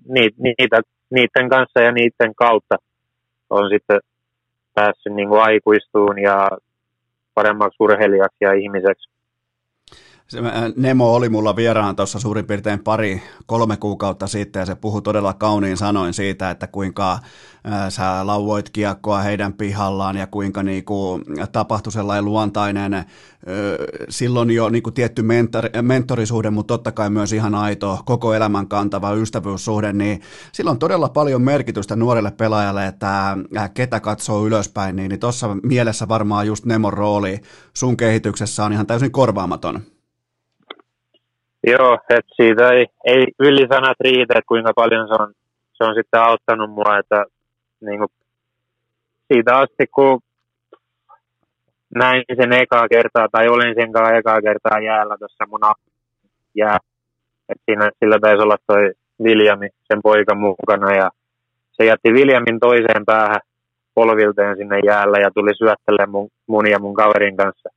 niitä, niitä niiden kanssa ja niiden kautta on sitten päässyt niin kuin aikuistuun ja paremmaksi urheilijaksi ja ihmiseksi. Se, Nemo oli mulla vieraan tuossa suurin piirtein pari, kolme kuukautta sitten ja se puhui todella kauniin sanoin siitä, että kuinka sä lauvoit kiekkoa heidän pihallaan ja kuinka niinku, tapahtui sellainen luontainen silloin jo niinku tietty mentor, mentorisuhde, mutta totta kai myös ihan aito koko elämän kantava ystävyyssuhde, niin sillä on todella paljon merkitystä nuorelle pelaajalle, että ketä katsoo ylöspäin, niin, niin tuossa mielessä varmaan just Nemon rooli sun kehityksessä on ihan täysin korvaamaton. Joo, että siitä ei, ei ylisanat riitä, että kuinka paljon se on, se on sitten auttanut mua, että niin kuin, siitä asti kun näin sen ekaa kertaa, tai olin sen kanssa ekaa kertaa jäällä tuossa mun jää, että siinä, sillä taisi olla toi Viljami, sen poika mukana, ja se jätti Viljamin toiseen päähän polvilteen sinne jäällä ja tuli syöttelemään mun, mun ja mun kaverin kanssa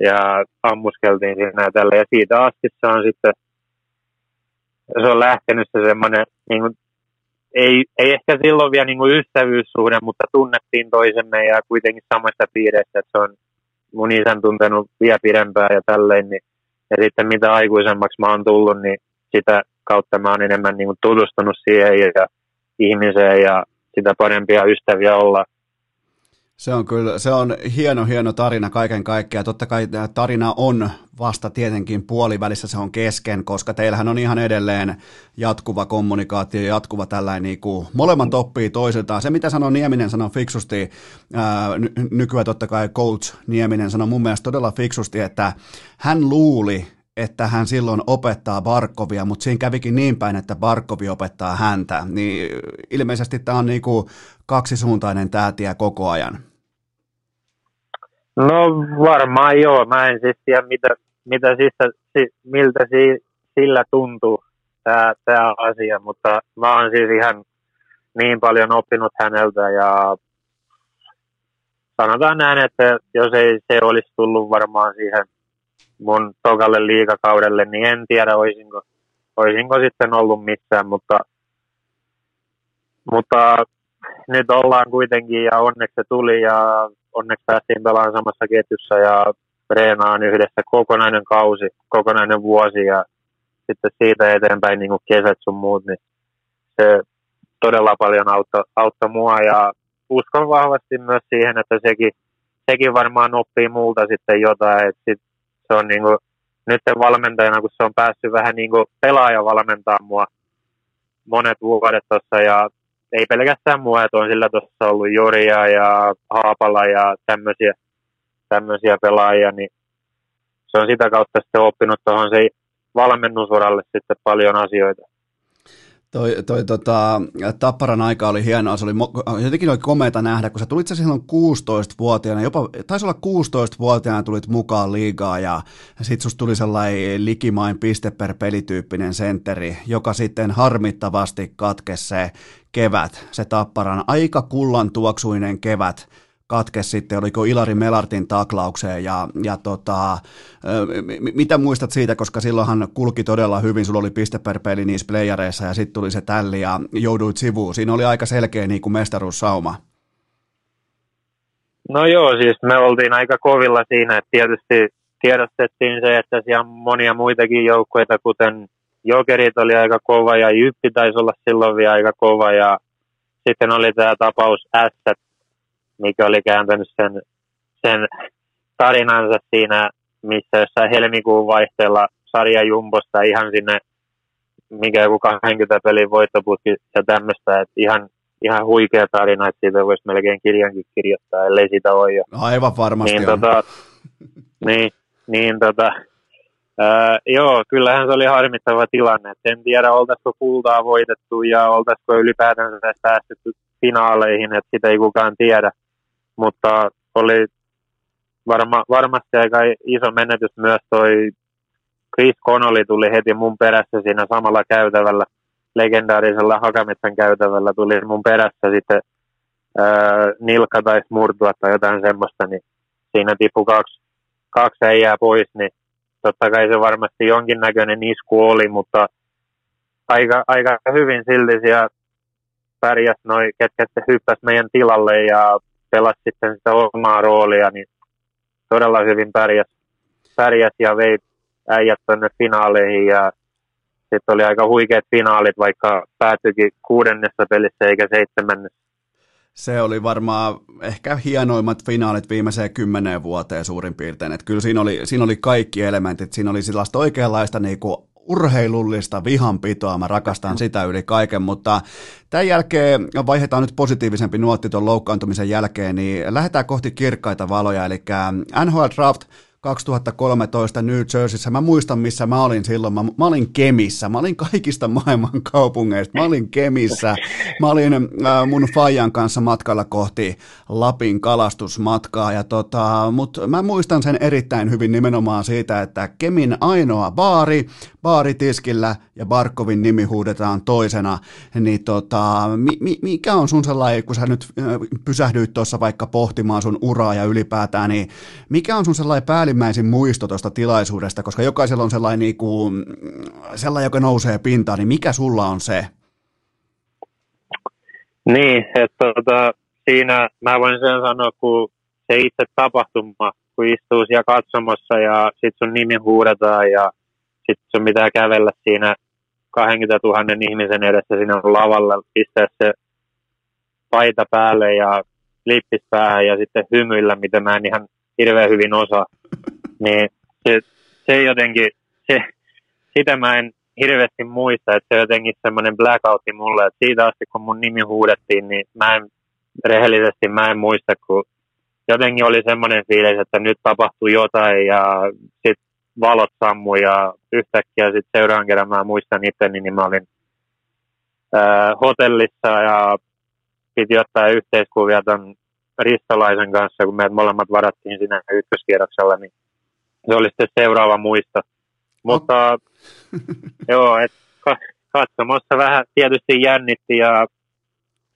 ja ammuskeltiin siinä ja tällä. Ja siitä asti se on sitten, se on lähtenyt se semmoinen, niin kuin, ei, ei ehkä silloin vielä niin kuin ystävyyssuhde, mutta tunnettiin toisemme ja kuitenkin samasta piireistä, että se on mun isän tuntenut vielä pidempään ja tälleen. Niin, ja sitten mitä aikuisemmaksi mä oon tullut, niin sitä kautta mä oon enemmän niin kuin tutustunut siihen ja ihmiseen ja sitä parempia ystäviä olla se on kyllä, se on hieno, hieno tarina kaiken kaikkiaan. Totta kai tarina on vasta tietenkin puolivälissä se on kesken, koska teillähän on ihan edelleen jatkuva kommunikaatio, jatkuva tällainen niin kuin, molemmat oppii toisiltaan. Se mitä sanoi Nieminen sanoi fiksusti, ää, nykyään totta kai coach Nieminen sanoi mun mielestä todella fiksusti, että hän luuli, että hän silloin opettaa Barkovia, mutta siinä kävikin niin päin, että Barkovi opettaa häntä. Niin ilmeisesti tämä on niin kuin kaksisuuntainen tämä tie koko ajan. No varmaan joo. Mä en siis tiedä, mitä, mitä sistä, si, miltä si, sillä tuntuu tämä, tämä asia, mutta mä oon siis ihan niin paljon oppinut häneltä ja sanotaan näin, että jos ei se olisi tullut varmaan siihen mun tokalle liikakaudelle, niin en tiedä, olisinko, olisinko sitten ollut missään, mutta, mutta nyt ollaan kuitenkin ja onneksi se tuli ja onneksi päästiin pelaamaan samassa ketjussa ja treenaan yhdessä kokonainen kausi, kokonainen vuosi ja sitten siitä eteenpäin niin kuin kesät sun muut, niin se todella paljon auttoi, auttoi mua ja uskon vahvasti myös siihen, että sekin, sekin varmaan oppii multa sitten jotain, että sit se on niin kuin, nyt valmentajana, kun se on päässyt vähän niin kuin pelaaja valmentaa mua monet vuodet tuossa ja ei pelkästään mua, että on sillä tuossa ollut Joria ja Haapala ja tämmöisiä, tämmöisiä pelaajia, niin se on sitä kautta sitten oppinut tuohon se valmennusuralle sitten paljon asioita. Toi, toi tota, Tapparan aika oli hienoa, se oli jotenkin oli komeita nähdä, kun sä tulit sä silloin 16-vuotiaana, jopa taisi olla 16-vuotiaana tulit mukaan liigaa ja sit susta tuli sellainen likimain piste per pelityyppinen sentteri, joka sitten harmittavasti katkesi se kevät, se Tapparan aika kullan tuoksuinen kevät, katkesi sitten, oliko Ilari Melartin taklaukseen ja, ja tota, mitä muistat siitä, koska silloinhan kulki todella hyvin, sulla oli piste per peli niissä playareissa ja sitten tuli se tälli ja jouduit sivuun. Siinä oli aika selkeä niin kuin mestaruussauma. No joo, siis me oltiin aika kovilla siinä, että tietysti tiedostettiin se, että siellä on monia muitakin joukkueita, kuten Jokerit oli aika kova ja Jyppi taisi olla silloin vielä aika kova ja sitten oli tämä tapaus S, mikä oli kääntänyt sen, sen tarinansa siinä, missä jossain helmikuun vaihteella sarja Jumbosta ihan sinne, mikä joku 20 pelin voittoputki ja tämmöistä, että ihan, ihan huikea tarina, että siitä voisi melkein kirjankin kirjoittaa, ellei sitä ole jo. Aivan varmasti niin, on. Tota, niin, niin tota, ää, joo, kyllähän se oli harmittava tilanne. En tiedä, oltaisiko kultaa voitettu ja oltaisiko ylipäätänsä päästetty finaaleihin, että sitä ei kukaan tiedä mutta oli varma, varmasti aika iso menetys myös toi Chris Connolly tuli heti mun perässä siinä samalla käytävällä, legendaarisella Hakametsän käytävällä tuli mun perässä sitten ää, nilkka tai murtua tai jotain semmoista, niin siinä tippui kaksi, kaksi äijää pois, niin totta kai se varmasti jonkinnäköinen isku oli, mutta aika, aika hyvin silti siellä pärjäs noi, ketkä hyppäs meidän tilalle ja pelasi sitten sitä omaa roolia, niin todella hyvin pärjäs, pärjäs ja vei äijät tuonne finaaleihin ja sitten oli aika huikeat finaalit, vaikka päätyikin kuudennessa pelissä eikä seitsemännessä. Se oli varmaan ehkä hienoimmat finaalit viimeiseen kymmeneen vuoteen suurin piirtein. Että kyllä siinä oli, siinä oli kaikki elementit. Siinä oli sellaista oikeanlaista niinku urheilullista vihanpitoa, mä rakastan sitä yli kaiken, mutta tämän jälkeen vaihdetaan nyt positiivisempi nuotti tuon loukkaantumisen jälkeen, niin lähdetään kohti kirkkaita valoja, eli NHL Draft 2013 New Jerseyssä. Mä muistan, missä mä olin silloin. Mä, mä olin Kemissä. Mä olin kaikista maailman kaupungeista. Mä olin Kemissä. Mä olin äh, mun Fajan kanssa matkalla kohti Lapin kalastusmatkaa. Ja tota, mut mä muistan sen erittäin hyvin nimenomaan siitä, että Kemin ainoa baari, baaritiskillä ja Barkovin nimi huudetaan toisena. Niin tota, mi, mi, mikä on sun sellainen, kun sä nyt äh, pysähdyit tuossa vaikka pohtimaan sun uraa ja ylipäätään, niin mikä on sun sellainen päällimmäisin muisto tuosta tilaisuudesta, koska jokaisella on sellainen, niin kuin, sellainen, joka nousee pintaan, niin mikä sulla on se? Niin, että tota, siinä mä voin sen sanoa, kun se itse tapahtuma, kun istuu siellä katsomassa ja sit sun nimi huudetaan ja sit sun pitää kävellä siinä 20 000 ihmisen edessä siinä lavalla, pistää se paita päälle ja lippis päähän ja sitten hymyillä, mitä mä en ihan hirveän hyvin osaa. Niin se, se jotenkin, se, sitä mä en hirveästi muista, että se jotenkin semmoinen blackoutti mulle, että siitä asti kun mun nimi huudettiin, niin mä en, rehellisesti mä en muista, kun jotenkin oli semmoinen fiilis, että nyt tapahtui jotain ja sitten valot sammu ja yhtäkkiä sitten seuraavan kerran mä muistan itse, niin mä olin ää, hotellissa ja piti ottaa yhteiskuvia ton Ristolaisen kanssa, kun meidät molemmat varattiin siinä ykköskierroksella, niin se oli sitten seuraava muisto. Mutta joo, et katsomassa vähän tietysti jännitti ja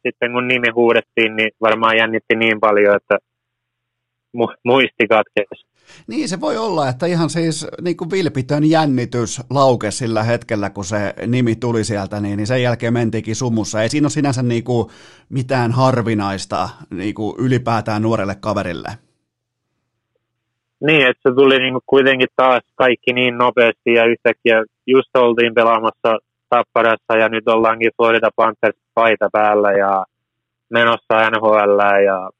sitten kun nimi huudettiin, niin varmaan jännitti niin paljon, että mu- muisti katkesi. Niin se voi olla, että ihan siis niin kuin vilpitön jännitys lauke sillä hetkellä, kun se nimi tuli sieltä, niin, niin sen jälkeen mentiinkin sumussa. Ei siinä ole sinänsä niin kuin mitään harvinaista niin kuin ylipäätään nuorelle kaverille. Niin, että se tuli niinku kuitenkin taas kaikki niin nopeasti ja yhtäkkiä just oltiin pelaamassa Tapparassa ja nyt ollaankin Florida Panthers paita päällä ja menossa NHL ja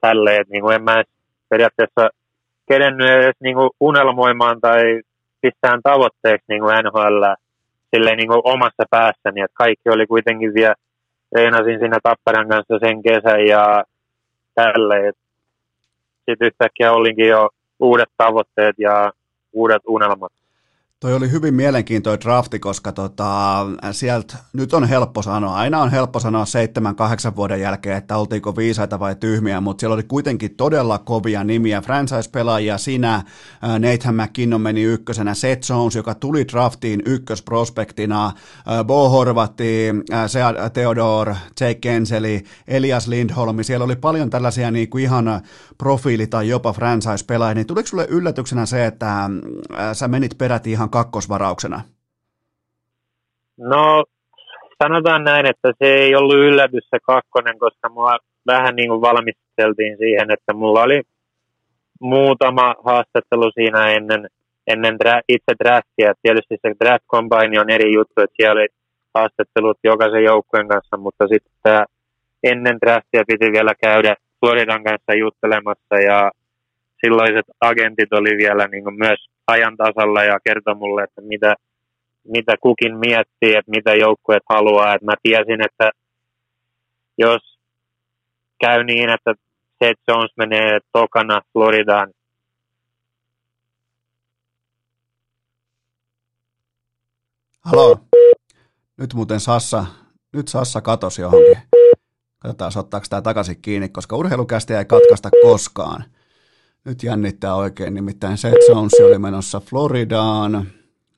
tälleen. Niin kuin en mä periaatteessa kedennyt edes niin kuin unelmoimaan tai pistään tavoitteeksi niin kuin NHL silleen niin kuin omassa päässäni, että kaikki oli kuitenkin vielä, reenasin siinä Tapparan kanssa sen kesän ja tälleen. Sitten yhtäkkiä olinkin jo uudet tavoitteet ja uudet unelmat. Toi oli hyvin mielenkiintoinen drafti, koska tota, sieltä nyt on helppo sanoa, aina on helppo sanoa seitsemän, kahdeksan vuoden jälkeen, että oltiinko viisaita vai tyhmiä, mutta siellä oli kuitenkin todella kovia nimiä, franchise-pelaajia, sinä, Nathan McKinnon meni ykkösenä, Seth Jones, joka tuli draftiin ykkösprospektina, Bo Horvatti, Theodore, Jake Kenseli, Elias Lindholm, siellä oli paljon tällaisia niin kuin ihan profiili- tai jopa franchise-pelaajia, niin tuliko sulle yllätyksenä se, että sä menit peräti ihan kakkosvarauksena? No, sanotaan näin, että se ei ollut yllätys se kakkonen, koska mua vähän niin kuin valmisteltiin siihen, että mulla oli muutama haastattelu siinä ennen, ennen dra- itse draftia. Tietysti se draft combine on eri juttu, että siellä oli haastattelut jokaisen joukkueen kanssa, mutta sitten ennen draftia piti vielä käydä Floridan kanssa juttelemassa ja silloiset agentit oli vielä niin kuin myös ajan tasalla ja kertoi mulle, että mitä, mitä kukin miettii, että mitä joukkueet haluaa. Että mä tiesin, että jos käy niin, että Seth Jones menee tokana Floridaan, Halo. Nyt muuten Sassa, nyt Sassa katosi johonkin. Katsotaan, ottaako tämä takaisin kiinni, koska urheilukästi ei katkaista koskaan. Nyt jännittää oikein, nimittäin Seth Jones oli menossa Floridaan.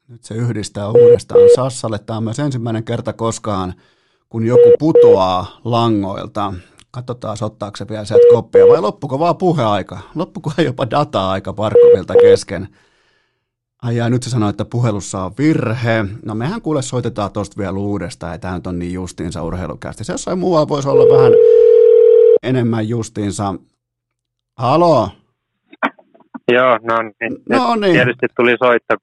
Nyt se yhdistää uudestaan Sassalle. Tämä on myös ensimmäinen kerta koskaan, kun joku putoaa langoilta. Katsotaan, ottaako se vielä sieltä koppia vai loppuko vaan puheaika? Loppuko jopa data-aika Parkovilta kesken? Ai jaa, nyt se sanoi, että puhelussa on virhe. No mehän kuule soitetaan tosta vielä uudestaan, ja tämä nyt on niin justiinsa urheilukästi. Se jossain muualla voisi olla vähän enemmän justiinsa. Halo? Joo, no niin. No niin. Tietysti tuli soittaa.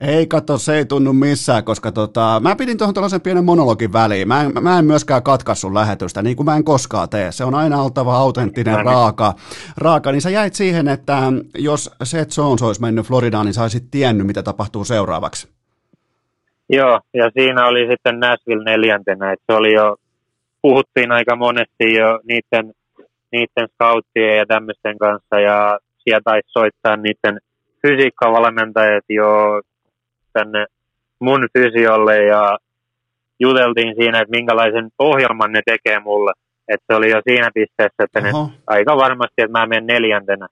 Ei kato, se ei tunnu missään, koska tota, mä pidin tuohon tällaisen pienen monologin väliin. Mä en, mä en myöskään katka sun lähetystä, niin kuin mä en koskaan tee. Se on aina oltava autenttinen, No niin. raaka, raaka. Niin sä jäit siihen, että jos Seth Jones olisi mennyt Floridaan, niin sä olisit tiennyt, mitä tapahtuu seuraavaksi. Joo, ja siinä oli sitten Nashville neljäntenä, että se oli jo, puhuttiin aika monesti jo niiden, niiden scouttien ja tämmöisten kanssa, ja siellä taisi soittaa niiden fysiikkavalmentajat jo tänne mun fysiolle, ja juteltiin siinä, että minkälaisen ohjelman ne tekee mulle. Että se oli jo siinä pisteessä, että ne Oho. aika varmasti, että mä menen neljäntenä.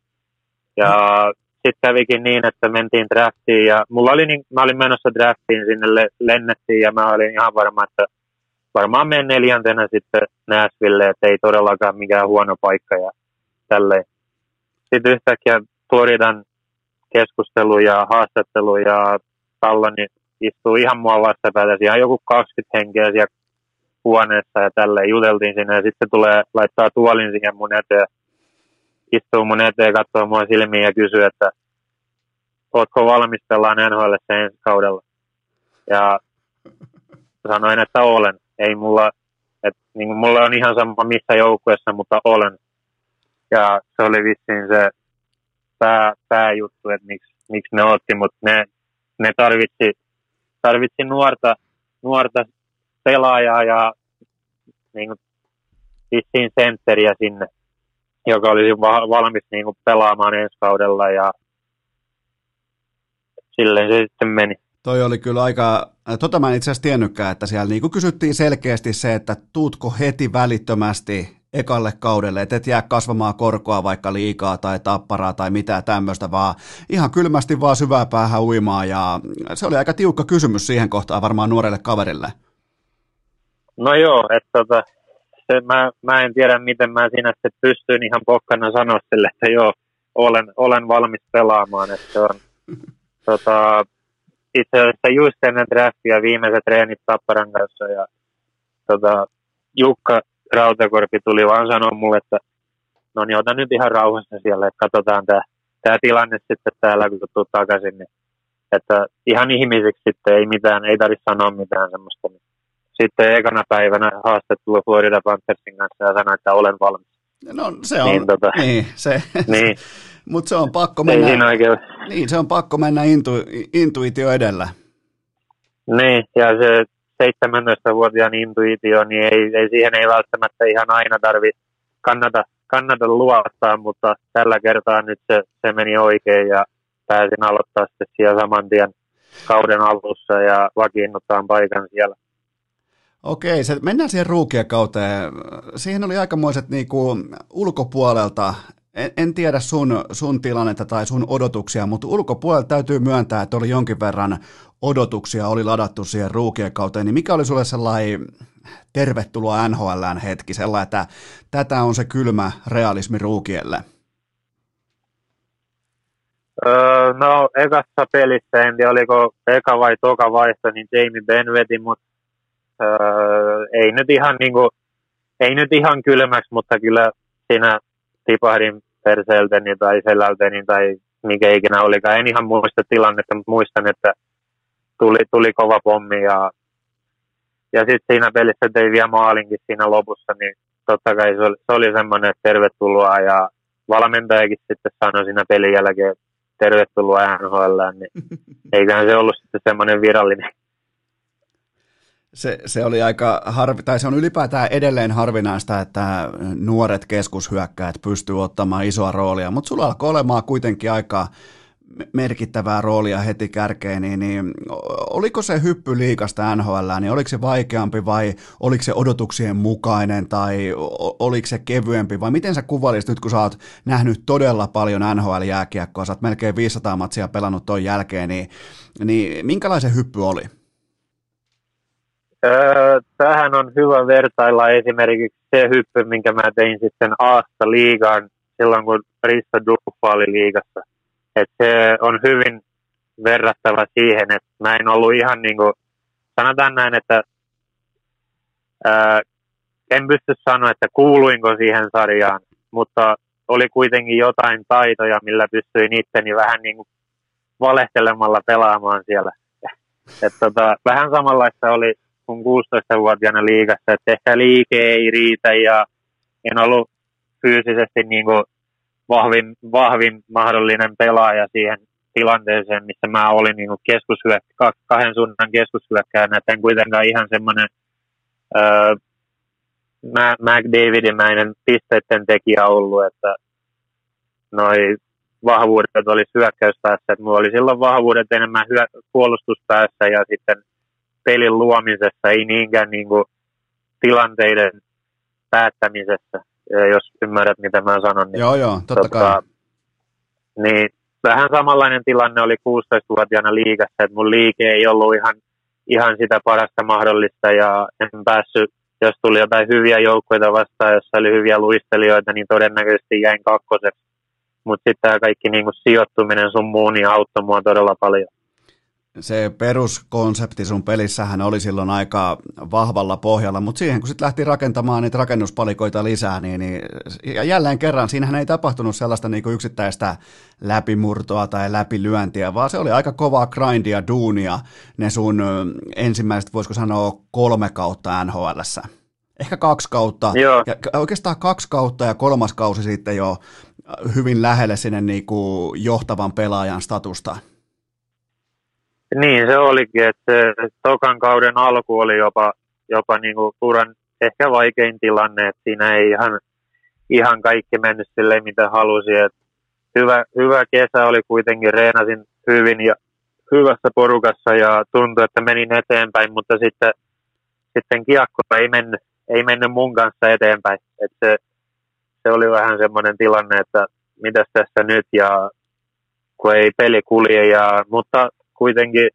Ja sitten kävikin niin, että mentiin draftiin ja mulla oli niin, mä olin menossa draftiin, sinne le- lennettiin ja mä olin ihan varma, että varmaan menen neljäntenä sitten Nashville, että ei todellakaan mikään huono paikka ja tälleen. Sitten yhtäkkiä Floridan keskustelu ja haastattelu ja Talloni istuu ihan mua vastapäätä, ihan joku 20 henkeä siellä huoneessa ja tälleen juteltiin sinne ja sitten tulee laittaa tuolin siihen mun eteen istuu mun eteen, katsoo mua silmiin ja kysyy, että ootko valmis pelaamaan NHL ensi kaudella. Ja sanoin, että olen. Ei mulla, että niin mulla on ihan sama missä joukkueessa, mutta olen. Ja se oli vissiin se pää, pääjuttu, että miksi, miksi ne otti, mutta ne, ne tarvitsi, tarvitsi nuorta, nuorta pelaajaa ja niin kuin, vissiin sentteriä sinne joka olisi va- valmis niin kuin pelaamaan ensi kaudella ja silleen se sitten meni. Toi oli kyllä aika, tota mä en itse asiassa tiennytkään, että siellä niin kysyttiin selkeästi se, että tuutko heti välittömästi ekalle kaudelle, että et jää kasvamaan korkoa vaikka liikaa tai tapparaa tai mitään tämmöistä, vaan ihan kylmästi vaan syvää päähän uimaan ja se oli aika tiukka kysymys siihen kohtaan varmaan nuorelle kaverille. No joo, että tota, se, mä, mä, en tiedä miten mä siinä sitten pystyin ihan pokkana sanoa sille, että joo, olen, olen valmis pelaamaan, että se on tota, itse asiassa just ennen draftia viimeiset treenit Tapparan kanssa ja tota, Jukka Rautakorpi tuli vaan sanoa mulle, että no niin, ota nyt ihan rauhassa siellä, että katsotaan tämä tää tilanne sitten täällä, kun tulet takaisin, niin että ihan ihmiseksi sitten ei mitään, ei tarvitse sanoa mitään semmoista. Niin sitten ekana päivänä haastattelu Florida Panthersin kanssa ja sanoi, että olen valmis. No se on, Niin, tota. niin, se, Niin, mutta se on pakko mennä, oikein. niin, se on pakko mennä intu, intuitio edellä. Niin, ja se 17-vuotiaan intuitio, niin ei, ei, siihen ei välttämättä ihan aina tarvi kannata, kannata luottaa, mutta tällä kertaa nyt se, se meni oikein ja pääsin aloittaa sitten siellä saman tien, kauden alussa ja vakiinnuttaa paikan siellä. Okei, se, mennään siihen ruukien kauteen. Siihen oli aikamoiset niinku, ulkopuolelta, en, en tiedä sun, sun tilannetta tai sun odotuksia, mutta ulkopuolelta täytyy myöntää, että oli jonkin verran odotuksia, oli ladattu siihen ruukien kauteen. Niin mikä oli sulle sellainen tervetuloa NHLään hetki, sellainen, että tätä on se kylmä realismi ruukielle? Öö, no, ekassa pelissä, en tiedä oliko eka vai toka vaihto, niin Jamie Benn veti, mutta öö, ei nyt ihan niinku, ei nyt ihan kylmäksi, mutta kyllä siinä tipahdin perseeltäni tai selältäni tai mikä ikinä olikaan. En ihan muista tilannetta, mutta muistan, että tuli, tuli kova pommi ja, ja sitten siinä pelissä tein vielä maalinkin siinä lopussa, niin totta kai se oli, se oli semmoinen, että tervetuloa ja valmentajakin sitten sanoi siinä pelin jälkeen, tervetuloa NHL, niin eiköhän se ollut sitten semmoinen virallinen se, se oli aika harvi, tai se on ylipäätään edelleen harvinaista, että nuoret keskushyökkäät pystyy ottamaan isoa roolia, mutta sulla alkoi olemaan kuitenkin aika merkittävää roolia heti kärkeen, niin, niin oliko se hyppy liikasta NHL, niin oliko se vaikeampi vai oliko se odotuksien mukainen tai oliko se kevyempi vai miten sä kuvailisit nyt, kun sä oot nähnyt todella paljon NHL-jääkiekkoa, sä oot melkein 500 matsia pelannut ton jälkeen, niin, niin minkälaisen hyppy oli? Öö, tähän on hyvä vertailla esimerkiksi se hyppy, minkä mä tein sitten Aasta liigaan silloin, kun Rista Duffa oli liigassa. Et se on hyvin verrattava siihen, että mä en ollut ihan niin kuin, sanotaan näin, että ää, en pysty sanoa, että kuuluinko siihen sarjaan, mutta oli kuitenkin jotain taitoja, millä pystyin itteni vähän niin kuin valehtelemalla pelaamaan siellä. Et tota, vähän samanlaista oli kun 16-vuotiaana liigassa, että ehkä liike ei riitä ja en ollut fyysisesti niin kuin vahvin, vahvin mahdollinen pelaaja siihen tilanteeseen, missä mä olin niin kahden suunnan keskushyökkäjänä, että en kuitenkaan ihan semmoinen McDavidimäinen pisteiden tekijä ollut, että noi vahvuudet oli hyökkäyspäässä, että mulla oli silloin vahvuudet enemmän hyö- puolustuspäässä ja sitten pelin luomisessa, ei niinkään niin kuin tilanteiden päättämisessä, jos ymmärrät, mitä mä sanon. Niin, joo, joo, totta tota, kai. Niin, vähän samanlainen tilanne oli 16-vuotiaana liigassa, että mun liike ei ollut ihan, ihan sitä parasta mahdollista ja en päässyt, jos tuli jotain hyviä joukkoja vastaan, jossa oli hyviä luistelijoita, niin todennäköisesti jäin kakkoseksi. Mutta sitten tämä kaikki niin kuin sijoittuminen sun muun niin auttoi mua todella paljon se peruskonsepti sun pelissähän oli silloin aika vahvalla pohjalla, mutta siihen kun sitten lähti rakentamaan niitä rakennuspalikoita lisää, niin, niin ja jälleen kerran siinähän ei tapahtunut sellaista niin kuin yksittäistä läpimurtoa tai läpilyöntiä, vaan se oli aika kovaa grindia, duunia ne sun ensimmäiset, voisiko sanoa, kolme kautta NHLssä. Ehkä kaksi kautta, Joo. ja oikeastaan kaksi kautta ja kolmas kausi sitten jo hyvin lähelle sinne niin kuin johtavan pelaajan statusta. Niin se olikin, että se tokan kauden alku oli jopa, jopa niin kuin uran ehkä vaikein tilanne, että siinä ei ihan, ihan kaikki mennyt silleen, mitä halusi. Että hyvä, hyvä kesä oli kuitenkin, reenasin hyvin ja hyvässä porukassa ja tuntui, että menin eteenpäin, mutta sitten, sitten kiekko ei mennyt, ei mennyt mun kanssa eteenpäin. Että se, se oli vähän semmoinen tilanne, että mitäs tässä nyt ja kun ei peli kulje. Ja, mutta kuitenkin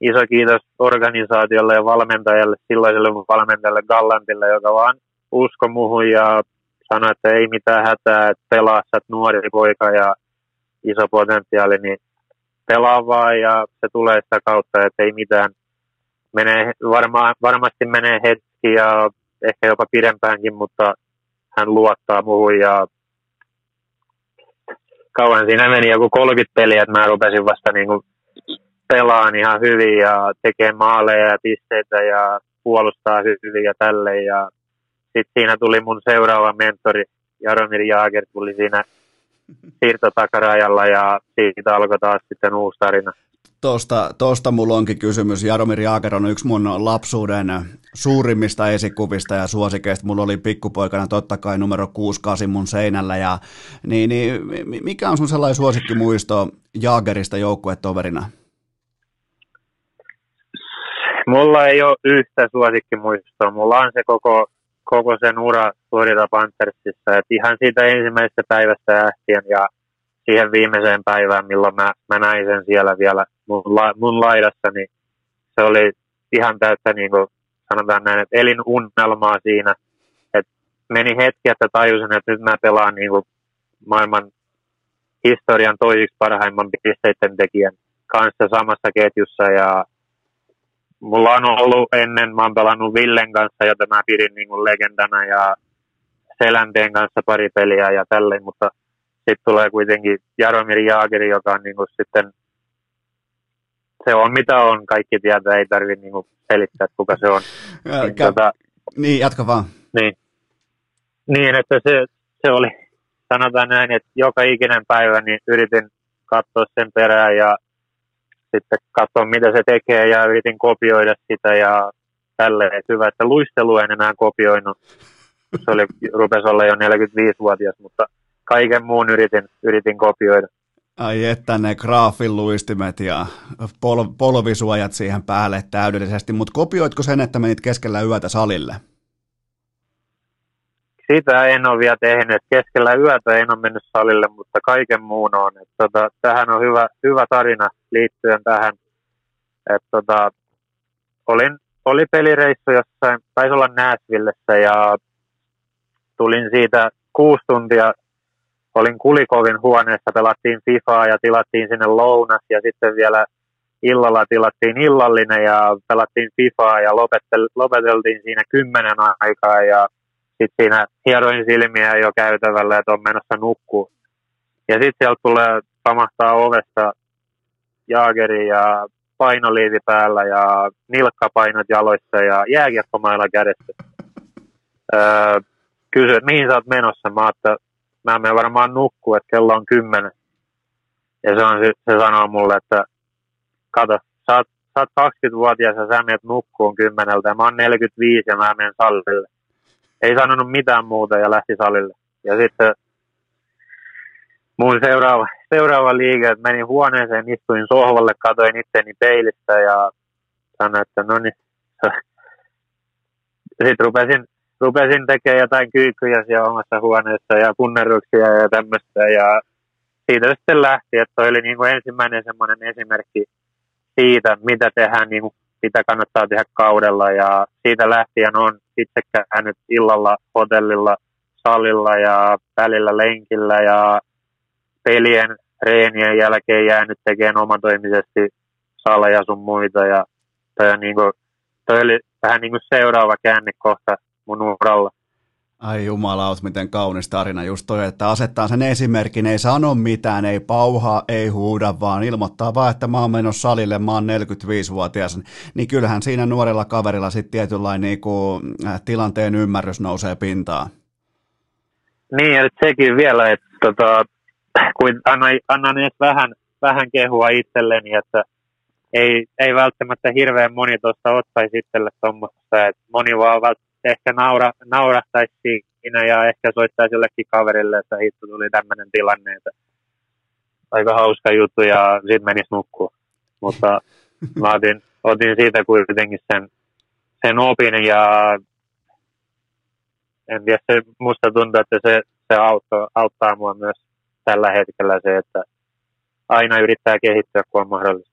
iso kiitos organisaatiolle ja valmentajalle, silloiselle valmentajalle Gallantille, joka vaan usko muuhun ja sanoi, että ei mitään hätää, että pelaa, sä nuori poika ja iso potentiaali, niin pelaa vaan ja se tulee sitä kautta, että ei mitään. Menee, varma, varmasti menee hetki ja ehkä jopa pidempäänkin, mutta hän luottaa muuhun ja kauan siinä meni joku 30 peliä, että mä rupesin vasta niin kuin pelaan ihan hyvin ja tekee maaleja ja pisteitä ja puolustaa hyvin ja tälle. Ja sitten siinä tuli mun seuraava mentori, Jaromir Jaager, tuli siinä siirtotakarajalla ja siitä alkoi taas sitten uusi tarina. Tuosta, tuosta mulla onkin kysymys. Jaromir Jaager on yksi mun lapsuuden suurimmista esikuvista ja suosikeista. Mulla oli pikkupoikana totta kai numero 68 mun seinällä. Ja, niin, niin, mikä on sun sellainen suosikkimuisto Jaagerista joukkuetoverina? Mulla ei ole yhtä suosikkimuistoa. Mulla on se koko, koko sen ura Florida Panthersissa. Et ihan siitä ensimmäisestä päivästä lähtien ja siihen viimeiseen päivään, milloin mä, mä näin sen siellä vielä mun, la, mun laidassa, niin se oli ihan täyttä, niin kuin sanotaan näin, että elin unelmaa siinä. Et meni hetki, että tajusin, että nyt mä pelaan niin kuin maailman historian toisiksi parhaimman pisteiden tekijän kanssa samassa ketjussa ja mulla on ollut ennen, mä oon pelannut Villen kanssa, jota mä pidin niin kuin legendana ja Selänteen kanssa pari peliä ja tälleen, mutta sitten tulee kuitenkin Jaromir Jaageri, joka on niin kuin sitten, se on mitä on, kaikki tietää, ei tarvitse niin kuin selittää, kuka se on. Niin, tota, niin jatka vaan. Niin, niin että se, se oli, sanotaan näin, että joka ikinen päivä niin yritin katsoa sen perään ja sitten katsoa, mitä se tekee ja yritin kopioida sitä ja tälleen. Hyvä, että luistelu en enää kopioinut. Se oli, rupesi olla jo 45-vuotias, mutta kaiken muun yritin, yritin kopioida. Ai että ne graafin luistimet ja pol- polvisuojat siihen päälle täydellisesti, mutta kopioitko sen, että menit keskellä yötä salille? Sitä en ole vielä tehnyt. Keskellä yötä en ole mennyt salille, mutta kaiken muun on. Et tota, tähän on hyvä, hyvä tarina liittyen tähän. Et tota, olin, oli pelireissu jossain, taisi olla Nashvillessä ja tulin siitä kuusi tuntia. Olin Kulikovin huoneessa, pelattiin FIFAa ja tilattiin sinne lounas ja sitten vielä illalla tilattiin illallinen ja pelattiin FIFAa ja lopeteltiin siinä kymmenen aikaa ja sitten siinä hieroin silmiä jo käytävällä, että on menossa nukkuu. Ja sitten sieltä tulee pamahtaa ovesta jaageri ja painoliivi päällä ja nilkkapainot jaloissa ja jääkiekkomailla kädessä. Öö, kysyi, että mihin sä oot menossa? Mä että mä menen varmaan nukkuu, että kello on kymmenen. Ja se, on, se sanoo mulle, että kato, sä oot, sä oot 20-vuotias ja sä menet nukkuun kymmeneltä ja mä oon 45 ja mä menen sallille ei sanonut mitään muuta ja lähti salille. Ja sitten mun seuraava, seuraava liike, että menin huoneeseen, istuin sohvalle, katoin itteni peilistä ja sanoin, että no niin. Sitten rupesin, rupesin tekemään jotain kyykkyjä siellä omassa huoneessa ja punnerruksia ja tämmöistä. Ja siitä sitten lähti, että toi oli niin kuin ensimmäinen semmoinen esimerkki siitä, mitä tehdään niin kuin mitä kannattaa tehdä kaudella ja siitä lähtien on itse käynyt illalla hotellilla, salilla ja välillä lenkillä ja pelien reenien jälkeen jäänyt tekemään omatoimisesti saleja sun muita ja toi, on niin kuin, toi oli vähän niin kuin seuraava käännekohta mun uralla. Ai jumalaut, miten kaunis tarina just toi, että asettaa sen esimerkin, ei sano mitään, ei pauhaa, ei huuda, vaan ilmoittaa vaan, että mä oon menossa salille, mä oon 45-vuotias, niin kyllähän siinä nuorella kaverilla sitten tietynlainen niin kuin, äh, tilanteen ymmärrys nousee pintaan. Niin, että sekin vielä, että tota, kun annan, annan edes vähän, vähän kehua itselleni, että ei, ei välttämättä hirveän moni tuosta ottaisi itselle tuommoista, että moni vaan ehkä naura, naurahtaisi siinä ja ehkä soittaisi jollekin kaverille, että hitto tuli tämmöinen tilanne, että aika hauska juttu ja sitten menisi nukkua. Mutta mä otin, otin siitä kuitenkin sen, sen opin ja en tiedä, se, musta tuntuu, että se, se auttaa, auttaa mua myös tällä hetkellä se, että aina yrittää kehittyä, kun on mahdollista.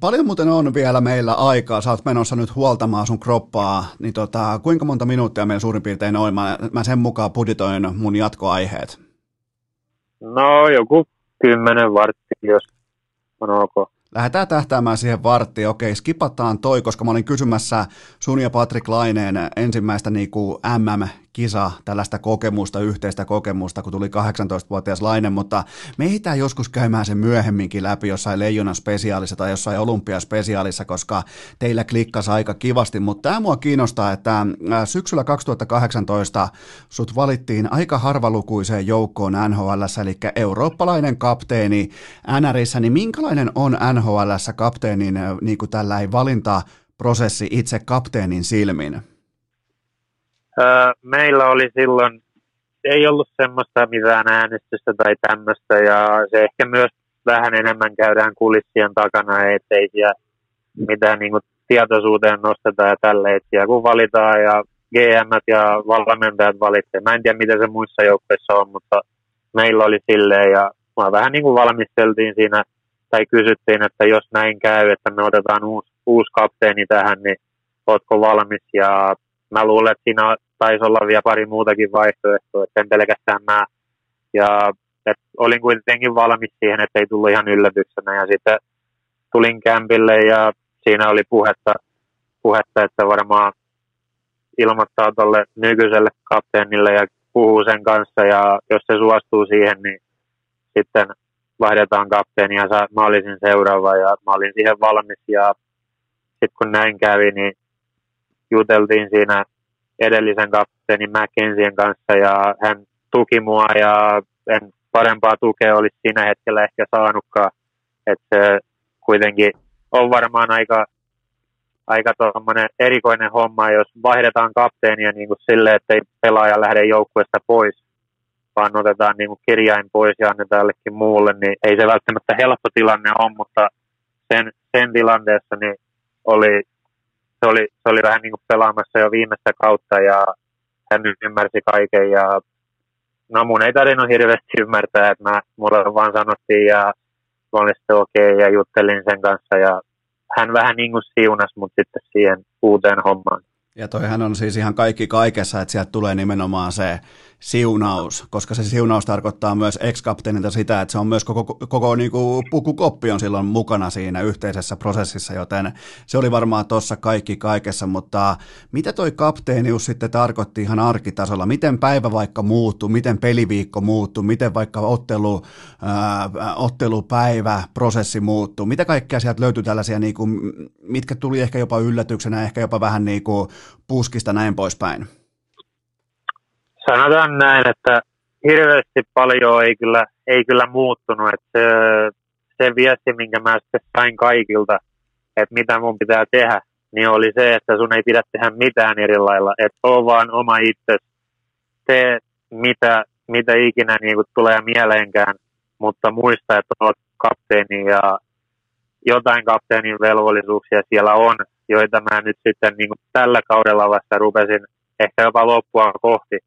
Paljon muuten on vielä meillä aikaa, sä oot menossa nyt huoltamaan sun kroppaa, niin tota, kuinka monta minuuttia meillä suurin piirtein on? Mä, mä sen mukaan budjetoin mun jatkoaiheet. No joku kymmenen vartti, jos on ok. Lähdetään tähtäämään siihen varttiin. Okei, skipataan toi, koska mä olin kysymässä sun ja Patrick Laineen ensimmäistä niin kuin MM kisa, tällaista kokemusta, yhteistä kokemusta, kun tuli 18-vuotias Lainen, mutta me ehditään joskus käymään se myöhemminkin läpi jossain Leijonan spesiaalissa tai jossain Olympiaspesiaalissa, koska teillä klikkasi aika kivasti, mutta tämä mua kiinnostaa, että syksyllä 2018 sut valittiin aika harvalukuiseen joukkoon NHL, eli eurooppalainen kapteeni NRissä, niin minkälainen on NHL kapteenin niin kuin tällainen valintaprosessi itse kapteenin silmin? Meillä oli silloin, ei ollut semmoista mitään äänestystä tai tämmöistä ja se ehkä myös vähän enemmän käydään kulissien takana, ettei siellä mitään niin kuin tietoisuuteen nostetaan ja tälleen. Ja kun valitaan ja GM ja valmentajat valitsevat. Mä en tiedä, miten se muissa joukkoissa on, mutta meillä oli silleen ja mä vähän niin kuin valmisteltiin siinä tai kysyttiin, että jos näin käy, että me otetaan uusi, uusi kapteeni tähän, niin ootko valmis? Ja mä luulen, että siinä taisi olla vielä pari muutakin vaihtoehtoa, että en pelkästään mä. Ja et olin kuitenkin valmis siihen, että ei tullut ihan yllätyksenä. Ja sitten tulin kämpille ja siinä oli puhetta, puhetta että varmaan ilmoittaa tuolle nykyiselle kapteenille ja puhuu sen kanssa ja jos se suostuu siihen, niin sitten vaihdetaan kapteeni ja mä olisin seuraava ja mä olin siihen valmis ja sitten kun näin kävi, niin juteltiin siinä edellisen kapteenin McKenzien kanssa ja hän tuki mua ja en parempaa tukea olisi siinä hetkellä ehkä saanutkaan. Että se kuitenkin on varmaan aika, aika erikoinen homma, jos vaihdetaan kapteenia niin kuin silleen, että ei pelaaja lähde joukkueesta pois, vaan otetaan niin kuin kirjain pois ja annetaan jollekin muulle, niin ei se välttämättä helppo tilanne ole, mutta sen, sen tilanteessa niin oli, se, oli, se oli vähän niin kuin pelaamassa jo viimeistä kautta ja hän ymmärsi kaiken ja no mun ei tarvinnut hirveästi ymmärtää, että mä, mulle vaan sanottiin ja mä olin sitten okei okay, ja juttelin sen kanssa ja hän vähän niin kuin siunasi mut sitten siihen uuteen hommaan. Ja toihan on siis ihan kaikki kaikessa, että sieltä tulee nimenomaan se siunaus, koska se siunaus tarkoittaa myös ex-kapteenilta sitä, että se on myös koko, koko niin kuin pukukoppi on silloin mukana siinä yhteisessä prosessissa, joten se oli varmaan tuossa kaikki kaikessa, mutta mitä toi kapteenius sitten tarkoitti ihan arkitasolla? Miten päivä vaikka muuttuu, miten peliviikko muuttuu, miten vaikka ottelu, ää, ottelupäivä, prosessi muuttuu, mitä kaikkea sieltä löytyy tällaisia, niin kuin, mitkä tuli ehkä jopa yllätyksenä, ehkä jopa vähän niin kuin puskista näin poispäin? Sanotaan näin, että hirveästi paljon ei kyllä, ei kyllä muuttunut. Että se, se viesti, minkä mä sitten sain kaikilta, että mitä mun pitää tehdä, niin oli se, että sun ei pidä tehdä mitään eri lailla. Että ole vaan oma itse. Tee mitä, mitä ikinä niin kuin tulee mieleenkään, mutta muista, että olet kapteeni ja jotain kapteenin velvollisuuksia siellä on, joita mä nyt sitten niin kuin tällä kaudella vasta rupesin ehkä jopa loppua kohti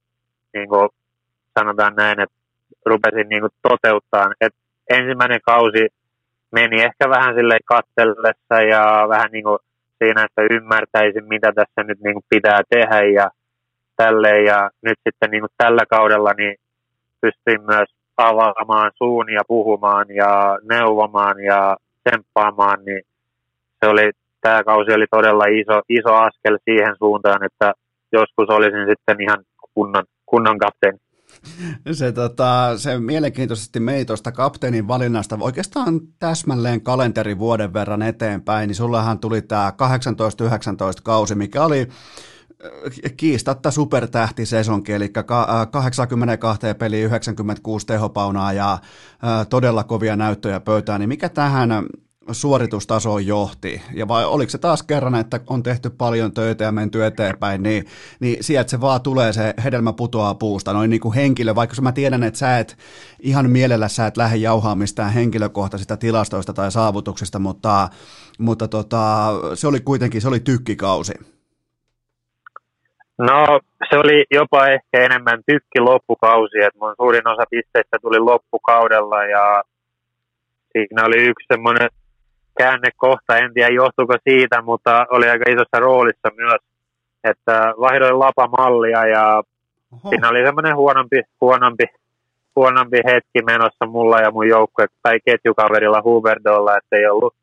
niin kuin sanotaan näin, että rupesin niin kuin toteuttaa. Et ensimmäinen kausi meni ehkä vähän sille katsellessa ja vähän niin kuin siinä, että ymmärtäisin, mitä tässä nyt niin kuin pitää tehdä ja tälleen. Ja nyt sitten niin kuin tällä kaudella niin pystyin myös avaamaan suun ja puhumaan ja neuvomaan ja tsemppaamaan, niin se oli, tämä kausi oli todella iso, iso askel siihen suuntaan, että joskus olisin sitten ihan kunnon kunnon kapteeni. Se, tota, se mielenkiintoisesti mei tuosta kapteenin valinnasta oikeastaan täsmälleen kalenterivuoden verran eteenpäin, niin sullahan tuli tämä 18-19 kausi, mikä oli äh, kiistatta supertähtisesonki, eli 82 peli 96 tehopaunaa ja äh, todella kovia näyttöjä pöytään, niin mikä tähän suoritustasoon johti, ja vai oliko se taas kerran, että on tehty paljon töitä ja menty eteenpäin, niin, niin sieltä se vaan tulee, se hedelmä putoaa puusta, noin niin kuin henkilö, vaikka mä tiedän, että sä et ihan mielellä sä et lähde jauhaa mistään henkilökohtaisista tilastoista tai saavutuksista, mutta, mutta tota, se oli kuitenkin, se oli tykkikausi. No se oli jopa ehkä enemmän tykki loppukausi, että mun suurin osa pisteistä tuli loppukaudella ja siinä oli yksi semmoinen käännekohta, en tiedä johtuuko siitä, mutta oli aika isossa roolissa myös, että vaihdoin lapamallia ja Oho. siinä oli semmoinen huonompi, huonompi, huonompi hetki menossa mulla ja mun joukkue tai ketjukaverilla Huberdolla, että ei ollut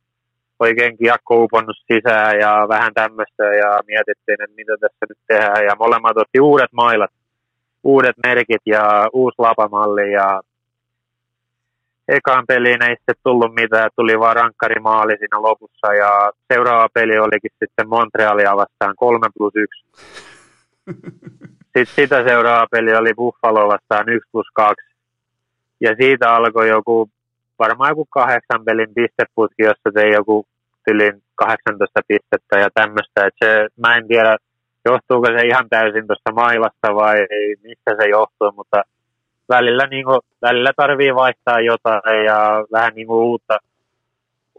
oikein kiekko uponnut sisään ja vähän tämmöistä ja mietittiin, että mitä tässä nyt tehdään ja molemmat otti uudet mailat, uudet merkit ja uusi lapamalli ja ekaan peliin ei sitten tullut mitään, tuli vaan rankkarimaali siinä lopussa ja seuraava peli olikin sitten Montrealia vastaan 3 plus 1. Sitten sitä seuraava peli oli Buffalo vastaan 1 plus 2. Ja siitä alkoi joku, varmaan joku kahdeksan pelin pisteputki, jossa tein joku tylin 18 pistettä ja tämmöistä. Et se, mä en tiedä, johtuuko se ihan täysin tuosta mailasta vai mistä se johtuu, mutta välillä, niin kuin, välillä tarvii vaihtaa jotain ja vähän niin kuin uutta,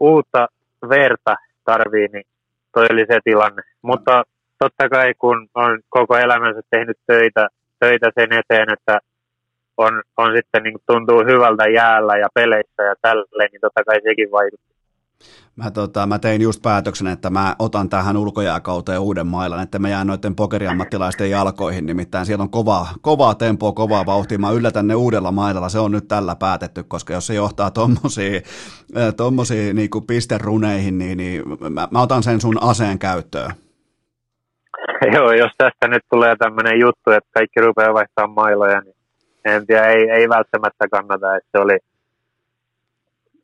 uutta verta tarvii, niin toi oli se tilanne. Mutta totta kai kun on koko elämänsä tehnyt töitä, töitä sen eteen, että on, on sitten niin tuntuu hyvältä jäällä ja peleissä ja tälleen, niin totta kai sekin vaikuttaa. Mä, tota, mä tein just päätöksen, että mä otan tähän ulkojääkauteen uuden mailan, että mä jään noiden pokeriammattilaisten jalkoihin, nimittäin siellä on kovaa, kovaa tempoa, kovaa vauhtia, mä yllätän ne uudella mailalla, se on nyt tällä päätetty, koska jos se johtaa tommosiin, tommosia niin pisteruneihin, niin, niin mä, mä, otan sen sun aseen käyttöön. Joo, jos tästä nyt tulee tämmöinen juttu, että kaikki rupeaa vaihtamaan mailoja, niin en tiedä, ei, ei välttämättä kannata, että se oli,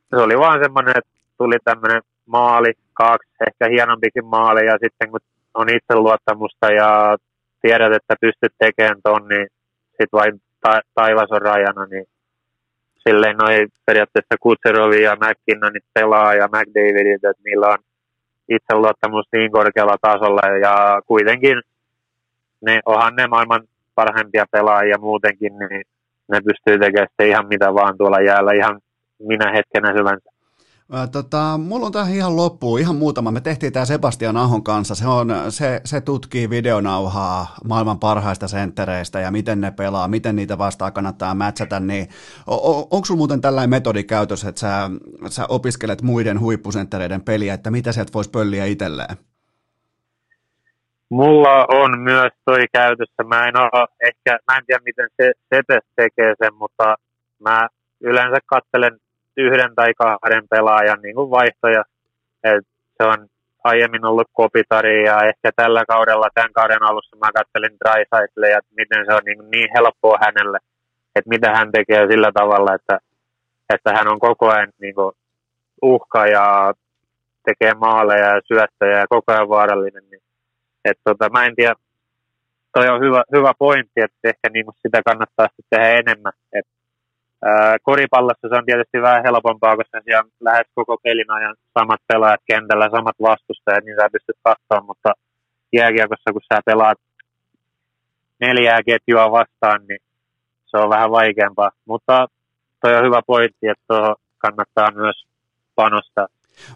se oli vaan semmoinen, että tuli tämmöinen maali, kaksi, ehkä hienompikin maali, ja sitten kun on itseluottamusta ja tiedät, että pystyt tekemään ton, niin sitten vain ta- taivas on rajana, niin silleen noin periaatteessa Kutserovi ja McKinnonit pelaa ja McDavidit, että niillä on itseluottamus niin korkealla tasolla ja kuitenkin ne, onhan ne maailman parhaimpia pelaajia muutenkin, niin ne pystyy tekemään ihan mitä vaan tuolla jäällä. Ihan minä hetkenä Tota, mulla on tähän ihan loppuun, ihan muutama. Me tehtiin tämä Sebastian Ahon kanssa. Se, on, se, se tutkii videonauhaa maailman parhaista senttereistä ja miten ne pelaa, miten niitä vastaan kannattaa matchata. Niin, onko sulla muuten tällainen metodi käytössä, että sä, sä opiskelet muiden huippusenttereiden peliä, että mitä sieltä voisi pölliä itselleen? Mulla on myös toi käytössä. Mä en, ole, ehkä, mä en tiedä, miten se Setes tekee sen, mutta mä yleensä katselen yhden tai kahden pelaajan niin kuin vaihtoja. Et se on aiemmin ollut Kopitari ja ehkä tällä kaudella, tämän kauden alussa mä katselin Drysaitle ja miten se on niin, niin helppoa hänelle, että mitä hän tekee sillä tavalla, että, että hän on koko ajan niin kuin uhka ja tekee maaleja ja syöttöjä ja koko ajan vaarallinen. Niin, et tota, mä en tiedä, toi on hyvä, hyvä pointti, että ehkä niin sitä kannattaa tehdä enemmän. Et koripallossa se on tietysti vähän helpompaa, koska siellä on lähes koko pelin ajan samat pelaajat kentällä, samat vastustajat, niin sä pystyt katsomaan, mutta jääkiekossa, kun sä pelaat neljää ketjua vastaan, niin se on vähän vaikeampaa. Mutta toi on hyvä pointti, että kannattaa myös panostaa.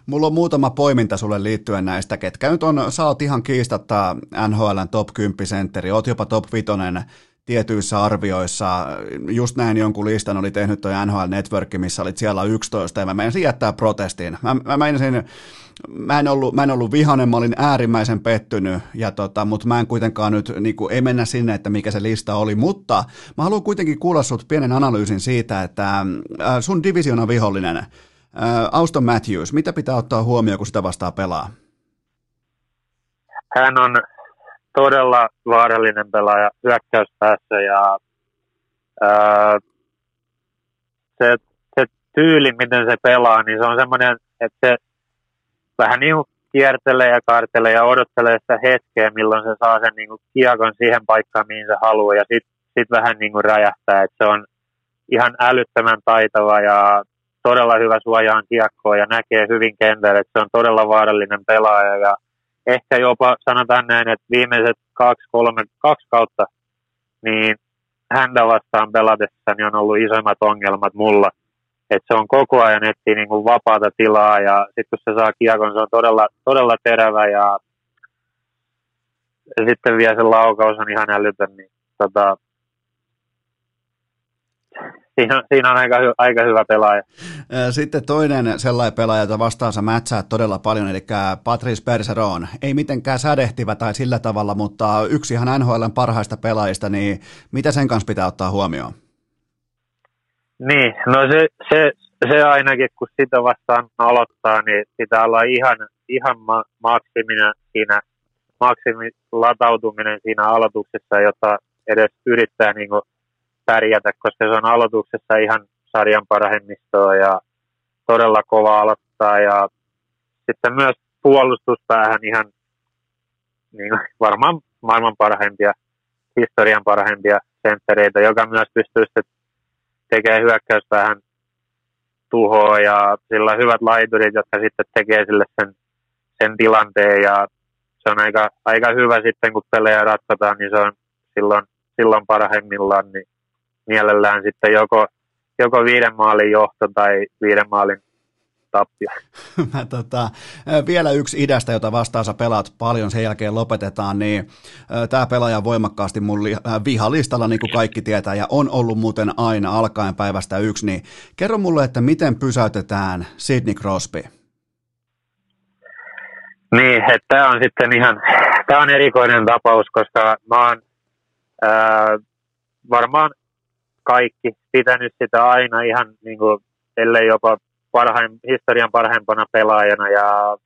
Mulla on muutama poiminta sulle liittyen näistä, ketkä nyt on, sä oot ihan kiistatta NHLn top 10 sentteri, oot jopa top 5 tietyissä arvioissa, just näin jonkun listan oli tehnyt toi NHL Network, missä olit siellä 11, ja mä menisin jättää protestiin. Mä, mä, menisin, mä, en ollut, mä en ollut vihanen, mä olin äärimmäisen pettynyt, ja tota, mutta mä en kuitenkaan nyt, niin kuin, ei mennä sinne, että mikä se lista oli, mutta mä haluan kuitenkin kuulla sut pienen analyysin siitä, että äh, sun divisiona vihollinen, äh, Auston Matthews, mitä pitää ottaa huomioon, kun sitä vastaa pelaa? Hän on todella vaarallinen pelaaja hyökkäyspäässä ja ää, se, se tyyli, miten se pelaa, niin se on semmoinen, että se vähän niin kuin kiertelee ja kartelee ja odottelee sitä hetkeä, milloin se saa sen niin kuin kiekon siihen paikkaan, mihin se haluaa. Ja sitten sit vähän niin kuin räjähtää, että se on ihan älyttömän taitava ja todella hyvä suojaan kiekkoa ja näkee hyvin kentällä, että se on todella vaarallinen pelaaja ja ehkä jopa sanotaan näin, että viimeiset kaksi, kolme, kaksi kautta, niin häntä vastaan pelatessa niin on ollut isoimmat ongelmat mulla. että se on koko ajan etsii niin kuin vapaata tilaa ja sitten kun se saa kiekon, se on todella, todella terävä ja, ja sitten vielä se laukaus on ihan älytön, niin tota, siinä, siinä on aika, aika hyvä pelaaja. Sitten toinen sellainen pelaaja, jota vastaansa mätsää todella paljon, eli Patrice Bergeron. Ei mitenkään sädehtivä tai sillä tavalla, mutta yksi ihan NHLn parhaista pelaajista, niin mitä sen kanssa pitää ottaa huomioon? Niin, no se, se, se ainakin, kun sitä vastaan aloittaa, niin pitää olla ihan, ihan ma- maksiminen siinä, maksimilatautuminen siinä aloituksessa, jotta edes yrittää niin kuin pärjätä, koska se on aloituksessa ihan sarjan parhaimmistoa ja todella kova aloittaa. Ja sitten myös puolustuspäähän ihan niin varmaan maailman parhaimpia, historian parhaimpia senttereitä, joka myös pystyy sitten tekemään hyökkäyspäähän tuhoa ja sillä on hyvät laiturit, jotka sitten tekee sille sen, sen tilanteen. Ja se on aika, aika hyvä sitten, kun pelejä ratkotaan, niin se on silloin, silloin parhaimmillaan, niin mielellään sitten joko, joko viiden maalin johto tai viiden maalin tappio. Mä, tota, vielä yksi idästä, jota vastaan sä pelaat paljon, sen jälkeen lopetetaan, niin tämä pelaaja voimakkaasti mun li, vihalistalla, niin kuin kaikki tietää, ja on ollut muuten aina alkaen päivästä yksi, niin kerro mulle, että miten pysäytetään Sidney Crosby? Niin, että tämä on sitten ihan, tämä on erikoinen tapaus, koska mä oon ää, varmaan kaikki pitänyt sitä aina ihan niin kuin, ellei jopa parhain, historian parhaimpana pelaajana. Ja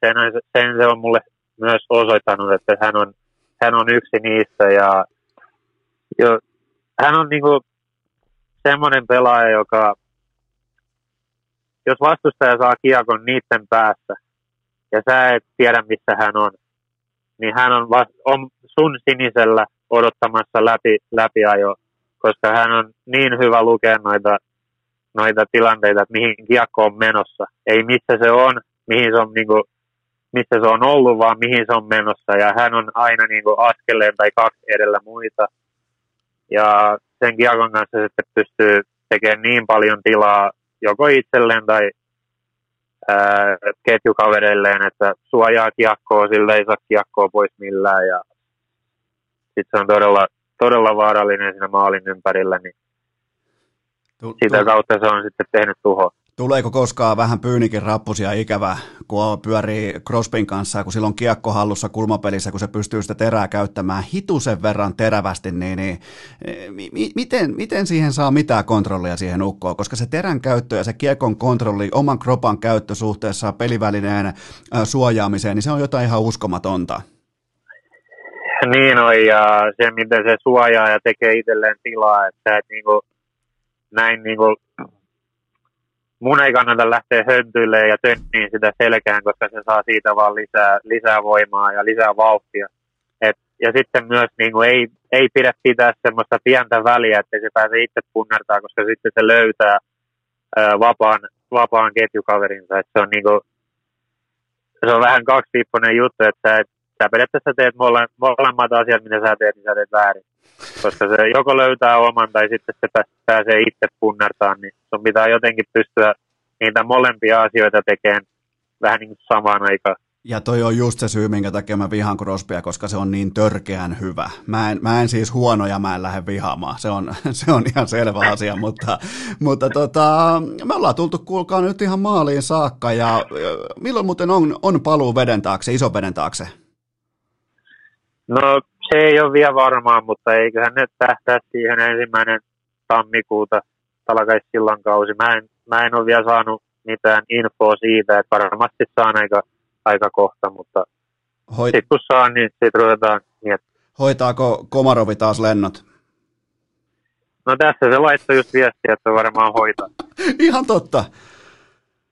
sen, sen se on mulle myös osoittanut, että hän on, hän on yksi niistä. Ja jo, hän on niinku semmoinen pelaaja, joka jos vastustaja saa kiekon niiden päässä ja sä et tiedä missä hän on, niin hän on, vast, on sun sinisellä odottamassa läpi, läpiajo, koska hän on niin hyvä lukea noita noita tilanteita, että mihin kiekko on menossa. Ei missä se on, mihin se on, niin kuin, missä se on ollut, vaan mihin se on menossa. Ja hän on aina niin kuin, askeleen tai kaksi edellä muita. Ja sen kiekon kanssa sitten pystyy tekemään niin paljon tilaa joko itselleen tai ää, ketjukavereilleen, että suojaa kiekkoa, sillä ei saa kiekkoa pois millään. Ja sitten se on todella, todella vaarallinen siinä maalin ympärillä, niin sitä kautta se on sitten tehnyt tuhoa. Tuleeko koskaan vähän pyynikin rappusia ikävä, kun pyörii Crospin kanssa, kun silloin kiekko hallussa kulmapelissä, kun se pystyy sitä terää käyttämään hitusen verran terävästi, niin, niin mi, miten, miten siihen saa mitään kontrollia siihen ukkoon? Koska se terän käyttö ja se kiekon kontrolli, oman kropan käyttö suhteessa pelivälineen suojaamiseen, niin se on jotain ihan uskomatonta. Niin on, ja se miten se suojaa ja tekee itselleen tilaa, että et niinku, näin niin kuin, mun ei kannata lähteä höntyille ja tönniin sitä selkään, koska se saa siitä vaan lisää, lisää voimaa ja lisää vauhtia. Et, ja sitten myös niin kuin, ei, ei pidä pitää semmoista pientä väliä, että se pääse itse punnertaa, koska sitten se löytää ää, vapaan, vapaan ketjukaverinsa. Et se, on, niin kuin, se on vähän kaksipiippunen juttu, että et, sä periaatteessa teet mole, molemmat asiat, mitä sä teet, niin sä teet väärin koska se joko löytää oman tai sitten se pääsee itse punnertaan, niin sun pitää jotenkin pystyä niitä molempia asioita tekemään vähän niin kuin samaan aikaan. Ja toi on just se syy, minkä takia mä vihaan Crosbya, koska se on niin törkeän hyvä. Mä en, mä en siis huono ja mä en lähde vihaamaan. Se on, se on ihan selvä asia, mutta, mutta tota, me ollaan tultu kuulkaa nyt ihan maaliin saakka. Ja milloin muuten on, on paluu veden taakse, iso veden taakse? No se ei ole vielä varmaa, mutta eiköhän ne tähtää siihen ensimmäinen tammikuuta alkaisi silloin kausi. Mä en, mä en ole vielä saanut mitään infoa siitä, että varmasti saan aika, aika kohta, mutta Hoit... sitten kun saan, niin sitten ruvetaan miettimään. Hoitaako Komarovi taas lennot? No tässä se laittoi just viestiä, että varmaan hoitaa. Ihan totta.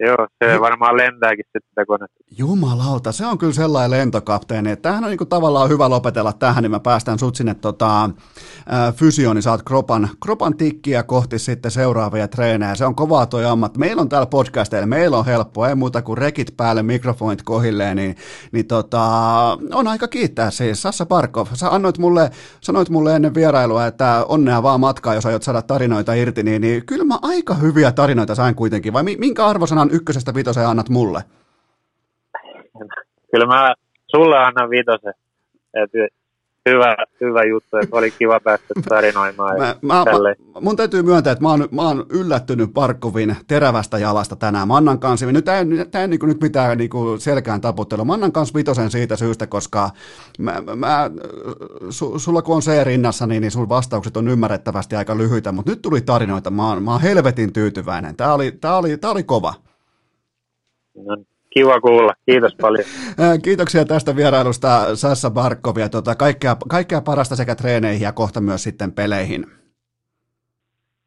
Joo, se varmaan lentääkin sitten sitä konetta. Jumalauta, se on kyllä sellainen lentokapteeni, että tämähän on niin tavallaan hyvä lopetella tähän, niin mä päästän sut sinne tota, ää, fysioon, niin saat kropan, kropan tikkiä kohti sitten seuraavia treenejä. Se on kovaa toi ammat. Meillä on täällä podcasteilla, meillä on helppo, ei muuta kuin rekit päälle, mikrofonit kohilleen, niin, niin tota, on aika kiittää siis. Sassa Parkov, sä annoit mulle, sanoit mulle ennen vierailua, että onnea vaan matkaa, jos aiot saada tarinoita irti, niin, niin kyllä mä aika hyviä tarinoita sain kuitenkin, vai minkä arvosanan ykkösestä vitoseen annat mulle? Kyllä mä sulle annan vitosen. hyvä, hyvä juttu, että oli kiva päästä tarinoimaan. Mä, mä, mä, mun täytyy myöntää, että mä oon, mä oon yllättynyt Parkkovin terävästä jalasta tänään. Mä annan kanssa, nyt tämä ei niin nyt mitään niin kuin selkään taputtelua. Mä annan kanssa vitosen siitä syystä, koska mä, mä, su, sulla kun on se rinnassa, niin, niin sun vastaukset on ymmärrettävästi aika lyhyitä, mutta nyt tuli tarinoita. Mä oon, mä oon helvetin tyytyväinen. Tämä oli, tää oli, tää oli kova. No, kiva kuulla. Kiitos paljon. Kiitoksia tästä vierailusta Sassa Barkovia. Tota, kaikkea, kaikkea parasta sekä treeneihin ja kohta myös sitten peleihin.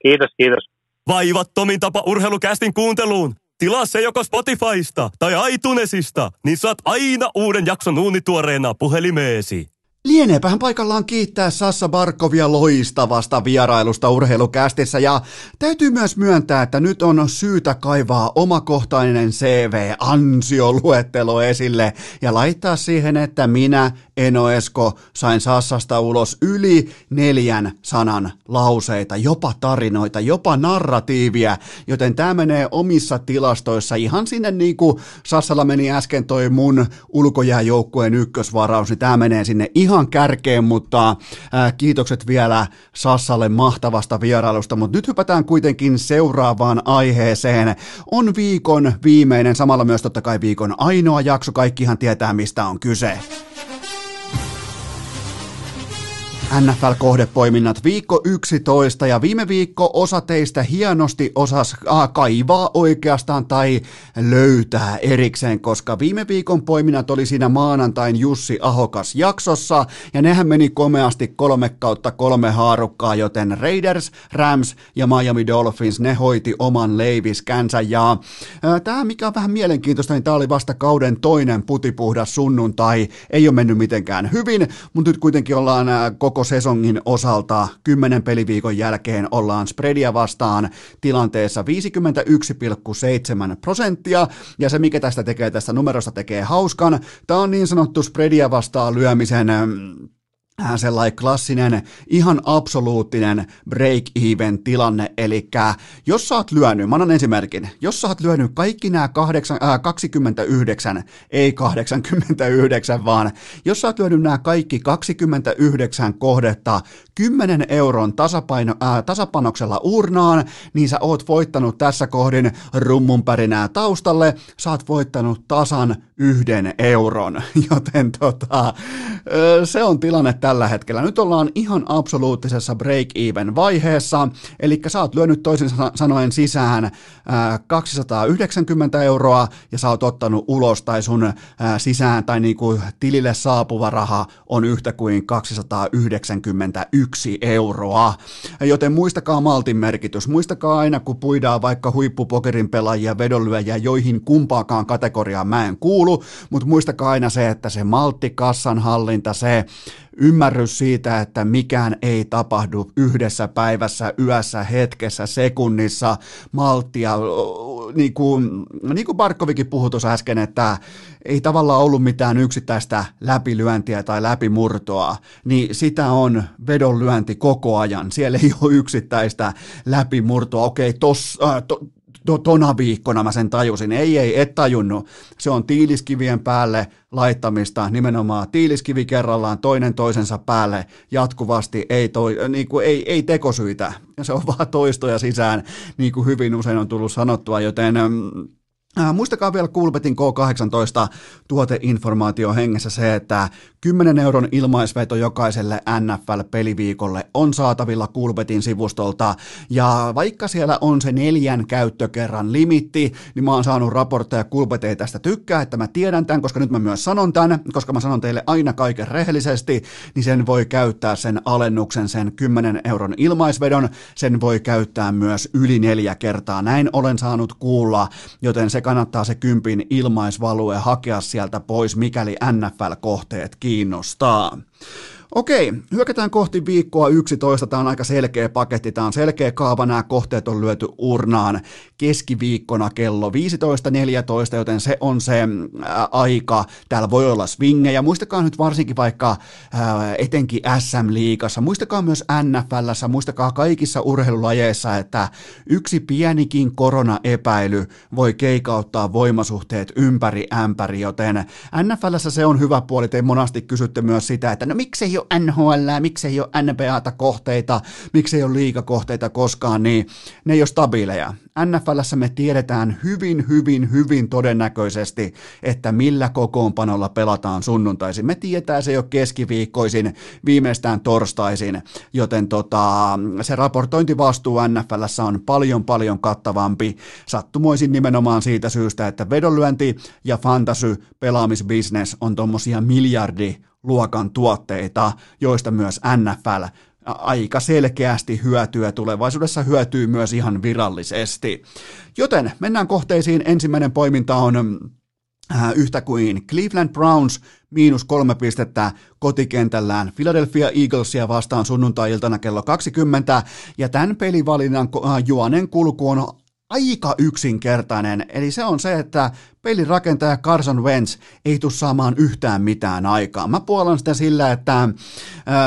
Kiitos, kiitos. Vaivattomin tapa urheilukästin kuunteluun. Tilaa se joko Spotifysta tai iTunesista, niin saat aina uuden jakson uunituoreena puhelimeesi. Lieneepähän paikallaan kiittää Sassa Barkovia loistavasta vierailusta urheilukästissä ja täytyy myös myöntää, että nyt on syytä kaivaa omakohtainen CV-ansioluettelo esille ja laittaa siihen, että minä, Eno Esko, sain Sassasta ulos yli neljän sanan lauseita, jopa tarinoita, jopa narratiivia, joten tämä menee omissa tilastoissa. Ihan sinne niin kuin Sassalla meni äsken toi mun ulkojääjoukkueen ykkösvaraus, niin tämä menee sinne ihan ihan kärkeen, mutta ää, kiitokset vielä Sassalle mahtavasta vierailusta, mutta nyt hypätään kuitenkin seuraavaan aiheeseen. On viikon viimeinen, samalla myös totta kai viikon ainoa jakso, kaikkihan tietää mistä on kyse. NFL-kohdepoiminnat viikko 11 ja viime viikko osa teistä hienosti osas äh, kaivaa oikeastaan tai löytää erikseen, koska viime viikon poiminnat oli siinä maanantain Jussi Ahokas jaksossa ja nehän meni komeasti kolme kautta kolme haarukkaa, joten Raiders, Rams ja Miami Dolphins ne hoiti oman leiviskänsä. Ja äh, tämä mikä on vähän mielenkiintoista, niin tämä oli vasta kauden toinen putipuhdas sunnuntai, ei ole mennyt mitenkään hyvin, mutta nyt kuitenkin ollaan äh, koko sesongin osalta. Kymmenen peliviikon jälkeen ollaan spreadia vastaan tilanteessa 51,7 prosenttia, ja se mikä tästä tekee tästä numerosta tekee hauskan, tämä on niin sanottu spreadia vastaan lyömisen Äh, sellainen klassinen, ihan absoluuttinen break-even tilanne, eli jos sä oot lyönyt, mä annan ensimerkin, jos sä oot lyönyt kaikki nämä 8, äh, 29, ei 89, vaan jos sä oot lyönyt nämä kaikki 29 kohdetta 10 euron tasapaino, äh, tasapanoksella urnaan, niin sä oot voittanut tässä kohdin rummunpärinää taustalle, sä oot voittanut tasan yhden euron, joten tota, se on tilanne tällä hetkellä. Nyt ollaan ihan absoluuttisessa break-even vaiheessa, eli sä oot lyönyt toisin sanoen sisään 290 euroa ja sä oot ottanut ulos tai sun sisään tai niinku tilille saapuva raha on yhtä kuin 291 euroa. Joten muistakaa maltin merkitys, muistakaa aina kun puidaan vaikka huippupokerin pelaajia, vedonlyöjiä, joihin kumpaakaan kategoriaan mä en kuulu, mutta muistakaa aina se, että se maltti, kassan hallinta, se ymmärrys siitä, että mikään ei tapahdu yhdessä päivässä, yössä, hetkessä, sekunnissa, malttia, niin kuin, niin kuin Barkovikin puhui tuossa äsken, että ei tavallaan ollut mitään yksittäistä läpilyöntiä tai läpimurtoa, niin sitä on vedonlyönti koko ajan. Siellä ei ole yksittäistä läpimurtoa. Okei, tos, äh, to, to, tona viikkona mä sen tajusin. Ei, ei, et tajunnut. Se on tiiliskivien päälle laittamista, nimenomaan tiiliskivi kerrallaan toinen toisensa päälle jatkuvasti, ei, toi, niin kuin, ei, ei tekosyitä. Se on vaan toistoja sisään, niin kuin hyvin usein on tullut sanottua, joten mm, Äh, muistakaa vielä Kulpetin K18 tuoteinformaatio hengessä se, että 10 euron ilmaisveto jokaiselle NFL-peliviikolle on saatavilla Kulpetin sivustolta. Ja vaikka siellä on se neljän käyttökerran limitti, niin mä oon saanut raportteja Kulpet ei tästä tykkää, että mä tiedän tämän, koska nyt mä myös sanon tämän, koska mä sanon teille aina kaiken rehellisesti, niin sen voi käyttää sen alennuksen, sen 10 euron ilmaisvedon, sen voi käyttää myös yli neljä kertaa. Näin olen saanut kuulla, joten se kannattaa se kympin ilmaisvalue hakea sieltä pois, mikäli NFL-kohteet kiinnostaa. Okei, hyökätään kohti viikkoa 11. Tämä on aika selkeä paketti, tämä on selkeä kaava, nämä kohteet on lyöty urnaan keskiviikkona kello 15.14, joten se on se ää, aika. Täällä voi olla swingejä. Muistakaa nyt varsinkin vaikka ää, etenkin SM-liigassa, muistakaa myös NFLssä, muistakaa kaikissa urheilulajeissa, että yksi pienikin koronaepäily voi keikauttaa voimasuhteet ympäri ämpäri, joten NFLssä se on hyvä puoli. Te monasti kysytte myös sitä, että no miksei ole NHL, miksei ole NBAta kohteita, miksei ole liikakohteita koskaan, niin ne ei ole stabiileja. NFLssä me tiedetään hyvin, hyvin, hyvin todennäköisesti, että millä kokoonpanolla pelataan sunnuntaisin. Me tietää se jo keskiviikkoisin, viimeistään torstaisin, joten tota, se raportointivastuu NFLssä on paljon, paljon kattavampi. Sattumoisin nimenomaan siitä syystä, että vedonlyönti ja fantasy pelaamisbisnes on tuommoisia miljardi luokan tuotteita, joista myös NFL aika selkeästi hyötyä tulevaisuudessa hyötyy myös ihan virallisesti. Joten mennään kohteisiin. Ensimmäinen poiminta on äh, yhtä kuin Cleveland Browns miinus kolme pistettä kotikentällään Philadelphia Eaglesia vastaan sunnuntai-iltana kello 20, ja tämän pelivalinnan äh, juonen kulku on aika yksinkertainen, eli se on se, että pelirakentaja Carson Wentz ei tule saamaan yhtään mitään aikaa. Mä puolan sitä sillä, että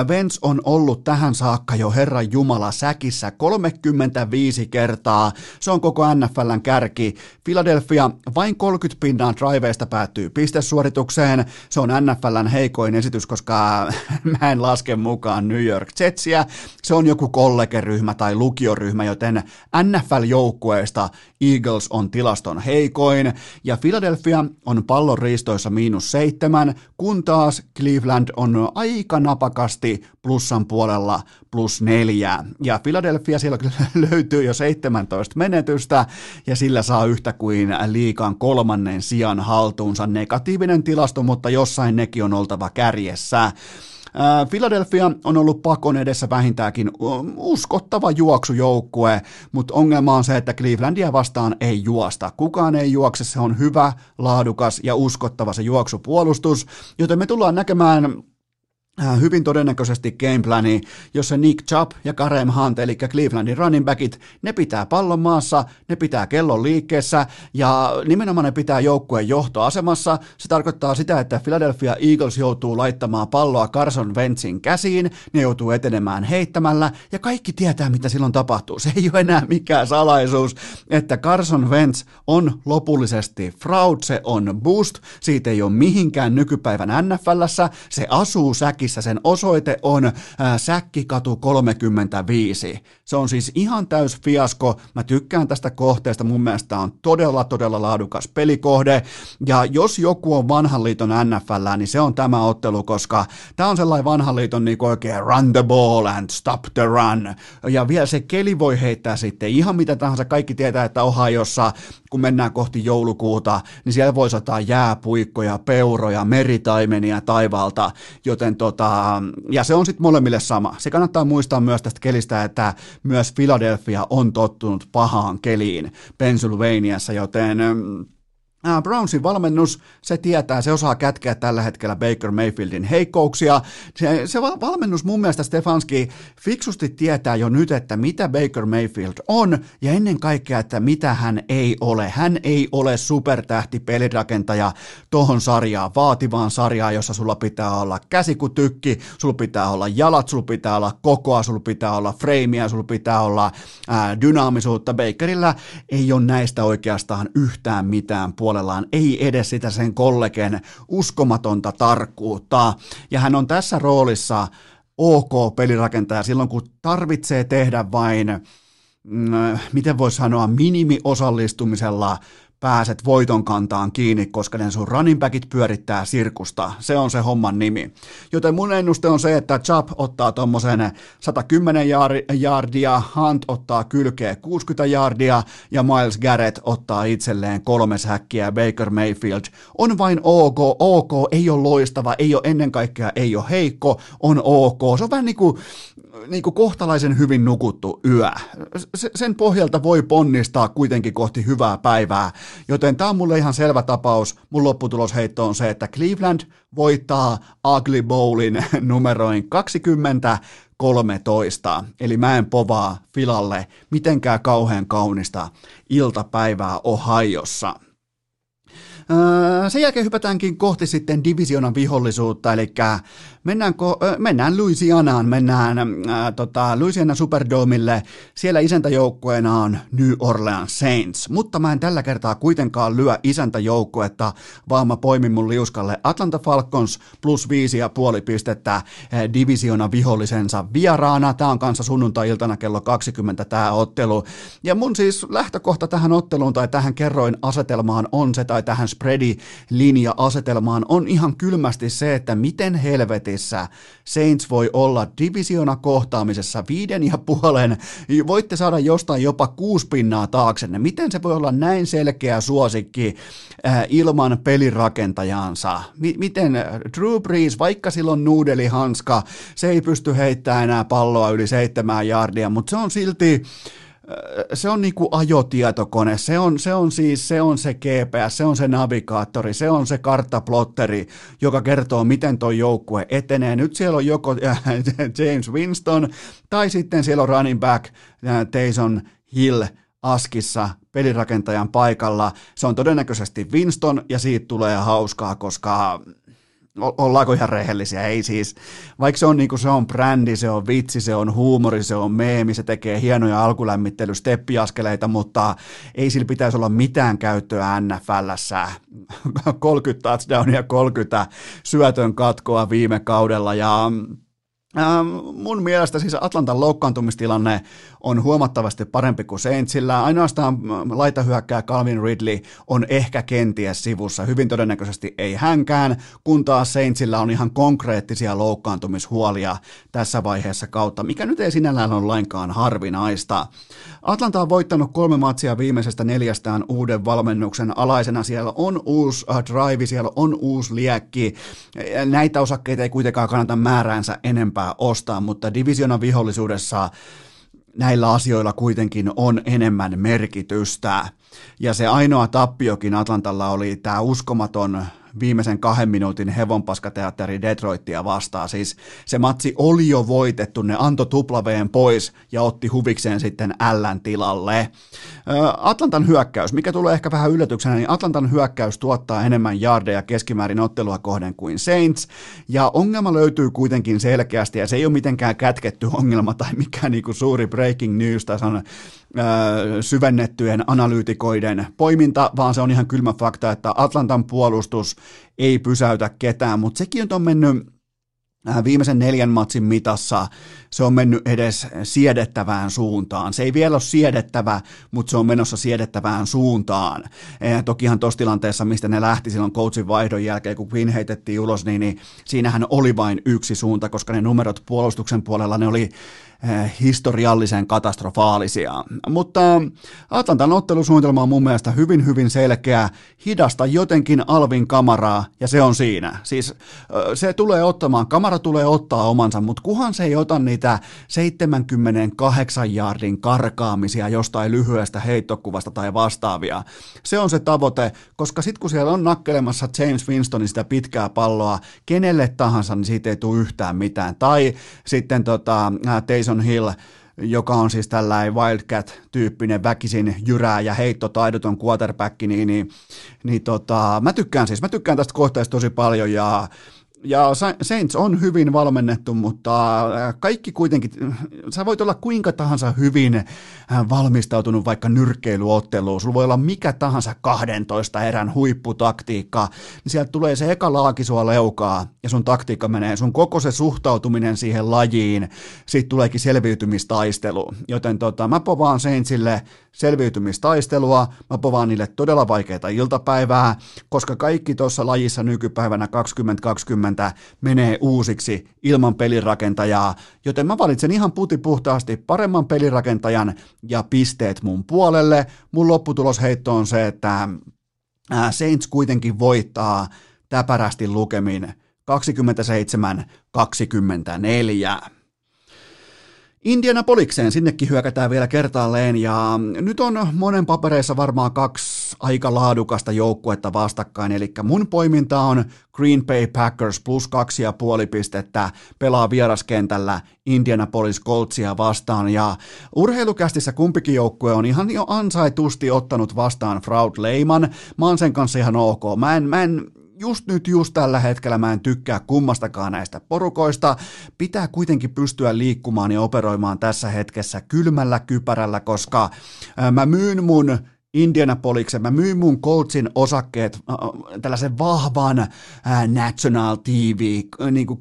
Wentz on ollut tähän saakka jo Herran Jumala säkissä 35 kertaa. Se on koko NFLn kärki. Philadelphia vain 30 pinnaa driveista päättyy pistesuoritukseen. Se on NFLn heikoin esitys, koska mä en laske mukaan New York Jetsiä. Se on joku kollegeryhmä tai lukioryhmä, joten NFL-joukkueesta Eagles on tilaston heikoin. Ja Philadelphia on pallon riistoissa miinus seitsemän, kun taas Cleveland on aika napakasti plussan puolella plus neljä. Ja Philadelphia siellä löytyy jo 17 menetystä ja sillä saa yhtä kuin liikan kolmannen sijan haltuunsa. Negatiivinen tilasto, mutta jossain nekin on oltava kärjessä. Philadelphia on ollut pakon edessä vähintäänkin uskottava juoksujoukkue, mutta ongelma on se, että Clevelandia vastaan ei juosta. Kukaan ei juokse, se on hyvä, laadukas ja uskottava se juoksupuolustus, joten me tullaan näkemään hyvin todennäköisesti gameplani, jossa Nick Chubb ja Karem Hunt, eli Clevelandin running backit, ne pitää pallon maassa, ne pitää kellon liikkeessä ja nimenomaan ne pitää joukkueen johtoasemassa. Se tarkoittaa sitä, että Philadelphia Eagles joutuu laittamaan palloa Carson Wentzin käsiin, ne joutuu etenemään heittämällä ja kaikki tietää, mitä silloin tapahtuu. Se ei ole enää mikään salaisuus, että Carson Wentz on lopullisesti fraud, se on boost, siitä ei ole mihinkään nykypäivän NFLssä, se asuu säki missä sen osoite on Säkkikatu 35. Se on siis ihan täys fiasko. Mä tykkään tästä kohteesta. Mun mielestä on todella, todella laadukas pelikohde. Ja jos joku on vanhan liiton NFL, niin se on tämä ottelu, koska tämä on sellainen vanhan liiton niin oikein run the ball and stop the run. Ja vielä se keli voi heittää sitten ihan mitä tahansa. Kaikki tietää, että Ohiossa, kun mennään kohti joulukuuta, niin siellä voi sataa jääpuikkoja, peuroja, meritaimenia taivaalta, joten tota, ja se on sitten molemmille sama. Se kannattaa muistaa myös tästä kelistä, että myös Philadelphia on tottunut pahaan keliin Pennsylvaniassa, joten Brownsin valmennus, se tietää, se osaa kätkeä tällä hetkellä Baker Mayfieldin heikkouksia. Se, se valmennus mun mielestä Stefanski fiksusti tietää jo nyt, että mitä Baker Mayfield on ja ennen kaikkea, että mitä hän ei ole. Hän ei ole supertähti pelirakentaja tohon sarjaan, vaativaan sarjaan, jossa sulla pitää olla käsi kuin tykki, sulla pitää olla jalat, sulla pitää olla kokoa, sulla pitää olla freimiä, sulla pitää olla ää, dynaamisuutta. Bakerilla ei ole näistä oikeastaan yhtään mitään puolella puolellaan, ei edes sitä sen kollegen uskomatonta tarkkuutta. Ja hän on tässä roolissa ok pelirakentaja silloin, kun tarvitsee tehdä vain, mm, miten voisi sanoa, minimiosallistumisella pääset voiton kantaan kiinni, koska ne sun running backit pyörittää sirkusta. Se on se homman nimi. Joten mun ennuste on se, että Chubb ottaa tommosen 110 jardia, Hunt ottaa kylkeä 60 jardia ja Miles Garrett ottaa itselleen kolme säkkiä. Baker Mayfield on vain ok, ok, ei ole loistava, ei ole ennen kaikkea, ei ole heikko, on ok. Se on vähän niin kuin, niin kuin kohtalaisen hyvin nukuttu yö. Sen pohjalta voi ponnistaa kuitenkin kohti hyvää päivää Joten tämä on mulle ihan selvä tapaus. Mun lopputulosheitto on se, että Cleveland voittaa Ugly Bowlin numeroin 20 13. Eli mä en povaa Filalle mitenkään kauhean kaunista iltapäivää Ohiossa. Öö, sen jälkeen hypätäänkin kohti sitten divisionan vihollisuutta, eli mennään, mennään Louisianaan, mennään ää, tota, Louisiana Superdomille, siellä isäntäjoukkueena on New Orleans Saints, mutta mä en tällä kertaa kuitenkaan lyö isäntäjoukkuetta, vaan mä poimin mun liuskalle Atlanta Falcons plus viisi ja puoli pistettä ää, divisiona vihollisensa vieraana, tää on kanssa sunnuntai-iltana kello 20 tää ottelu, ja mun siis lähtökohta tähän otteluun tai tähän kerroin asetelmaan on se, tai tähän spreadi-linja-asetelmaan on ihan kylmästi se, että miten helvetin pelissä Saints voi olla divisiona kohtaamisessa viiden ja puolen, voitte saada jostain jopa kuusi pinnaa taaksenne. Miten se voi olla näin selkeä suosikki äh, ilman pelirakentajansa? Miten Drew Brees, vaikka silloin nuudelihanska, se ei pysty heittämään enää palloa yli seitsemään jardia, mutta se on silti se on niinku ajotietokone, se on, se on siis se on se GPS, se on se navigaattori, se on se karttaplotteri, joka kertoo, miten tuo joukkue etenee. Nyt siellä on joko James Winston tai sitten siellä on running back Tayson Hill askissa pelirakentajan paikalla. Se on todennäköisesti Winston ja siitä tulee hauskaa, koska ollaanko ihan rehellisiä, ei siis, vaikka se on, niin kuin, se on brändi, se on vitsi, se on huumori, se on meemi, se tekee hienoja alkulämmittely, steppiaskeleita, mutta ei sillä pitäisi olla mitään käyttöä NFLssä. 30 touchdownia, 30 syötön katkoa viime kaudella ja Ähm, mun mielestä siis Atlantan loukkaantumistilanne on huomattavasti parempi kuin Saintsillä. Ainoastaan laitahyökkää Calvin Ridley on ehkä kenties sivussa. Hyvin todennäköisesti ei hänkään, kun taas Saintsillä on ihan konkreettisia loukkaantumishuolia tässä vaiheessa kautta, mikä nyt ei sinällään ole lainkaan harvinaista. Atlanta on voittanut kolme matsia viimeisestä neljästään uuden valmennuksen alaisena. Siellä on uusi uh, drive, siellä on uusi liekki. Näitä osakkeita ei kuitenkaan kannata määräänsä enempää ostaa, mutta divisionan vihollisuudessa näillä asioilla kuitenkin on enemmän merkitystä. Ja se ainoa tappiokin Atlantalla oli tämä uskomaton viimeisen kahden minuutin hevonpaskateatteri Detroittia vastaan. Siis se matsi oli jo voitettu, ne antoi tuplaveen pois ja otti huvikseen sitten Ln tilalle. Atlantan hyökkäys, mikä tulee ehkä vähän yllätyksenä, niin Atlantan hyökkäys tuottaa enemmän yardeja keskimäärin ottelua kohden kuin Saints, ja ongelma löytyy kuitenkin selkeästi, ja se ei ole mitenkään kätketty ongelma tai mikään niinku suuri breaking news tai on syvennettyjen analyytikoiden poiminta, vaan se on ihan kylmä fakta, että Atlantan puolustus ei pysäytä ketään, mutta sekin on mennyt viimeisen neljän matsin mitassa se on mennyt edes siedettävään suuntaan. Se ei vielä ole siedettävä, mutta se on menossa siedettävään suuntaan. Ja tokihan tuossa tilanteessa, mistä ne lähti silloin coachin vaihdon jälkeen, kun Quinn heitettiin ulos, niin, niin siinähän oli vain yksi suunta, koska ne numerot puolustuksen puolella ne oli historiallisen katastrofaalisia. Mutta Atlantan ottelusuunnitelma on mun mielestä hyvin, hyvin selkeä. Hidasta jotenkin Alvin kamaraa, ja se on siinä. Siis se tulee ottamaan, kamera tulee ottaa omansa, mutta kuhan se ei ota niitä 78 jardin karkaamisia jostain lyhyestä heittokuvasta tai vastaavia. Se on se tavoite, koska sitten kun siellä on nakkelemassa James Winstonin sitä pitkää palloa, kenelle tahansa, niin siitä ei tule yhtään mitään. Tai sitten tota, Teis Tyson Hill, joka on siis tällainen Wildcat-tyyppinen väkisin jyrää ja heittotaidoton quarterback, niin, niin, niin tota, mä tykkään siis, mä tykkään tästä kohteesta tosi paljon ja ja Saints on hyvin valmennettu, mutta äh, kaikki kuitenkin, sä voit olla kuinka tahansa hyvin äh, valmistautunut vaikka nyrkkeilyotteluun, sulla voi olla mikä tahansa 12 erän huipputaktiikka, niin sieltä tulee se eka laaki sua leukaa ja sun taktiikka menee, sun koko se suhtautuminen siihen lajiin, siitä tuleekin selviytymistaistelu, joten tota, mä povaan Saintsille selviytymistaistelua, mä povaan niille todella vaikeita iltapäivää, koska kaikki tuossa lajissa nykypäivänä 2020 menee uusiksi ilman pelirakentajaa, joten mä valitsen ihan putipuhtaasti paremman pelirakentajan ja pisteet mun puolelle. Mun lopputulosheitto on se, että Saints kuitenkin voittaa täpärästi lukemin 27-24. Indianapolikseen, sinnekin hyökätään vielä kertaalleen ja nyt on monen papereissa varmaan kaksi aika laadukasta joukkuetta vastakkain, eli mun poiminta on Green Bay Packers plus kaksi ja puoli pistettä pelaa vieraskentällä Indianapolis Coltsia vastaan ja urheilukästissä kumpikin joukkue on ihan jo ansaitusti ottanut vastaan Fraud Leiman. Mä oon sen kanssa ihan ok. Mä en, mä en just nyt, just tällä hetkellä mä en tykkää kummastakaan näistä porukoista. Pitää kuitenkin pystyä liikkumaan ja operoimaan tässä hetkessä kylmällä kypärällä, koska mä myyn mun Indianapoliksen, mä myyn mun Coltsin osakkeet tällaisen vahvan National TV niin kuin,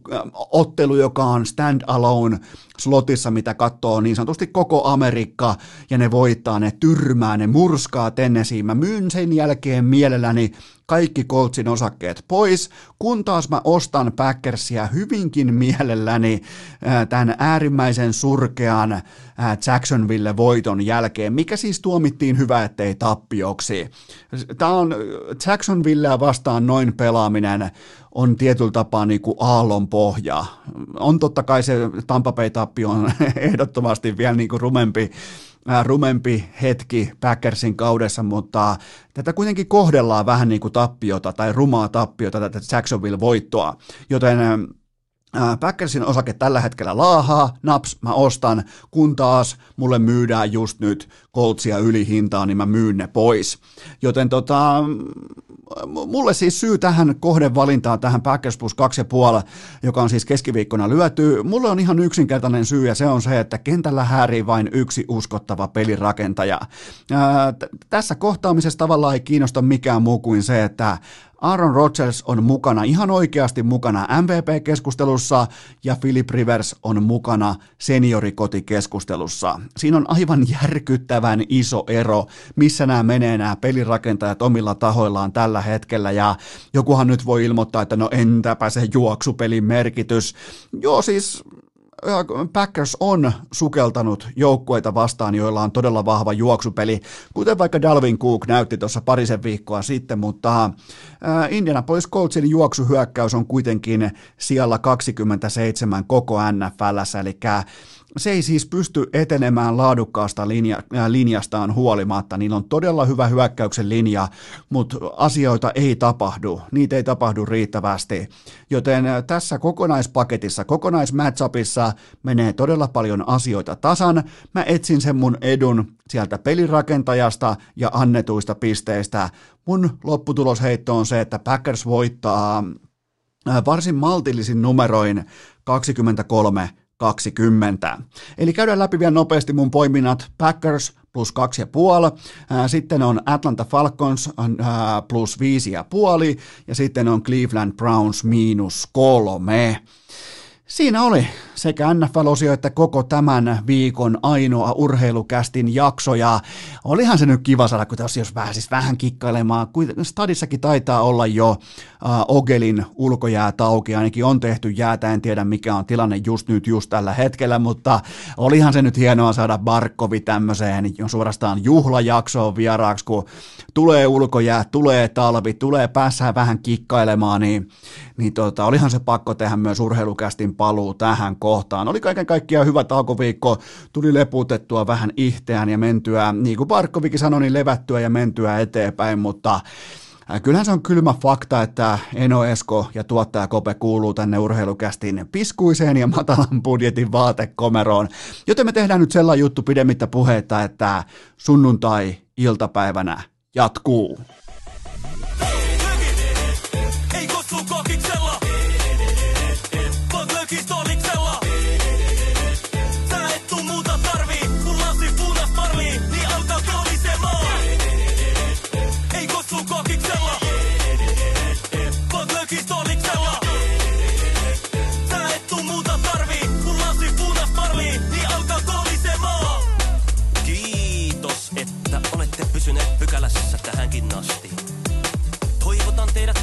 joka on stand-alone slotissa, mitä katsoo niin sanotusti koko Amerikka, ja ne voittaa, ne tyrmää, ne murskaa Tennessee. Mä myyn sen jälkeen mielelläni kaikki Coltsin osakkeet pois, kun taas mä ostan Packersia hyvinkin mielelläni tämän äärimmäisen surkean Jacksonville-voiton jälkeen, mikä siis tuomittiin hyvä, ettei tappioksi. Tämä on Jacksonvillea vastaan noin pelaaminen on tietyllä tapaa niin kuin aallon pohja. On totta kai se Tampa Bay tappio on ehdottomasti vielä niin kuin rumempi rumempi hetki Packersin kaudessa, mutta tätä kuitenkin kohdellaan vähän niin kuin tappiota tai rumaa tappiota, tätä Jacksonville-voittoa, joten Packersin osake tällä hetkellä laahaa, naps, mä ostan, kun taas mulle myydään just nyt Coltsia ylihintaa, niin mä myyn ne pois. Joten tota, mulle siis syy tähän kohdevalintaan, tähän Packers plus 2,5, joka on siis keskiviikkona lyöty, mulle on ihan yksinkertainen syy ja se on se, että kentällä häärii vain yksi uskottava pelirakentaja. Ää, t- tässä kohtaamisessa tavallaan ei kiinnosta mikään muu kuin se, että Aaron Rodgers on mukana, ihan oikeasti mukana MVP-keskustelussa ja Philip Rivers on mukana seniorikotikeskustelussa. Siinä on aivan järkyttävän iso ero, missä nämä menee nämä pelirakentajat omilla tahoillaan tällä hetkellä ja jokuhan nyt voi ilmoittaa, että no entäpä se juoksupelin merkitys. Joo siis Packers on sukeltanut joukkueita vastaan, joilla on todella vahva juoksupeli, kuten vaikka Dalvin Cook näytti tuossa parisen viikkoa sitten, mutta Indianapolis Coltsin juoksuhyökkäys on kuitenkin siellä 27 koko NFLssä, eli se ei siis pysty etenemään laadukkaasta linja, äh, linjastaan huolimatta. Niillä on todella hyvä hyökkäyksen linja, mutta asioita ei tapahdu. Niitä ei tapahdu riittävästi. Joten äh, tässä kokonaispaketissa, kokonaismatchupissa menee todella paljon asioita tasan. Mä etsin sen mun edun sieltä pelirakentajasta ja annetuista pisteistä. Mun lopputulosheitto on se, että Packers voittaa äh, varsin maltillisin numeroin 23 20. Eli käydään läpi vielä nopeasti mun poiminnat. Packers plus 2,5, sitten on Atlanta Falcons plus 5,5 ja sitten on Cleveland Browns miinus kolme. Siinä oli sekä NFL-osio että koko tämän viikon ainoa urheilukästin jakso. Ja olihan se nyt kiva saada, kun jos pääsis vähän kikkailemaan. Stadissakin taitaa olla jo uh, Ogelin ulkojää tauki, ainakin on tehty jäätä, en tiedä mikä on tilanne just nyt, just tällä hetkellä, mutta olihan se nyt hienoa saada Barkovi tämmöiseen suorastaan juhlajaksoon vieraaksi, kun tulee ulkojää, tulee talvi, tulee päässään vähän kikkailemaan, niin, niin tota, olihan se pakko tehdä myös urheilukästin paluu tähän kohtaan. Oli kaiken kaikkiaan hyvä taukoviikko, tuli leputettua vähän ihteään ja mentyä, niin kuin Barkovikin sanoi, niin levättyä ja mentyä eteenpäin, mutta äh, Kyllähän se on kylmä fakta, että Eno Esko ja tuottaja Kope kuuluu tänne urheilukästin piskuiseen ja matalan budjetin vaatekomeroon. Joten me tehdään nyt sellainen juttu pidemmittä puheita, että sunnuntai-iltapäivänä jatkuu.